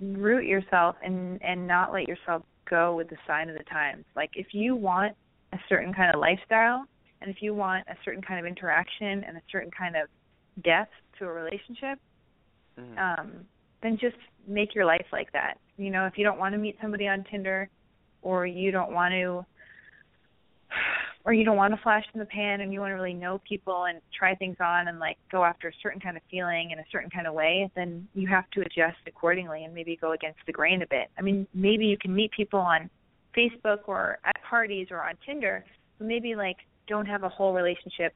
root yourself and and not let yourself go with the sign of the times. Like if you want a certain kind of lifestyle, and if you want a certain kind of interaction and a certain kind of depth to a relationship, Mm-hmm. um, then just make your life like that. You know, if you don't want to meet somebody on Tinder, or you don't want to, or you don't want to flash in the pan, and you want to really know people and try things on and like go after a certain kind of feeling in a certain kind of way, then you have to adjust accordingly and maybe go against the grain a bit. I mean, maybe you can meet people on Facebook or at parties or on Tinder, but maybe like don't have a whole relationship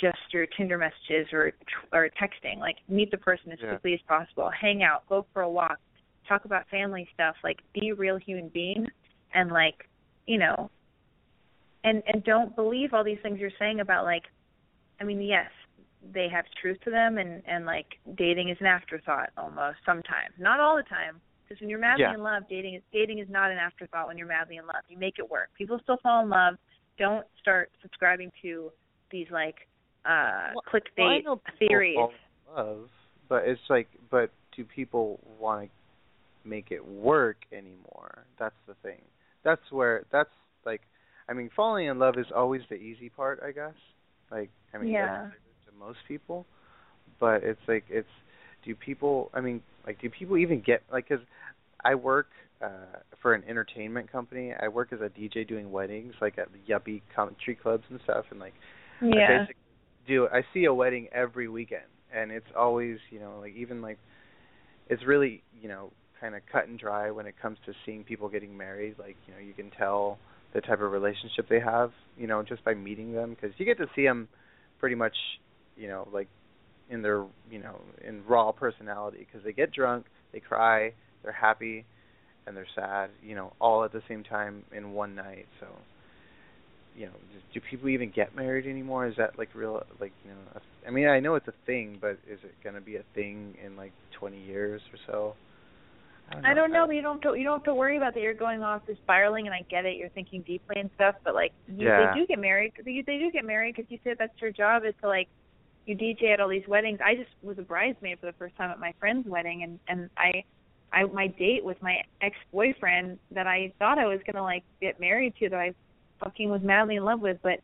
just through Tinder messages or or texting. Like meet the person as Yeah. quickly as possible, hang out, go for a walk, talk about family stuff, like be a real human being and like, you know, and and don't believe all these things you're saying about like I mean, yes, they have truth to them and and like dating is an afterthought almost sometimes. Not all the time. Because when you're madly Yeah. in love, dating is dating is not an afterthought when you're madly in love. You make it work. People still fall in love. Don't start subscribing to these like uh Well, I clickbait know theories. fall in love, but it's like, but do people want to make it work anymore? That's the thing. That's where that's like, I mean, falling in love is always the easy part, I guess. Like, I mean, Yeah. to most people, but it's like it's. Do people? I mean, like, do people even get like? Because I work uh for an entertainment company. I work as a DJ doing weddings, like at the yuppie country clubs and stuff, and like I Yeah. basically do I see a wedding every weekend and it's always, you know, like even like it's really, you know, kind of cut and dry when it comes to seeing people getting married, like, you know, you can tell the type of relationship they have, you know, just by meeting them because you get to see them pretty much, you know, like in their, you know, in raw personality because they get drunk, they cry, they're happy and they're sad, you know, all at the same time in one night. So you know, do people even get married anymore? Is that like real? Like, you know, a, I mean, I know it's a thing, but is it going to be a thing in like 20 years or so? I don't know. I don't know, but you don't have to, you don't have to worry about that. You're going off the spiraling, and I get it. You're thinking deeply and stuff, but like you, Yeah. they do get married. They, they do get married because you said that's your job is to like you DJ at all these weddings. I just was a bridesmaid for the first time at my friend's wedding, and and I, I my date with my ex boyfriend that I thought I was gonna like get married to that I fucking was madly in love with, but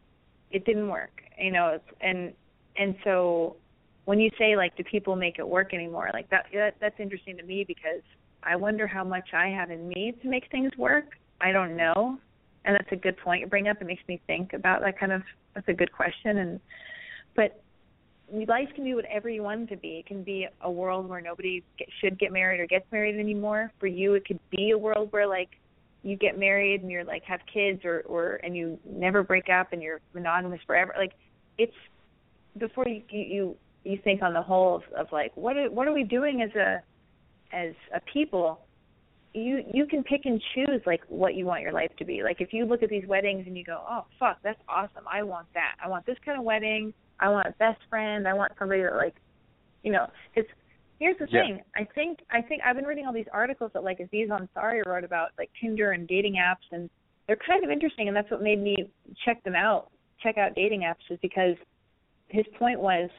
it didn't work. You know, it's, and and so when you say like do people make it work anymore like that, that that's interesting to me because i wonder how much i have in me to make things work. I don't know. And that's a good point you bring up. It makes me think about that kind of that's a good question. And but life can be whatever you want it to be. It can be a world where nobody get, should get married or gets married anymore. For you it could be a world where like you get married and you're like have kids or or and you never break up and you're monogamous forever. Like it's before you you you, think on the whole of, of like what are, what are we doing as a as a people you you can pick and choose like what you want your life to be. Like if you look at these weddings and you go oh fuck that's awesome. I want that. I want this kind of wedding. I want a best friend i want somebody that like you know it's here's the Yeah. thing. I think i think i've been reading all these articles that like aziz ansari wrote about like tinder and dating apps and they're kind of interesting and that's what made me check them out check out dating apps is because his point was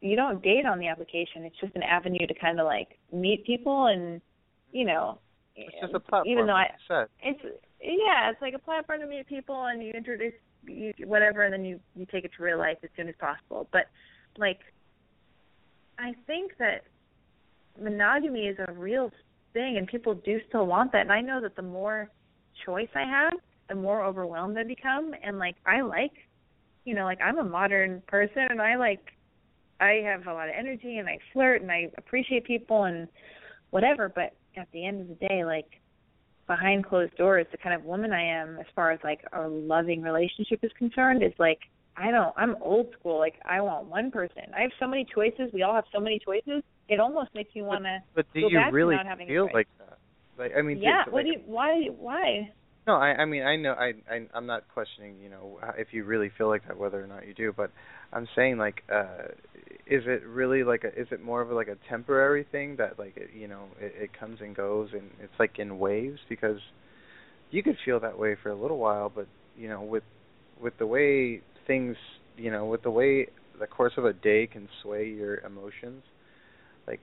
you don't date on the application. It's just an avenue to kind of like meet people and you know. It's just a platform. Even though I, like said. it's yeah, it's like a platform to meet people and you introduce you, whatever, and then you you take it to real life as soon as possible. But like, I think that monogamy is a real thing, and people do still want that. And I know that the more choice I have, the more overwhelmed I become. And like, I like, you know, like I'm a modern person, and I like, I have a lot of energy, and I flirt, and I appreciate people, and whatever. But at the end of the day, like behind closed doors, the kind of woman I am, as far as like a loving relationship is concerned, is like I don't. I'm old school. Like I want one person. I have so many choices. We all have so many choices. It almost makes you want to But do go you back really to not having feel like that? Like I mean, yeah. What do you? Why? Why? No, I I mean I know I, I I'm not questioning you know if you really feel like that whether or not you do, but I'm saying like uh is it really like a is it more of a, like a temporary thing that like it, you know it, it comes and goes and it's like in waves because you could feel that way for a little while, but you know with with the way things you know with the way the course of a day can sway your emotions, like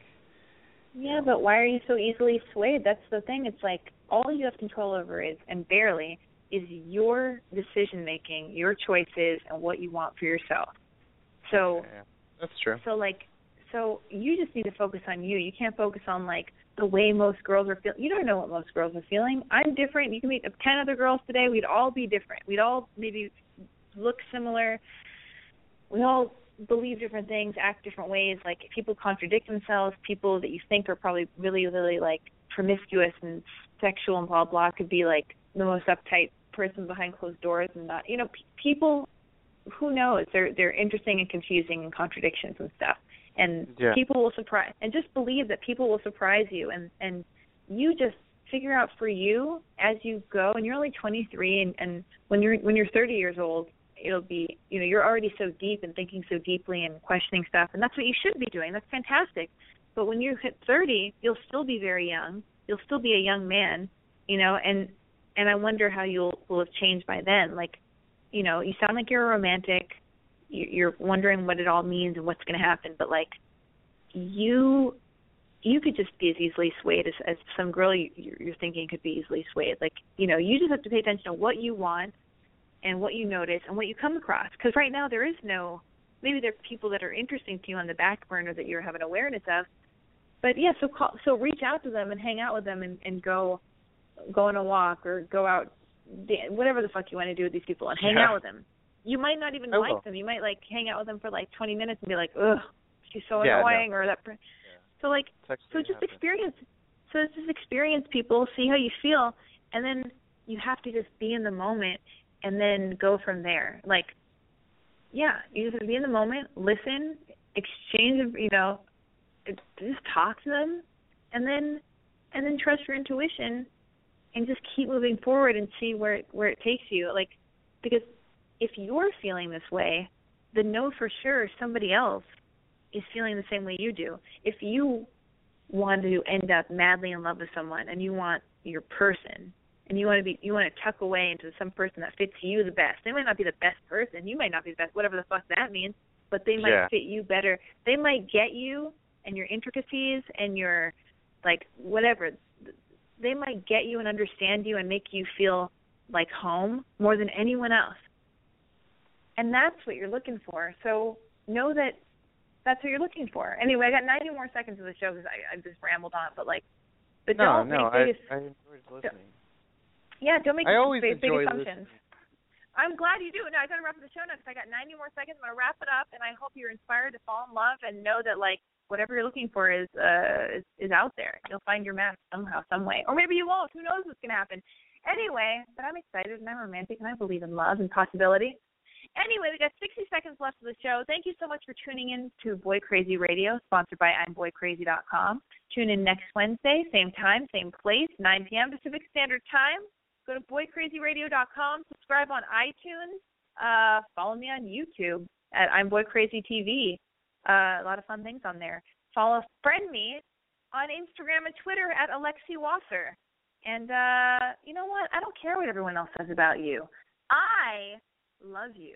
Yeah, but why are you so easily swayed? That's the thing. It's like all you have control over is, and barely, is your decision making, your choices, and what you want for yourself. So, yeah, that's true. so like, so you just need to focus on you. You can't focus on like the way most girls are feeling. You don't know what most girls are feeling. I'm different. You can meet ten other girls today. We'd all be different. We'd all maybe look similar. We all believe different things, act different ways. Like people contradict themselves. People that you think are probably really, really like promiscuous and sexual and blah blah could be like the most uptight person behind closed doors and not. You know, p- people. Who knows? They're they're interesting and confusing and contradictions and stuff. And Yeah. people will surprise. And just believe that people will surprise you. And and you just figure out for you as you go. And you're only 23. And and when you're when you're 30 years old, it'll be you know you're already so deep and thinking so deeply and questioning stuff and that's what you should be doing that's fantastic but when you hit 30 you'll still be very young you'll still be a young man you know and and i wonder how you'll will have changed by then like you know you sound like you're a romantic You- you're wondering what it all means and what's going to happen but like you you could just be as easily swayed as, as some girl you, you're you're thinking could be easily swayed like you know you just have to pay attention to what you want and what you notice and what you come across. Because right now there is no, maybe there are people that are interesting to you on the back burner that you have an awareness of. But yeah, so call, so reach out to them and hang out with them and, and go, go on a walk or go out, whatever the fuck you want to do with these people and hang Yeah. out with them. You might not even I like will. them. You might like hang out with them for like 20 minutes and be like, ugh, she's so Yeah, annoying or that. Per- So like, so just experience. So just experience people, see how you feel, and then you have to just be in the moment and then go from there. Like, yeah, you just have to be in the moment, listen, exchange, you know, just talk to them, and then and then trust your intuition, and just keep moving forward and see where it, where it takes you. Like, because if you're feeling this way, then know for sure somebody else is feeling the same way you do. If you want to end up madly in love with someone and you want your person and you want to be you want to tuck away into some person that fits you the best. They might not be the best person, you might not be the best, whatever the fuck that means, but they might Yeah. fit you better. They might get you and your intricacies and your like whatever. They might get you and understand you and make you feel like home more than anyone else. And that's what you're looking for. So know that that's what you're looking for. Anyway, I got 90 more seconds of the show because I, I just rambled on, but like, but no, don't no, make I I enjoyed listening. yeah, don't make I always big, big assumptions. I'm glad you do. No, I got to wrap up the show now because I got 90 more seconds. I'm gonna wrap it up, and I hope you're inspired to fall in love and know that like whatever you're looking for is uh is, is out there. You'll find your match somehow, some way, or maybe you won't. Who knows what's gonna happen? Anyway, but I'm excited and I'm romantic and I believe in love and possibility. Anyway, we got 60 seconds left of the show. Thank you so much for tuning in to Boy Crazy Radio, sponsored by I'mBoyCrazy.com. Tune in next Wednesday, same time, same place, 9 p.m. Pacific Standard Time. Go to BoyCrazyRadio.com. Subscribe on iTunes. Uh, follow me on YouTube at I'm Boy Crazy TV. Uh, a lot of fun things on there. Follow, friend me on Instagram and Twitter at Alexi Wasser. And uh, you know what? I don't care what everyone else says about you. I love you.